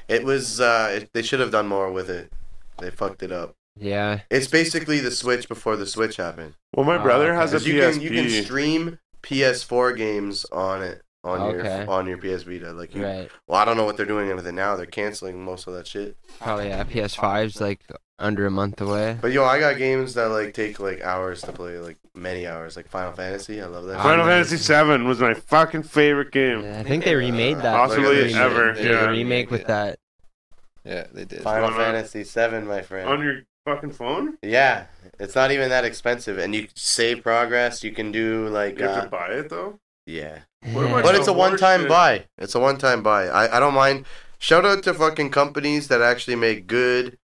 it was. uh it, They should have done more with it. They fucked it up. Yeah. It's basically the Switch before the Switch happened. Well, my Oh, brother okay. has a 'Cause you PSP. can you can stream PS4 games on it on Okay. your on your PS Vita. Like you, Right. well, I don't know what they're doing with it now. They're canceling most of that shit. Probably yeah. PS5's like under a month away. But yo, I got games that like take like hours to play, like many hours. Like Final Fantasy, I love that. Final Fantasy Seven was my fucking favorite game. Yeah, I think they remade that. Possibly They ever, Did yeah. a remake with that. yeah, they did. Final Why not? Fantasy Seven, my friend. On your fucking phone? Yeah, it's not even that expensive, and you save progress. You can do like, You have uh, to buy it though. yeah, What about but it's a one-time buy. It's a one-time buy. I I don't mind. Shout out to fucking companies that actually make good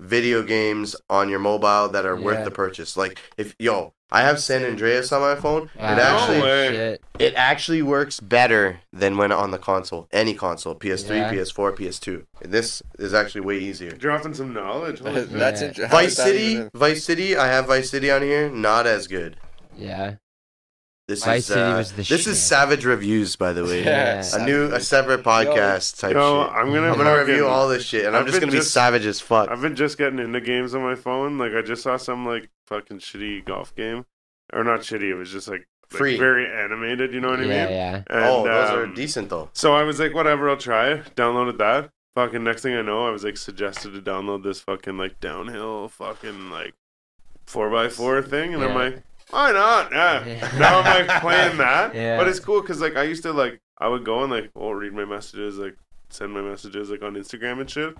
video games on your mobile that are worth the purchase. Like if yo, I have San Andreas on my phone. Wow, It ah, actually way. it actually works better than when on the console. Any console, PS3, Yeah. PS4, PS2. This is actually way easier. Dropping some knowledge. [laughs] That's Yeah. inter- Vice City, even Vice City. I have Vice City on here. Not as good. Yeah. This Vice is City uh, was the this shit. is Savage Reviews, by the way. Yeah. A new, a separate podcast type Yo, shit. I'm gonna I'm gonna review fucking- all this shit, and I'm I've just gonna be savage as fuck. I've been just getting into games on my phone. Like I just saw some like fucking shitty golf game, or not shitty. It was just like, like Free. very animated. You know what I yeah, mean? yeah. And, oh, those are um, decent though. So I was like, whatever, I'll try. Downloaded that. Fucking next thing I know, I was like suggested to download this fucking like downhill fucking like four x four thing, and I'm like, why not? Yeah. Yeah. [laughs] Now I'm like playing that, [laughs] Yeah. but it's cool because like I used to like I would go and like oh read my messages like send my messages like on Instagram and shit,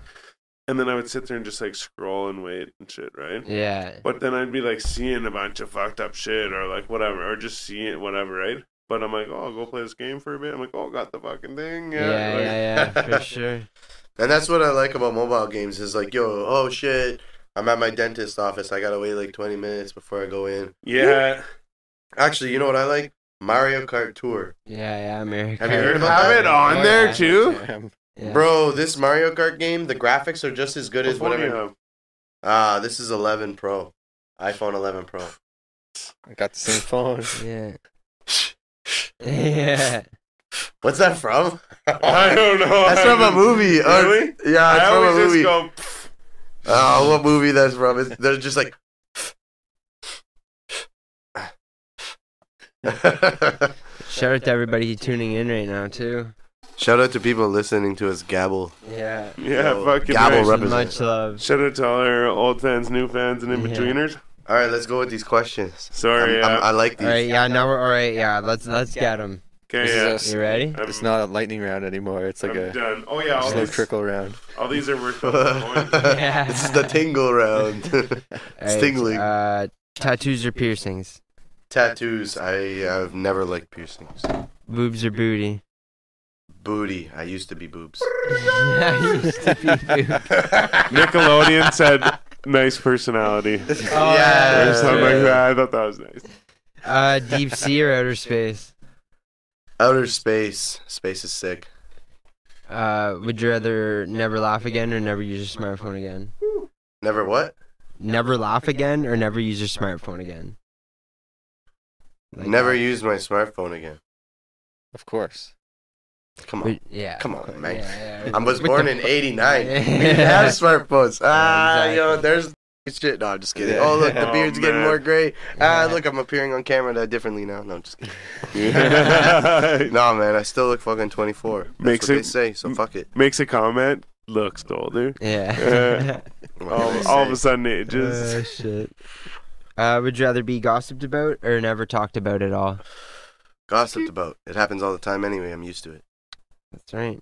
and then I would sit there and just like scroll and wait and shit, right? Yeah. But then I'd be like seeing a bunch of fucked up shit or like whatever, or just seeing whatever, right? But I'm like, oh, I'll go play this game for a bit. I'm like, oh, got the fucking thing. Yeah, Yeah, yeah, yeah, for [laughs] sure. And that's what I like about mobile games is like, yo, oh shit, I'm at my dentist office. I gotta wait like 20 minutes before I go in. yeah. Actually, you know what I like? Mario Kart Tour. Yeah, yeah, America. Have you heard about Have that? it on there Yeah. too. Yeah. Bro, this Mario Kart game, the graphics are just as good as What phone do you whatever. Ah, this is 11 Pro, iPhone 11 Pro. I got the same phone. [laughs] Yeah. [laughs] Yeah. What's that from? I don't know. [laughs] That's from a movie. Uh, Really? yeah, I it's from a always movie. Just go. Oh, what movie that's from? It's, they're just like. [laughs] Shout out to everybody tuning in right now too. Shout out to people listening to us gabble. Yeah. Yeah, Yo, fucking Gabble nice. represent. Much love. Shout out to all our old fans, new fans, and in Yeah. betweeners. All right, let's go with these questions. Sorry, I'm- I'm- yeah. I like these. All right, yeah, now we're all right. Yeah, let's let's get them. Okay, This yeah. is You ready? I'm, It's not a lightning round anymore. It's like I'm a done. Oh yeah, all slow these, trickle round. all these are worth [laughs] couple. [laughs] Yeah. this is the tingle round. All [laughs] it's right, tingling. Uh, tattoos or piercings? Tattoos. I have never liked piercings. Boobs or booty? Booty. I used to be boobs. I used to be boobs. Nickelodeon said nice personality. Oh, Yeah. or something like that. I thought that was nice. Uh, deep sea or outer space? Outer space. Space is sick. Uh, would you rather never laugh again or never use your smartphone again? Never what? Never laugh again or never use your smartphone again? Like never that. used my smartphone again. Of course. Come on. Would- yeah. Come on, man. Yeah, yeah. I was born in '89. Yeah. [laughs] We didn't have smartphones. Ah, exactly. yo, there's shit. No, I'm just kidding. Yeah. Oh, look, the [laughs] Oh, beard's getting more gray. Ah, Yeah. look, I'm appearing on camera differently now. No, I'm just kidding. [laughs] no, man, I still look fucking 24. That's Makes what it- they say. So fuck it. Makes a comment, looks older. Yeah. What [laughs] do All, all of a sudden ages. Uh, shit. Uh, would you rather be gossiped about or never talked about at all? Gossiped about. It happens all the time anyway. I'm used to it. That's right.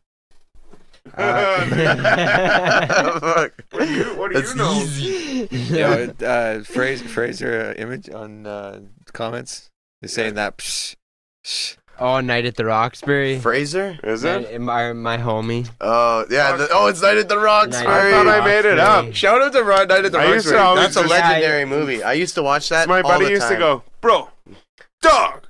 Fuck. What do you, what do That's you know? easy. [laughs] Yeah, uh, Fraser, Fraser uh, image on uh, comments is saying that. Psh, psh. oh, night at the Roxbury. Fraser? Is Night- it? my my homie. Oh, yeah. The, oh, it's Night at the Night Roxbury. I thought I made it up. Shout out to Ron Night at the I used to Roxbury. always That's a just- legendary movie. I used to watch that. my all buddy the used to go, bro, dog.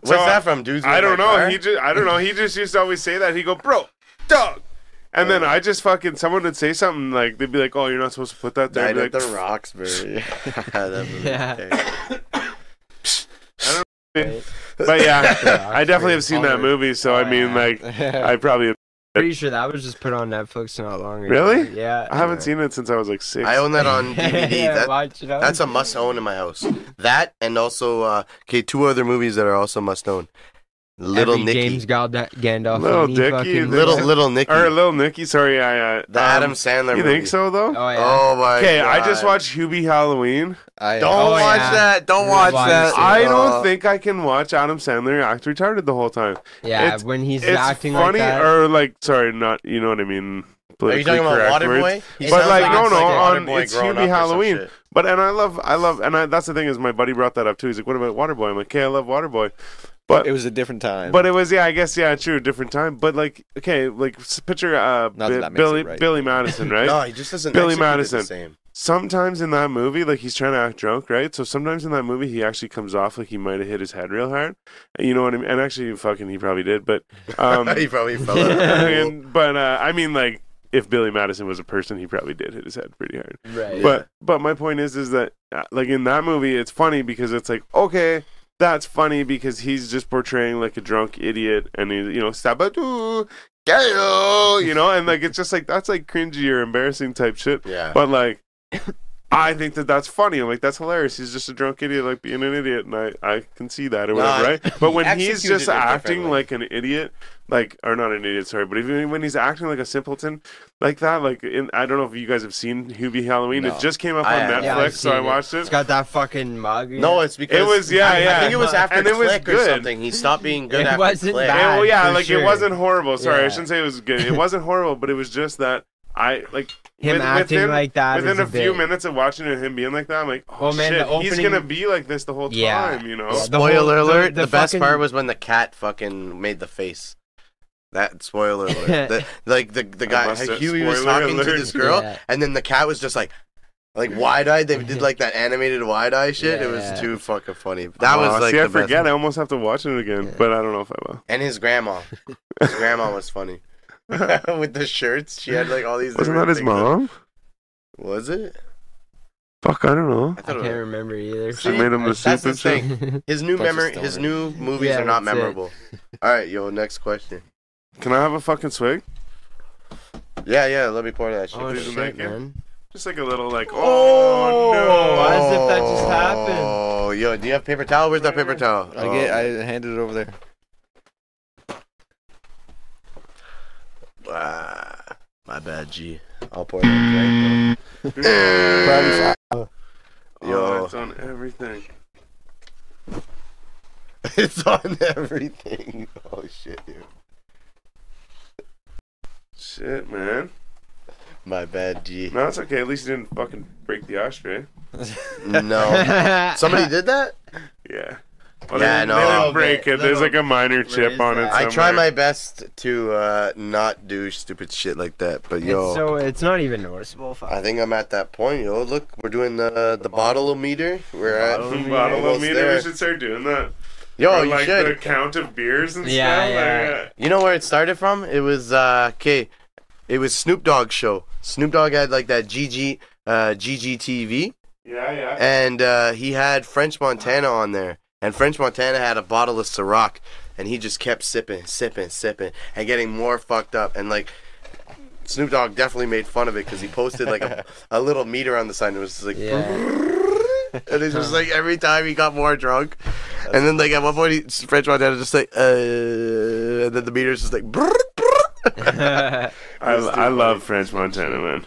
What's So, that from, dudes? I don't know. Car? He just I don't know. He just used to always say that. He go, bro, dog. And then I just fucking someone would say something like they'd be like, "Oh, you're not supposed to put that there." Night be at like, the Roxbury. [laughs] that movie. Yeah. Okay. but yeah, [laughs] [laughs] I definitely have seen that movie. So I Oh, mean, yeah. like, I probably Pretty sure that was just put on Netflix not long ago. Really? Yeah. I haven't seen it since I was like six. I own that on DVD. yeah, that, watch it on. that's a must own in my house. That and also uh, okay, two other movies that are also must own. Little Every Nicky, James Galda- Gandolfini. Little Dicky, fucking- little little Nicky, or Little Nicky. Sorry, I. Uh, the um, Adam Sandler. You movie. think so though? Oh yeah. Oh my. Okay, I just watched Hubie Halloween. I, Don't Oh, watch yeah. that. Don't watch why that. is it? I don't Uh, think I can watch Adam Sandler act retarded the whole time. yeah, it's- when he's It's acting funny like that. or like sorry, not you know what I mean. Are you politically talking about correct words. Waterboy? But sounds like, no, it's no, a on- it's grown Hubie up or some Halloween. But and I love, I love, and I, that's the thing is my buddy brought that up too. He's like, "What about Waterboy?" I'm like, "Okay, I love Waterboy." But It was a different time. but it was yeah, I guess yeah, true, different time. But like okay, like s- picture uh Not that Bi- that makes Billy it right. Billy Madison, right? [laughs] No, he just doesn't. Billy execute it Madison. The same. sometimes in that movie, like he's trying to act drunk, right? So sometimes in that movie, he actually comes off like he might have hit his head real hard. You know what I mean? And actually, fucking, he probably did. But, um, [laughs] he probably fell [laughs] out. of the pool. and, but uh, I mean, like, if Billy Madison was a person, he probably did hit his head pretty hard. Right. But, but my point is, is that uh, like in that movie, it's funny because it's like, okay, that's funny because he's just portraying like a drunk idiot, and he, you know, sabatu, gayo, you know, and like it's just like that's like cringy or embarrassing type shit. Yeah. But like, I think that that's funny. I'm like, that's hilarious. He's just a drunk idiot, like being an idiot, and I, I can see that or whatever, I- right? [laughs] But when he he's just acting like an idiot, like or not an idiot, sorry, but even when he's acting like a simpleton, like that, like in I don't know if you guys have seen Hubie Halloween. No. It just came up I on. Netflix, Yeah, so I seen it. watched it. It's got that fucking mug. No, it's because It was- yeah, I, yeah. I think it was after And it was Click or good. something. He stopped being good It after wasn't Click. bad. Yeah, well, yeah, for like sure. it wasn't horrible. Sorry, I shouldn't say it was good. It wasn't horrible, but it was just that I like Him with- acting within- like that Within a a few bit- minutes of watching it, him being like that, I'm like, oh Well, man, shit, the he's gonna be like this the whole time, Yeah. time, you know. Yeah, the Spoiler whole- alert: the the, best fucking- part was when the cat fucking made the face. That spoiler alert. [laughs] the, like the the guy must Huey was spoiler talking to this girl, Yeah. and then the cat was just like. Like wide eyed, they did like that animated wide eye shit. it was Yeah. too fucking funny. That Oh, was like see, I the best. forget. I almost have to watch it again, but I don't know if I will. And his grandma, [laughs] his grandma was funny [laughs] with the shirts. She had like all these. Wasn't that his things on- mom? Was it? Fuck, I don't know. I I can't was. remember either. She made him the That's soup the and thing. His new [laughs] memory, his new movies Yeah, are not that's it. memorable. [laughs] All right, yo, next question. Can I have a fucking swig? Yeah, yeah. Let me pour that shit. Oh shit, make man! Just like a little like, oh, oh! no. Why as if that just happened? Oh, yo, do you have paper towel? Where's that paper towel? I get. I oh. handed it over there. Ah, my bad, G. I'll pour that right Oh, [laughs] Yo. it's on everything. [laughs] it's on everything. Oh shit, dude. Shit, man. My bad, G. No, it's okay. At least you didn't fucking break the ashtray. [laughs] No. Somebody did that? Yeah. Yeah, they, no. They didn't Little break bit, it. There's like a minor chip on it. that? I try my best to uh, not do stupid shit like that, but yo, It's so it's not even noticeable. Fuck. I think I'm at that point, yo. Look, we're doing the the bottle meter. We're at Bottle Bottle of meter. there. We should start doing that. Yo, Or, you like should. the count of beers and Yeah, stuff. yeah. Like, You know where it started from? It was uh okay. It was Snoop Dogg show. Snoop Dogg had like that GG uh GGTV yeah, yeah. and uh he had French Montana on there. And French Montana had a bottle of Ciroc and he just kept sipping, sipping, sipping and getting more fucked up and like Snoop Dogg definitely made fun of it because he posted like a, [laughs] a little meter on the sign. And it was just like, Yeah. and it's just like every time he got more drunk, and then like at one point, he, French Montana just like, uh, and then the meter's just like. [laughs] [laughs] I, I love French Montana, man.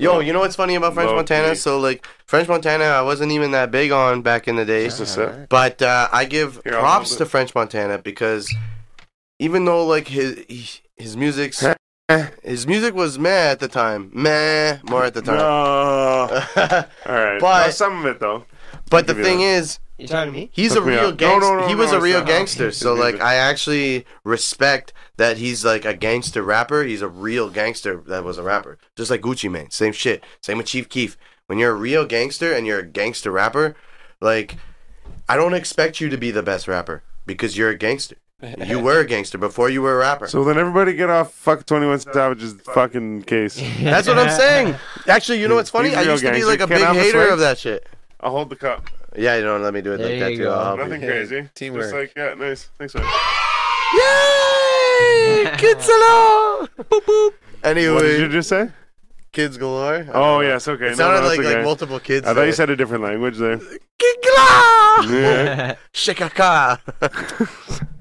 Yo, you know what's funny about French Low Montana? key. So like French Montana, I wasn't even that big on back in the days, Just a sip. but uh, I give Here, I'll props to. French Montana because even though like his he- his music's [laughs] his music was meh at the time, meh more at the time. No. [laughs] All right. But- No, some of it though. But the thing is, You talking to me? He's Hook a me real up. No, gangster. no, no, he was no, a real not. gangster. So like. I actually respect that he's like a gangster rapper. He's a real gangster that was a rapper. Just like Gucci Mane. Same shit. Same with Chief Keef. When you're a real gangster and you're a gangster rapper, like I don't expect you to be the best rapper because you're a gangster. You [laughs] were a gangster before you were a rapper. So then everybody get off fuck 21 Savage's fucking case. That's what I'm saying. [laughs] Actually, you know what's funny? He's a I real used to be gangster. like a Can I big have a hater swig? of that shit. I'll hold the cup. Yeah, you don't let me do it There like that you too. I'll help you. Nothing crazy. Teamwork. Just like, yeah, nice. Thanks, man. Yay! [laughs] Kids hello! boop boop. Anyway, What did you just say? kids galore. Oh, know. yes, okay. It No, sounded no, like that's like multiple kids. I thought you said a different language there. Kid galore! Yeah. [laughs] Chicago. [laughs]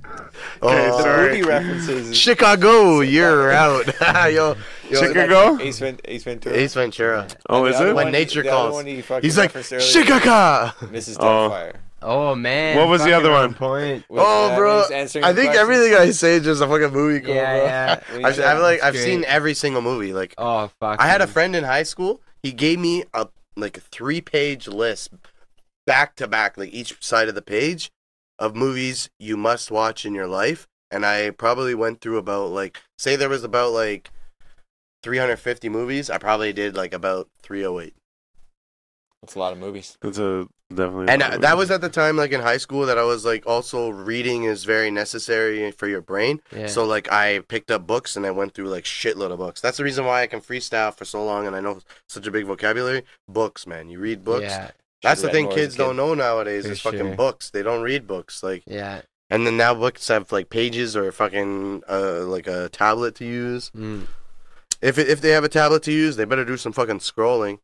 Okay, Oh, sorry. Movie references. Chicago, you're [laughs] out. [laughs] yo, yo, Chicago? Ace, Vent- Ace Ventura. Ace Ventura. Oh, is it? When one- nature calls. he He's like referenced Chicago. Mrs. Oh. Doubtfire. Oh man. What was the other one? Point. With, Oh, uh, bro. when he's answering I think questions. everything I say is just a fucking movie. Code, Yeah, bro. yeah. [laughs] I've, I've like I've seen every single movie. Like Oh fuck. I had a friend in high school. He gave me a like a three page list, back to back, like each side of the page of movies you must watch in your life, and I probably went through about like say there was about like 350 movies. I probably did like about 308. That's a lot of movies. That's a definitely. And uh, that was at the time, like in high school, that I was like also reading is very necessary for your brain. Yeah. So like I picked up books and I went through like shitload of books. That's the reason why I can freestyle for so long and I know such a big vocabulary. Books, man. You read books. Yeah. That's the thing more as a kids kid. don't know nowadays For is fucking sure. books. They don't read books. Like Yeah. and then now books have like pages or fucking uh like a tablet to use. Mm. If if they have a tablet to use, they better do some fucking scrolling.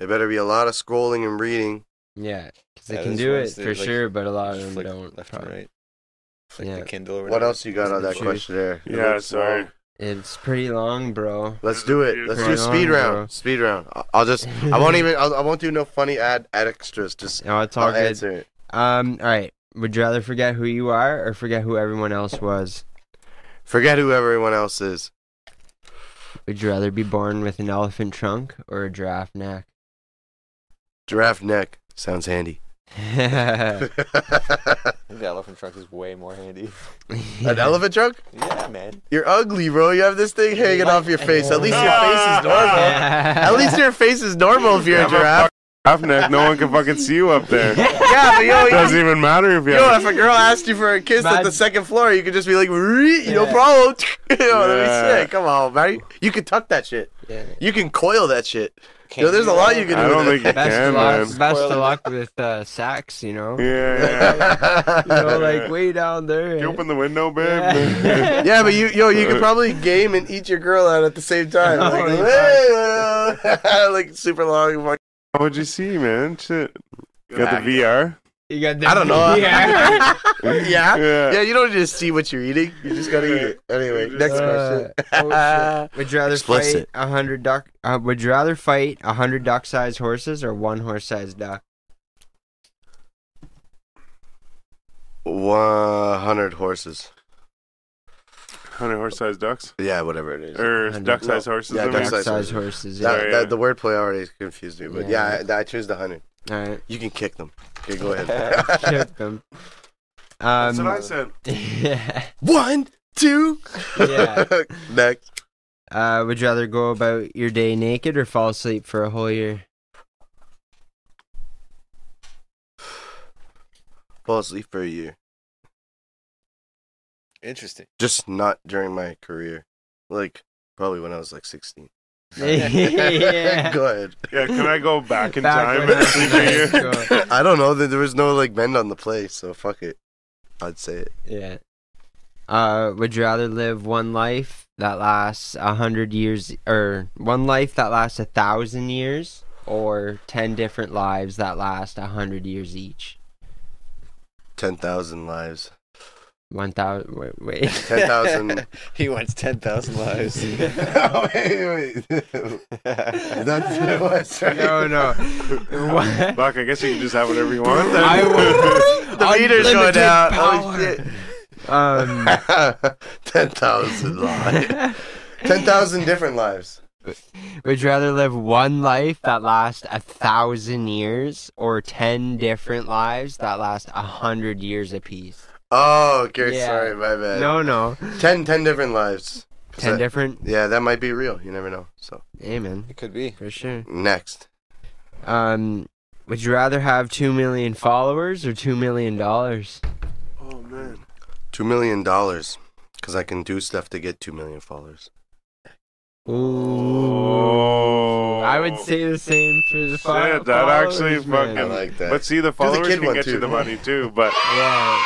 It better be a lot of scrolling and reading. Yeah. 'Cause they Yeah, can do it for like, sure, but a lot of them don't. left and right. Like Yeah. the Kindle or What else you got on that Sure. question there? Yeah, looks sorry. Long. It's pretty long, bro. Let's do it. Let's do a speed on, round. bro. Speed round. I'll just. I won't even. I'll, I won't do no funny ad, ad extras. Just. No, it's all I'll good. answer it. Um, all right. Would you rather forget who you are or forget who everyone else was? Forget who everyone else is. Would you rather be born with an elephant trunk or a giraffe neck? Giraffe neck sounds handy. An [laughs] [laughs] The elephant trunk is way more handy. [laughs] An elephant trunk? Yeah, man. You're ugly, bro. You have this thing hanging off your face. At least your face is normal. At least your face is normal if you're a Yeah, giraffe. Half neck, no one can fucking see you up there. Yeah, but yo, it Doesn't even matter if you yo, have. if a girl asked you for a kiss at the second floor, you could just be like, "Ree," no Yeah. problem. yo, that'd be Yeah. sick. Come on, man. You can tuck that shit. Yeah. You can coil that shit. Can't Yo, there's a lot you can do. I do. don't with think you. Best can, of luck. man. Best of luck with uh, sax. You know. Yeah, yeah. [laughs] You know, like way down there. You open the window, babe. Yeah. [laughs] Yeah, but you, yo, you could probably game and eat your girl out at the same [laughs] time. Oh, Like, like super long. fucking- What'd you see, man? Shit. Got the VR. You got the I don't know. [laughs] Yeah. yeah. Yeah. Yeah, you don't just see what you're eating. You just gotta eat it. Anyway, next Uh, question. oh. [laughs] Would you rather Explicit. fight a hundred duck? Uh, would you rather fight a hundred duck-sized horses or one horse-sized duck? 100 horses. Hundred horse-sized ducks Yeah, whatever it is. or Hundred- duck-sized no. horses. Yeah, I duck-sized Duck-sized horses. horses. That, Yeah. yeah. that, the wordplay already confused me, but yeah, Yeah. I, I choose the 100. All right. You can kick them. Okay, go ahead. [laughs] Kick them. That's Um, what I said. [laughs] yeah. One, two. Yeah. [laughs] Next. Uh, would you rather go about your day naked or fall asleep for a whole year? [sighs] Fall asleep for a year. Interesting. Just not during my career. Like, probably when I was like 16. Yeah. go ahead. Yeah, can I go back in Back time when and I- sleep? Go. I don't know. There there was no like bend on the place, so fuck it. I'd say it. Yeah. Uh, would you rather live one life that lasts a hundred years, or one life that lasts a thousand years, or ten different lives that last a hundred years each? 10,000 lives. One thousand. Wait, wait. [laughs] 10,000. [laughs] he wants 10,000 lives. [laughs] oh, wait, wait. That's what it was, right? no, no. What? Buck, I guess you can just have whatever you want. Then. I will. The meter's going Unlimited down. power. Oh, shit. Um. 10,000 lives. 10,000 different lives. Would you rather live one life that lasts a thousand years, or ten different lives that last a hundred years apiece? Oh, okay. Yeah. Sorry, my bad. No, no. 10, 10 different lives. Ten that- different. Yeah, that might be real. You never know. So, Amen. It could be. For sure. next. Um, would you rather have two million followers or two million dollars? Oh man. $2 million. Because I can do stuff to get 2 million followers. Ooh. I would say the same for the fo- Shit, that actually followers, man. fucking. I like that. But see, the followers kid can get too. you the money too. But Yeah,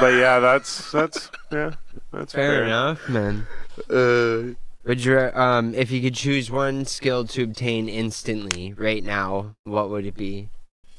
but yeah, that's that's yeah, that's fair, fair, enough, man. Uh, Would you um, if you could choose one skill to obtain instantly right now, what would it be?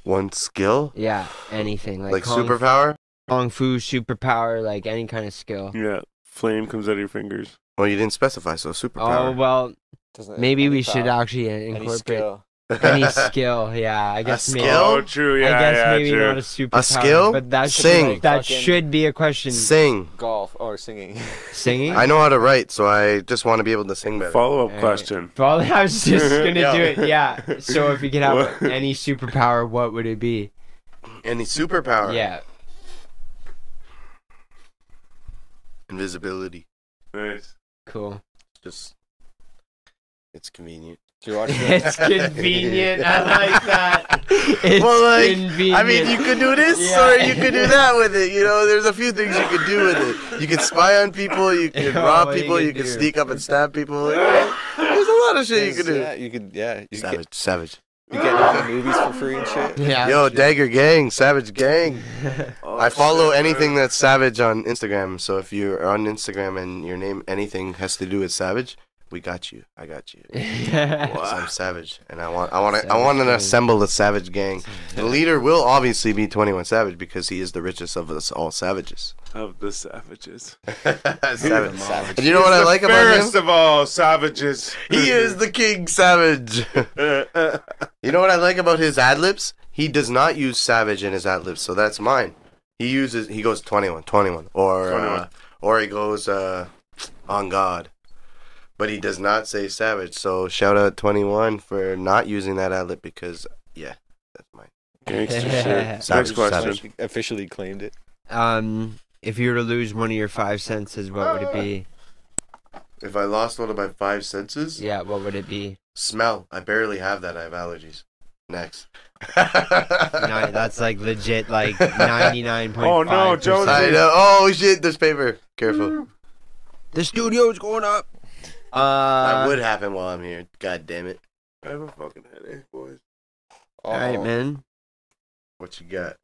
one skill? Yeah, anything like, Like kung, superpower? kung fu, superpower, like any kind of skill. Yeah, flame comes out of your fingers. Well, you didn't specify, so superpower. Oh well, Doesn't maybe any we should power, actually any incorporate skill. Any [laughs] skill. Yeah, I guess maybe. skill? Oh, true. Yeah, I guess yeah, maybe true. not a superpower. skill? but that Sing. Should, that Fucking- should be a question. Sing. Golf or singing. [laughs] Singing. I know how to write, so I just want to be able to sing better. [laughs] Follow up Alright. question. Well, I was just gonna Yeah. do it. Yeah. So if you could have What? any superpower, what would it be? Any superpower? Yeah. Invisibility. Nice. Cool. Just. It's convenient. Did watch [laughs] It's convenient. I like that. [laughs] It's well, like, convenient. I mean, you could do this Yeah. or you could do that with it. You know, there's a few things you could do with it. You could spy on people, you could [laughs] Oh, rob what you people, you could sneak up and stab people. You there's a lot of shit you could do. Yeah, you could. Yeah, you Savage, get savage. you get into movies for free and shit. Yeah. Yo, Dagger Gang, Savage Gang. Oh, I follow anything that's Savage on Instagram. So if you're on Instagram and your name anything has to do with Savage, we got you. I got you. [laughs] 'Cause I'm Savage, and I want, I want to, I want to assemble a Savage Gang. The leader will obviously be Twenty One Savage because he is the richest of us all savages. Of the savages. [laughs] savage. Savage. And you know what I the like about fairest him? of all savages. He is the King Savage. [laughs] you know what I like about his ad libs? He does not use Savage in his ad libs, so that's mine. He uses he goes 21, 21, or 21. Uh, or he goes uh, on God, but he does not say Savage. So shout out 21 for not using that ad lib because yeah, that's mine. Gangster [laughs] shit. Savage, Next question. savage. Officially claimed it. Um, if you were to lose one of your five senses, what would it be? If I lost one of my five senses, Yeah, what would it be? smell. I barely have that. I have allergies. Next. [laughs] No, that's like legit, like [laughs] ninety nine point. Oh, no, Jones- I know. Oh shit! There's paper. Careful. The studio's going up. Uh, that would happen while I'm here. God damn it. I have a fucking headache, boys. all right, man. What you got?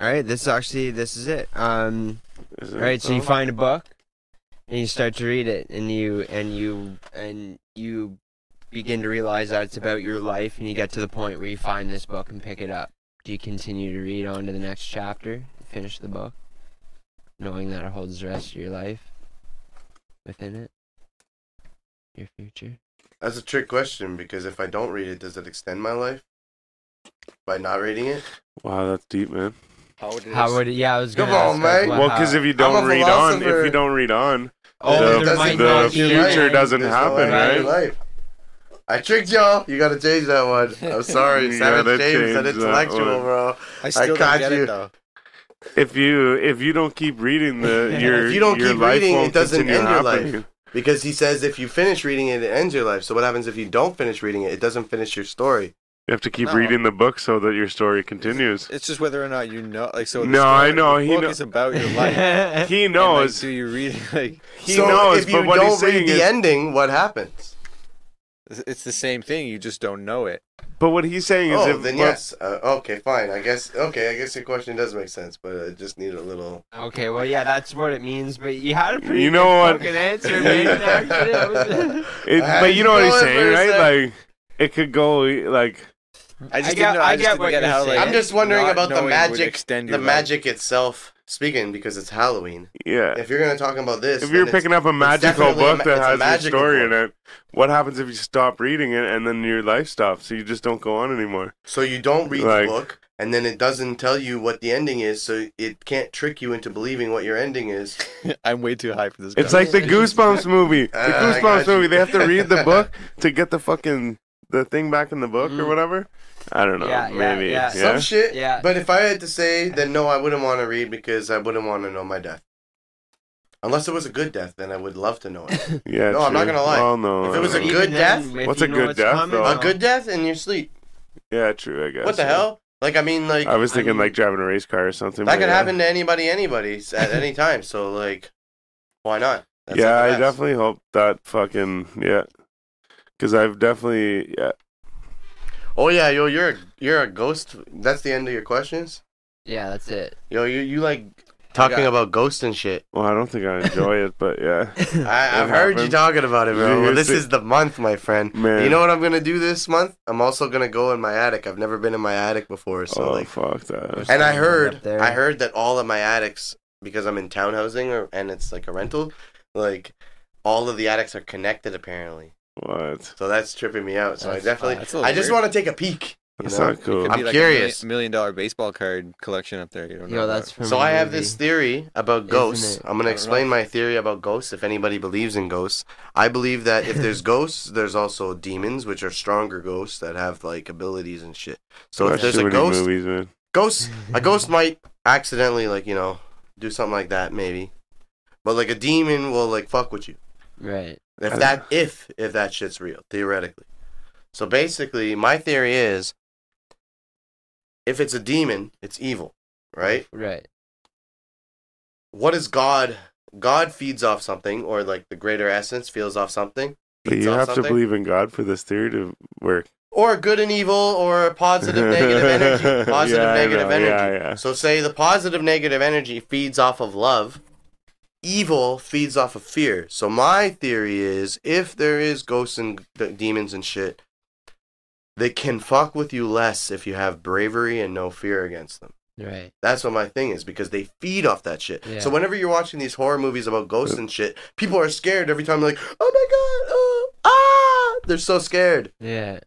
All right, this is actually this is it. Um, Is all it right, so you find a book and you start to read it, and you and you and you begin to realize that it's about your life, and you get to the point where you find this book and pick it up. Do you continue to read on to the next chapter, finish the book, knowing that it holds the rest of your life within it, your future? That's a trick question because if I don't read it, does it extend my life? By not reading it? Wow, that's deep, man. How would it? How would it? Yeah, I was Come gonna. on, ask, man. Well, because if you don't read on, if you don't read on, Oh, the, there the future right. doesn't There's happen, end to your right? life. I tricked y'all. You gotta change that one. I'm [laughs] sorry. You Savage gotta James, an intellectual, bro. I still caught don't get you. it though. If you if you don't keep reading the [laughs] your If you don't your keep life reading, won't it doesn't continue end your happening. life. Because he says if you finish reading it, it ends your life. So what happens if you don't finish reading it? It doesn't finish your story. You have to keep No. reading the book so that your story continues. It's just whether or not you know. Like so. the No, I know, The he book know- is about your life. [laughs] He And, like, knows. do you read [laughs] like? he so knows. if you but what don't he's saying read the is, ending, what happens? It's the same thing. You just don't know it. but what he's saying is, Oh, if, then well, yes. Uh, okay, fine. I guess. Okay, I guess your question does make sense, but I just need a little. Okay, well, yeah, that's what it means. But you had a pretty You know good what? fucking answer, man. [laughs] It I had but you you know what he's going saying, right? sec. Like it could go like I just I get- didn't know. I I, just get didn't what get you're how like. saying. I'm just wondering about the magic. extend The life. magic itself. Speaking because it's Halloween. yeah. If you're gonna talk about this, If you're picking up a magical book that it's a has your magical story in it, what happens if you stop reading it and then your life stops? So you just don't go on anymore. So you don't read Like- the book, and then it doesn't tell you what the ending is, so it can't trick you into believing what your ending is. [laughs] I'm way too high for this. It's like the Goosebumps [laughs] movie. The Ah, Goosebumps you. movie. They have to read the [laughs] book to get the fucking the thing back in the book or Mm. whatever. I don't know. Yeah, yeah, maybe. yeah. Yeah. Some shit. Yeah. But if I had to say, then no, I wouldn't want to read because I wouldn't want to know my death. Unless it was a good death, then I would love to know it. [laughs] Yeah, No, I'm not gonna lie. Well, no. If it was a good then, death? What's a good what's death, coming, a good death in your sleep. yeah, true. I guess. What the yeah. hell? Like I mean, like I was thinking I'm- like driving a race car or something. that could yeah. happen to anybody, anybody at any time. So like, why not? That's yeah, I definitely hope that fucking yeah, because I've definitely yeah. Oh yeah, yo, you're a, you're a ghost. That's the end of your questions. Yeah, that's it. Yo, you you like talking got- about ghosts and shit. Well, I don't think I enjoy it, but yeah, [laughs] I, I've It heard you happened. talking about it, bro. Well, this is the month, my friend. Man. You know what I'm gonna do this month? I'm also gonna go in my attic. I've never been in my attic before, so oh like, fuck that. and I Up heard, there. I heard that all of my attics, because I'm in townhousing or and it's like a rental, like all of the attics are connected apparently. What? So that's tripping me out. So I definitely, that's a little I just weird. want to take a peek. You That's know? not cool. Could I'm like curious. A million, million dollar baseball card collection up there. You don't know. Yo, about. that's from So a I have movie. this theory about ghosts. it? I'm gonna explain know. my theory about ghosts. If anybody believes in ghosts, I believe that if there's [laughs] ghosts, there's also demons, which are stronger ghosts that have like abilities and shit. So Watch if there's too a many ghost, movies, man. ghost a ghost [laughs] might accidentally like you know do something like that maybe, but like a demon will like fuck with you Right. if that if if that shit's real theoretically. So basically, my theory is if it's a demon, it's evil, right? Right. What is God? God feeds off something, or like the greater essence feels off something. But you off have to believe in God for this theory to work. or good and evil, or positive negative energy. [laughs] Positive Yeah, negative energy. Yeah, yeah. So say the positive negative energy feeds off of love. Evil feeds off of fear. So my theory is if there is ghosts and d- demons and shit, they can fuck with you less if you have bravery and no fear against them. Right. That's what my thing is because they feed off that shit. Yeah. So whenever you're watching these horror movies about ghosts and shit, people are scared every time. They're Like, oh my god, oh, ah! They're so scared, Yeah.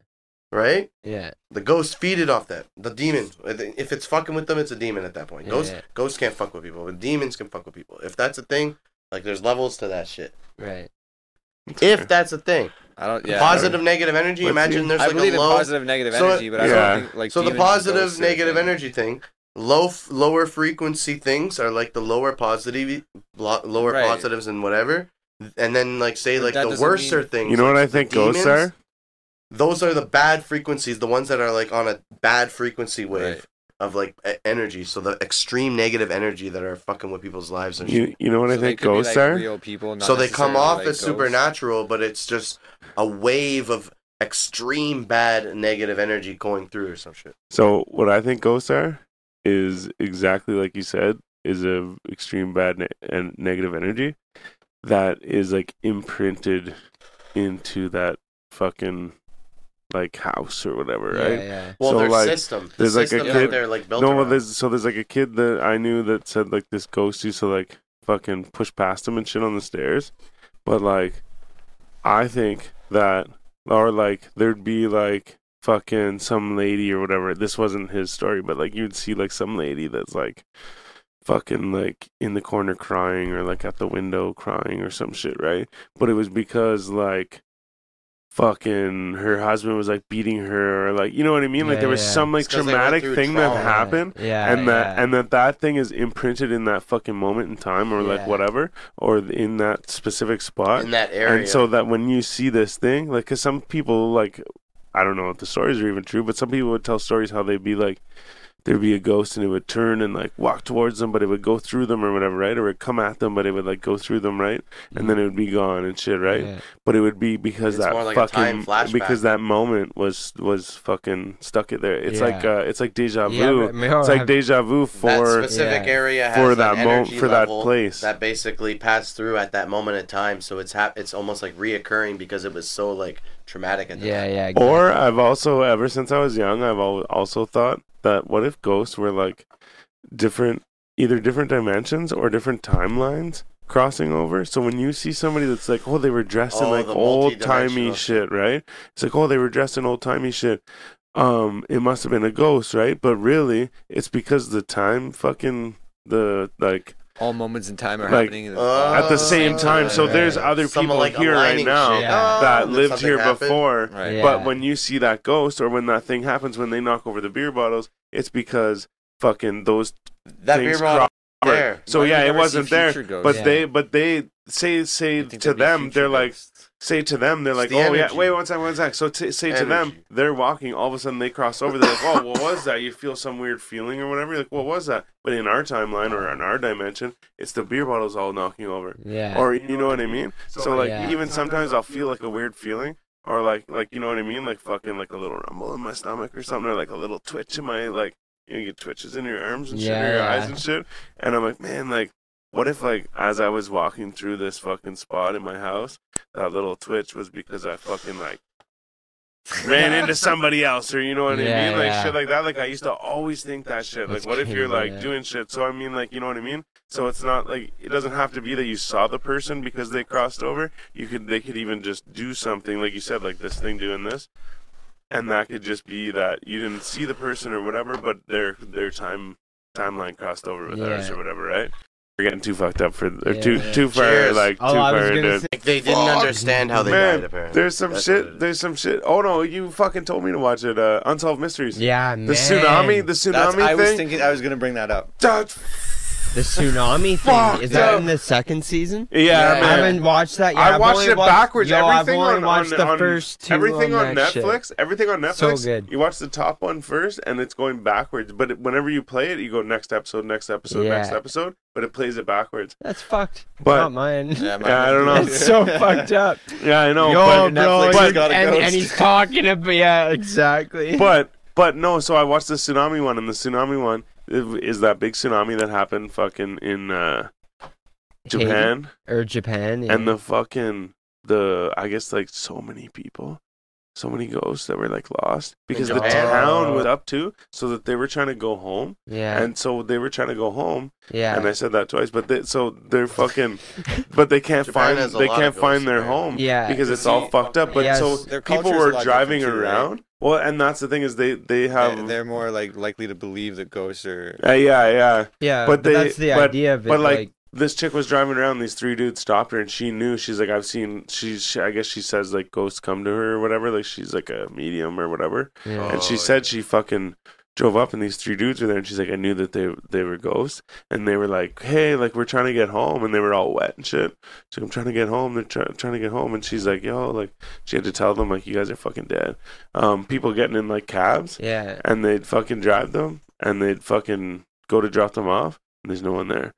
Right? Yeah. The ghosts feed it off that. The demon. If it's fucking with them, it's a demon at that point. Yeah, Ghosts, yeah. ghosts can't fuck with people, but demons can fuck with people. If that's a thing, like there's levels to that shit. Right. If that's a thing, I don't. Yeah. positive, negative energy. Let's Imagine see. there's I like believe a in low. positive negative So- energy, but I don't think like. so the demons and positive, ghosts are a negative thing. energy thing. Low, f- lower frequency things are like the lower positive, lo- lower Right. positives and whatever. And then like say But like the worser mean- things. You know what I the think ghosts are? Those are the bad frequencies, the ones that are like on a bad frequency wave Right. of like e- energy. So the extreme negative energy that are fucking with people's lives and shit. You, you know what So I they think could be, ghosts like, are? Real people. Not so they come necessarily, off like, as ghosts. supernatural, but it's just a wave of extreme bad negative energy going through or some shit. So what I think ghosts are is exactly like you said, is a extreme bad ne- and negative energy that is like imprinted into that fucking like house or whatever, Yeah. right? Yeah. Well, So, their like, system. The there's, like, a system kid- that they're like built No, well, around. there's so there's like a kid that I knew that said like this ghost used to like fucking push past him and shit on the stairs, but like I think that or like there'd be like fucking some lady or whatever. This wasn't his story, but like you'd see like some lady that's like fucking like in the corner crying or like at the window crying or some shit, right? But it was because like fucking her husband was like beating her or like you know what I mean? Like Yeah, there was yeah. some like It's 'cause they went traumatic thing trauma. that happened Yeah. and that and that that thing is imprinted in that fucking moment in time or like whatever or in that specific spot in that area. and so that when you see this thing like because some people like i don't know if the stories are even true but some people would tell stories how they'd be like there'd be a ghost and it would turn and like walk towards them but it would go through them or whatever right or it would come at them but it would like go through them right and then it would be gone and shit right Yeah. but it would be because It's that more like a time fucking flashback. because that moment was was fucking stuck it there it's Yeah. like uh it's like deja vu Yeah, but Miro it's like have- deja vu that for specific Yeah. area has for an that mo- energy for that level place. that basically passed through at that moment in time. So it's hap- it's almost like reoccurring because it was so like traumatic at the Yeah. time. Yeah. exactly. Or I've also ever since I was young, I've al- also thought that what if ghosts were like different, either different dimensions or different timelines crossing over. So when you see somebody that's like, oh, they were dressed in Oh, like old timey shit, right? It's like, oh, they were dressed in old timey shit. Um, it must have been a ghost, right? But really, it's because the time fucking the like All moments in time are Like, happening uh, at the same Oh, time. So right. there's other Some, people like, here right now. Yeah. Oh, that did lived here happen? before. right. Yeah. But when you see that ghost or when that thing happens when they knock over the beer bottles, it's because fucking those That things beer bottle there. So Why yeah, it wasn't there. ghosts? But Yeah. they but they say say to them they're like ghosts. Say to them they're like the oh yeah energy. wait one second one second so t- say to them they're walking all of a sudden they cross over they're like oh what was that you feel some weird feeling or whatever You're like what was that but in our timeline or in our dimension it's the beer bottles all knocking over Yeah. or you know what I mean? So like Yeah. even sometimes I'll feel like a weird feeling or like like you know what I mean? Like fucking like a little rumble in my stomach or something or like a little twitch in my like you, know, you get twitches in your arms and shit Yeah, or your yeah. eyes and shit. And I'm like, man, like what if like as I was walking through this fucking spot in my house, that little twitch was because I fucking like ran into [laughs] somebody else or you know what I mean? Like yeah. shit like that. Like I used to always think that shit. Like That's what if you're like yeah. doing shit? So I mean like you know what I mean? So it's not like it doesn't have to be that you saw the person because they crossed over. You could they could even just do something like you said, like this thing doing this. And that could just be that you didn't see the person or whatever, but their their time timeline crossed over with ours or whatever, right? We're getting too fucked up for or too Yeah. too far Cheers. like too Oh, I was far gonna into. Like, they didn't Fuck. understand how they died. Apparently, there's some That's shit. There's some shit. Oh no, you fucking told me to watch it. Uh, Unsolved Mysteries. Yeah, the man. The tsunami. The That's, tsunami I was thinking I was gonna bring that up. That's- The tsunami thing. Is that yeah. in the second season? yeah, Yeah, I haven't watched that yet. I I've watched only it watched- backwards. Yo, I've everything only on, watched on, the on- first two. everything on, on, that shit. Netflix. Everything on Netflix. So good. You watch the top one first, and it's going backwards. But it, whenever you play it, you go next episode, next episode, next Yeah. episode. But it plays it backwards. That's fucked. But- Not mine. Yeah, Yeah, [laughs] I don't know. That's so [laughs] fucked up. Yeah, I know. Yo, but, bro, Netflix and- got a and, ghost. and he's talking about yeah, exactly. but but no. So I watched the tsunami one, and the tsunami one i- is that big tsunami that happened fucking in uh, Haiti Japan, or Japan, yeah. and the fucking the I guess like so many people. So many ghosts that were like lost because the town was up too, so that they were trying to go home, yeah, and so they were trying to go home, yeah. and I said that twice, but they, so they're fucking, [laughs] but they can't Japan find they can't find their there. home, Yeah. because it's See, all fucked up. But yes. so people were driving different too, right? Around. Well, and that's the thing is they they have They're, they're more like likely to believe that ghosts are. uh, yeah yeah. yeah, but but, they- that's the but- idea of it. but, like, like, This chick was driving around. These three dudes stopped her, and she knew. She's like, I've seen. She's. She, I guess she says like ghosts come to her or whatever. Like she's like a medium or whatever. yeah. and she Oh, said she fucking drove up and these three dudes were there and she's like i knew that they they were ghosts. And they were like hey like we're trying to get home. And they were all wet and shit. So i'm trying to get home. They're try- trying to get home. And she's like yo like she had to tell them like you guys are fucking dead. Um people getting in like cabs. Yeah, and they'd fucking drive them. And they'd fucking go to drop them off. And there's no one there.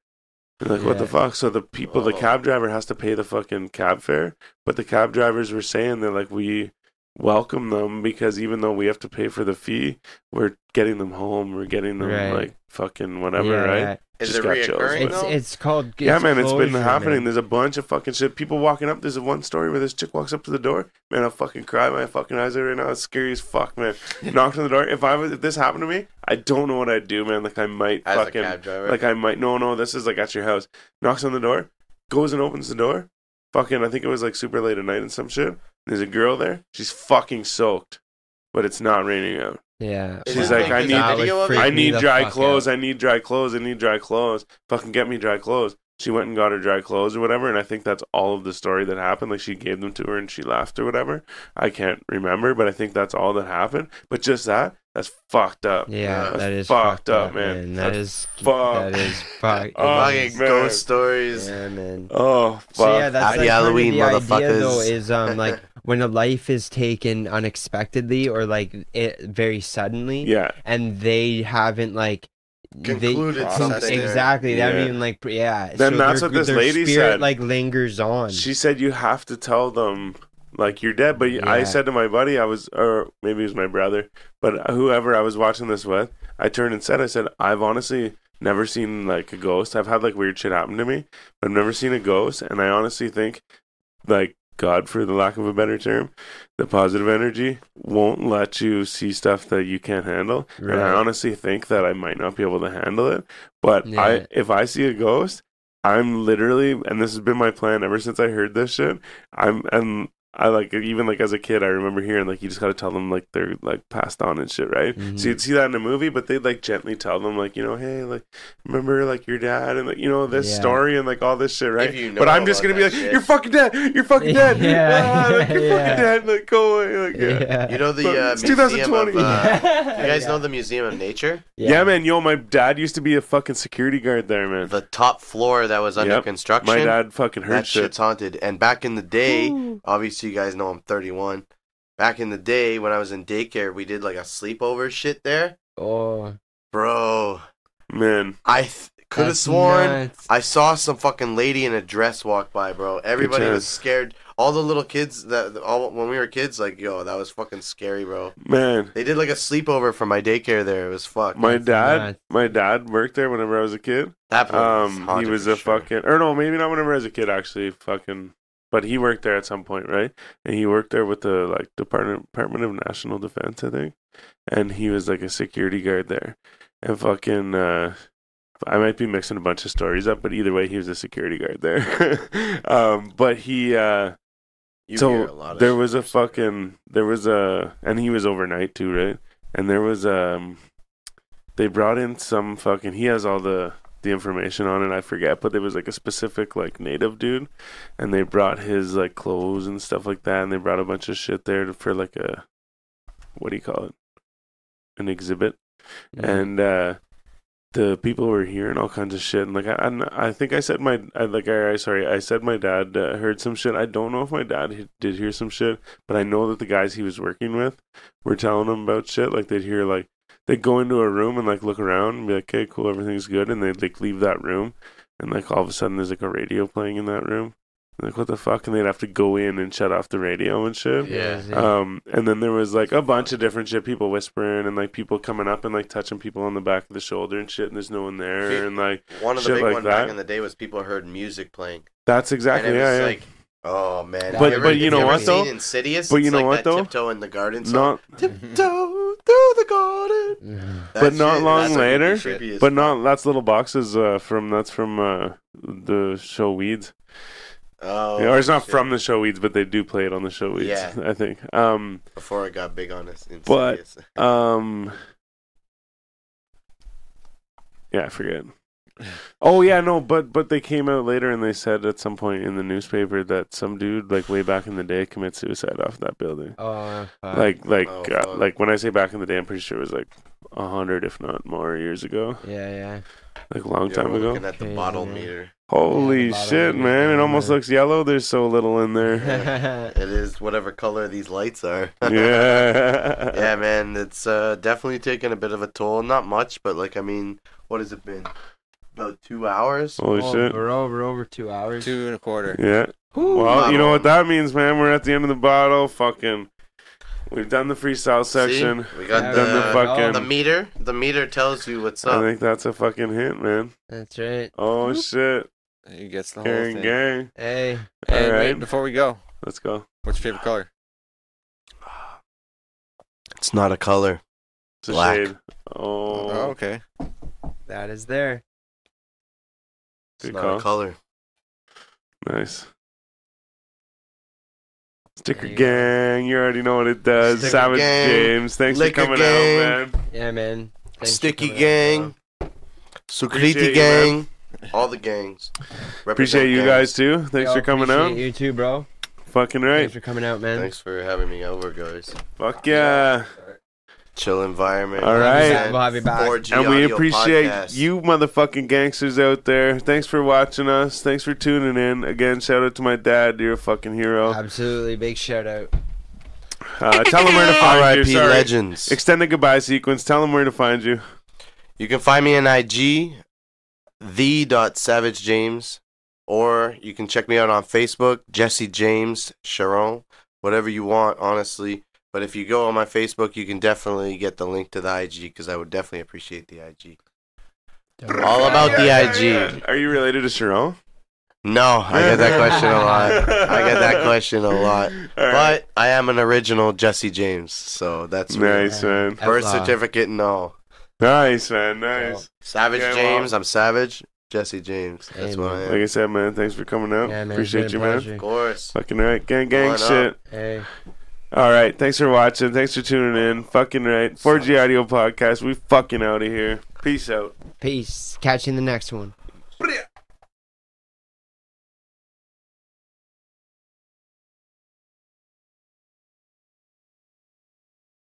And like what the fuck? So the people the Oh. cab driver has to pay the fucking cab fare. But the cab drivers were saying they're like we welcome them because even though we have to pay for the fee we're getting them home we're getting them Right. like fucking whatever yeah, right yeah. Is it got chills, reoccurring It's though? it's called yeah man it's been happening man. there's a bunch of fucking shit people walking up there's a one story where this chick walks up to the door man i'll fucking cry my fucking eyes out right now it's scary as fuck man [laughs] knocked on the door if i was if this happened to me i don't know what i'd do man like i might As a fucking cab driver. like I might no no this is like at your house. Knocks on the door, goes and opens the door. Fucking I think it was like super late at night and some shit. There's a girl there. She's fucking soaked. But it's not raining out. Yeah, She's it like, I need- there video of it? freak I need dry clothes. out. I need dry clothes. I need dry clothes. Fucking get me dry clothes. She went and got her dry clothes or whatever, and I think that's all of the story that happened. Like she gave them to her and she laughed or whatever. I can't remember, but I think that's all that happened. But just that, that's fucked up. yeah, That's that is fucked fucked up, man. That That's is fucked. that is fucked. [laughs] Oh, [laughs] Fucking man. ghost stories. yeah, man. Oh fuck. So yeah, that's Happy like Halloween, kind of the idea though motherfuckers. is um like [laughs] when a life is taken unexpectedly or like it very suddenly yeah. and they haven't like Concluded they, something exactly That Yeah. even like yeah Then so that's their- what this their lady spirit, said. like lingers on She said you have to tell them like you're dead. But I said to my buddy, I was, or maybe it was my brother, but whoever I was watching this with, I turned and said, I said, I've honestly never seen like a ghost. I've had like weird shit happen to me, but I've never seen a ghost. And I honestly think, like God, for the lack of a better term, the positive energy won't let you see stuff that you can't handle. And I honestly think that I might not be able to handle it. But Yeah. I, if I see a ghost, I'm literally, and this has been my plan ever since I heard this shit. I'm, and I like even like as a kid, I remember hearing like you just got to tell them like they're like passed on and shit, right? Mhm. So you'd see that in a movie, but they'd like gently tell them like you know, hey, like remember like your dad and like you know this Yeah. story and like all this shit, right? If you but I'm just gonna be like, shit. you're fucking dead, you're fucking [laughs] dead, Yeah. [laughs] Ah, like, you're Yeah. fucking dead, like go away, like yeah. yeah You know the But uh, it's museum 2020. of. Uh, you guys Yeah. know the Museum of Nature? Yeah. man, yo, my dad used to be a fucking security guard there, man. The top floor that was under Yep. construction. My dad fucking heard that shit. shit's haunted. And back in the day, obviously you guys know I'm 31. Back in the day when I was in daycare, we did like a sleepover shit there. oh Bro, Man, I th- could have sworn nuts. I saw some fucking lady in a dress walk by, bro. Everybody was scared. All the little kids that all when we were kids, like yo, that was fucking scary, bro. man. They did like a sleepover for my daycare there. It was fuck. My That's dad, nuts. my dad worked there whenever I was a kid. that place Um, he was a sure. fucking, or no, maybe not whenever I was a kid. Actually, fucking, but he worked there at some point, right? And he worked there with the like Department Department of National Defense, I think. And he was like a security guard there, and fucking. uh I might be mixing a bunch of stories up, but either way, he was a security guard there. [laughs] um, but he, uh, You so hear a lot of there was a fucking there was a and he was overnight too right and there was um they brought in some fucking he has all the the information on it. I forget, but there was like a specific like native dude, and they brought his like clothes and stuff like that, and they brought a bunch of shit there to- for like a what do you call it, an exhibit, and uh the people were hearing all kinds of shit, and like I, I, I think I said my, I, like I, I sorry, I said my dad uh, heard some shit. I don't know if my dad did hear some shit, but I know that the guys he was working with were telling him about shit. Like they'd hear like they'd go into a room and like look around and be like, "Okay, cool, everything's good," and they'd like leave that room, and like all of a sudden there's like a radio playing in that room. Like what the fuck? And they'd have to go in and shut off the radio and shit. Yeah. Um, and then there was like a bunch of different shit, people whispering and like people coming up and like touching people on the back of the shoulder and shit, and there's no one there, and like One of the shit big like ones that. back in the day was people heard music playing. that's exactly and it yeah, was yeah. like, oh man. But- Have ever- but you know ever what, though? seen Insidious? But you It's know like what, that though? Tiptoe in the garden song. not, Tiptoe through the garden. But not shit- long that's, later, but fuck. not that's little boxes uh, from that's from uh, the show Weeds. Oh, Yeah, or it's not shit. from the show Weeds, but they do play it on the show Weeds. Yeah. I think. Um, before it got big on us. But- um, yeah, I forget. Oh yeah, no, but but they came out later and they said at some point in the newspaper that some dude like way back in the day committed suicide off that building. Oh, fuck. like like Oh, uh, like when I say back in the day, I'm pretty sure it was like a hundred, if not more, years ago, yeah, yeah. like a long Yeah, time we're ago. looking at the Crazy, bottle man. meter. Holy Yeah, the shit, of the man! It almost looks yellow. There's so little in there. [laughs] [laughs] It is whatever color these lights are. [laughs] yeah. yeah, man, it's uh, definitely taken a bit of a toll. Not much, but like I mean, what has it been? About two hours. Holy Oh, shit. We're over over two hours. Two and a quarter. Yeah. Well, you know what that means, man. We're at the end of the bottle. Fucking. We've done the freestyle section. See? We got Yeah, the, Done the fucking. the meter. The meter tells you what's up. I think that's a fucking hint, man. That's right. Oh shit. He gets the whole Gang, thing. gang. Hey. And All wait, right. before we go, Let's go. what's your favorite color? It's not a color. It's a Black. shade. Oh, Oh, okay. That is there. It's not call. a color. nice. Sticker There you go. gang, you already know what it does. Sticker Savage gang. James, thanks Liquor for coming gang. out, man. Yeah, man. Thanks Sticky coming out, gang. Appreciate Sukriti you, gang. All the gangs. Appreciate you gangs. guys too. Thanks Yo, for coming out. You too, bro. Fucking right. Thanks for coming out, man. Thanks for having me over, guys. Fuck yeah. Chill environment. All right. We'll have you back. 4G And we appreciate podcast. you motherfucking gangsters out there. Thanks for watching us. Thanks for tuning in. Again, shout out to my dad. You're a fucking hero. Absolutely. Big shout out. Uh, tell them where to [laughs] find you. R.I.P. Sorry. Legends. Extended goodbye sequence. Tell them where to find you. You can find me on IG, the.savagejames, or you can check me out on Facebook, Jesse James Sharon, whatever you want, honestly. But if you go on my Facebook, you can definitely get the link to the IG because I would definitely appreciate the IG. All about the IG. Are you related to Sharon? No, I get that question a lot. I get that [laughs] question a lot. All right. But I am an original Jesse James, so that's me. nice, man. Birth certificate and all. Nice, man. Nice. Savage Okay, well- James, I'm Savage. Jesse James, that's Hey, what I am. Like I said, man, thanks for coming out. Yeah, man. Appreciate you, been a man. Of course. Fucking right. Gang, gang Why not? shit. Hey. All right. Thanks for watching. Thanks for tuning in. Fucking right. 4G Audio Podcast. We fucking out of here. Peace out. Peace. Catch you in the next one.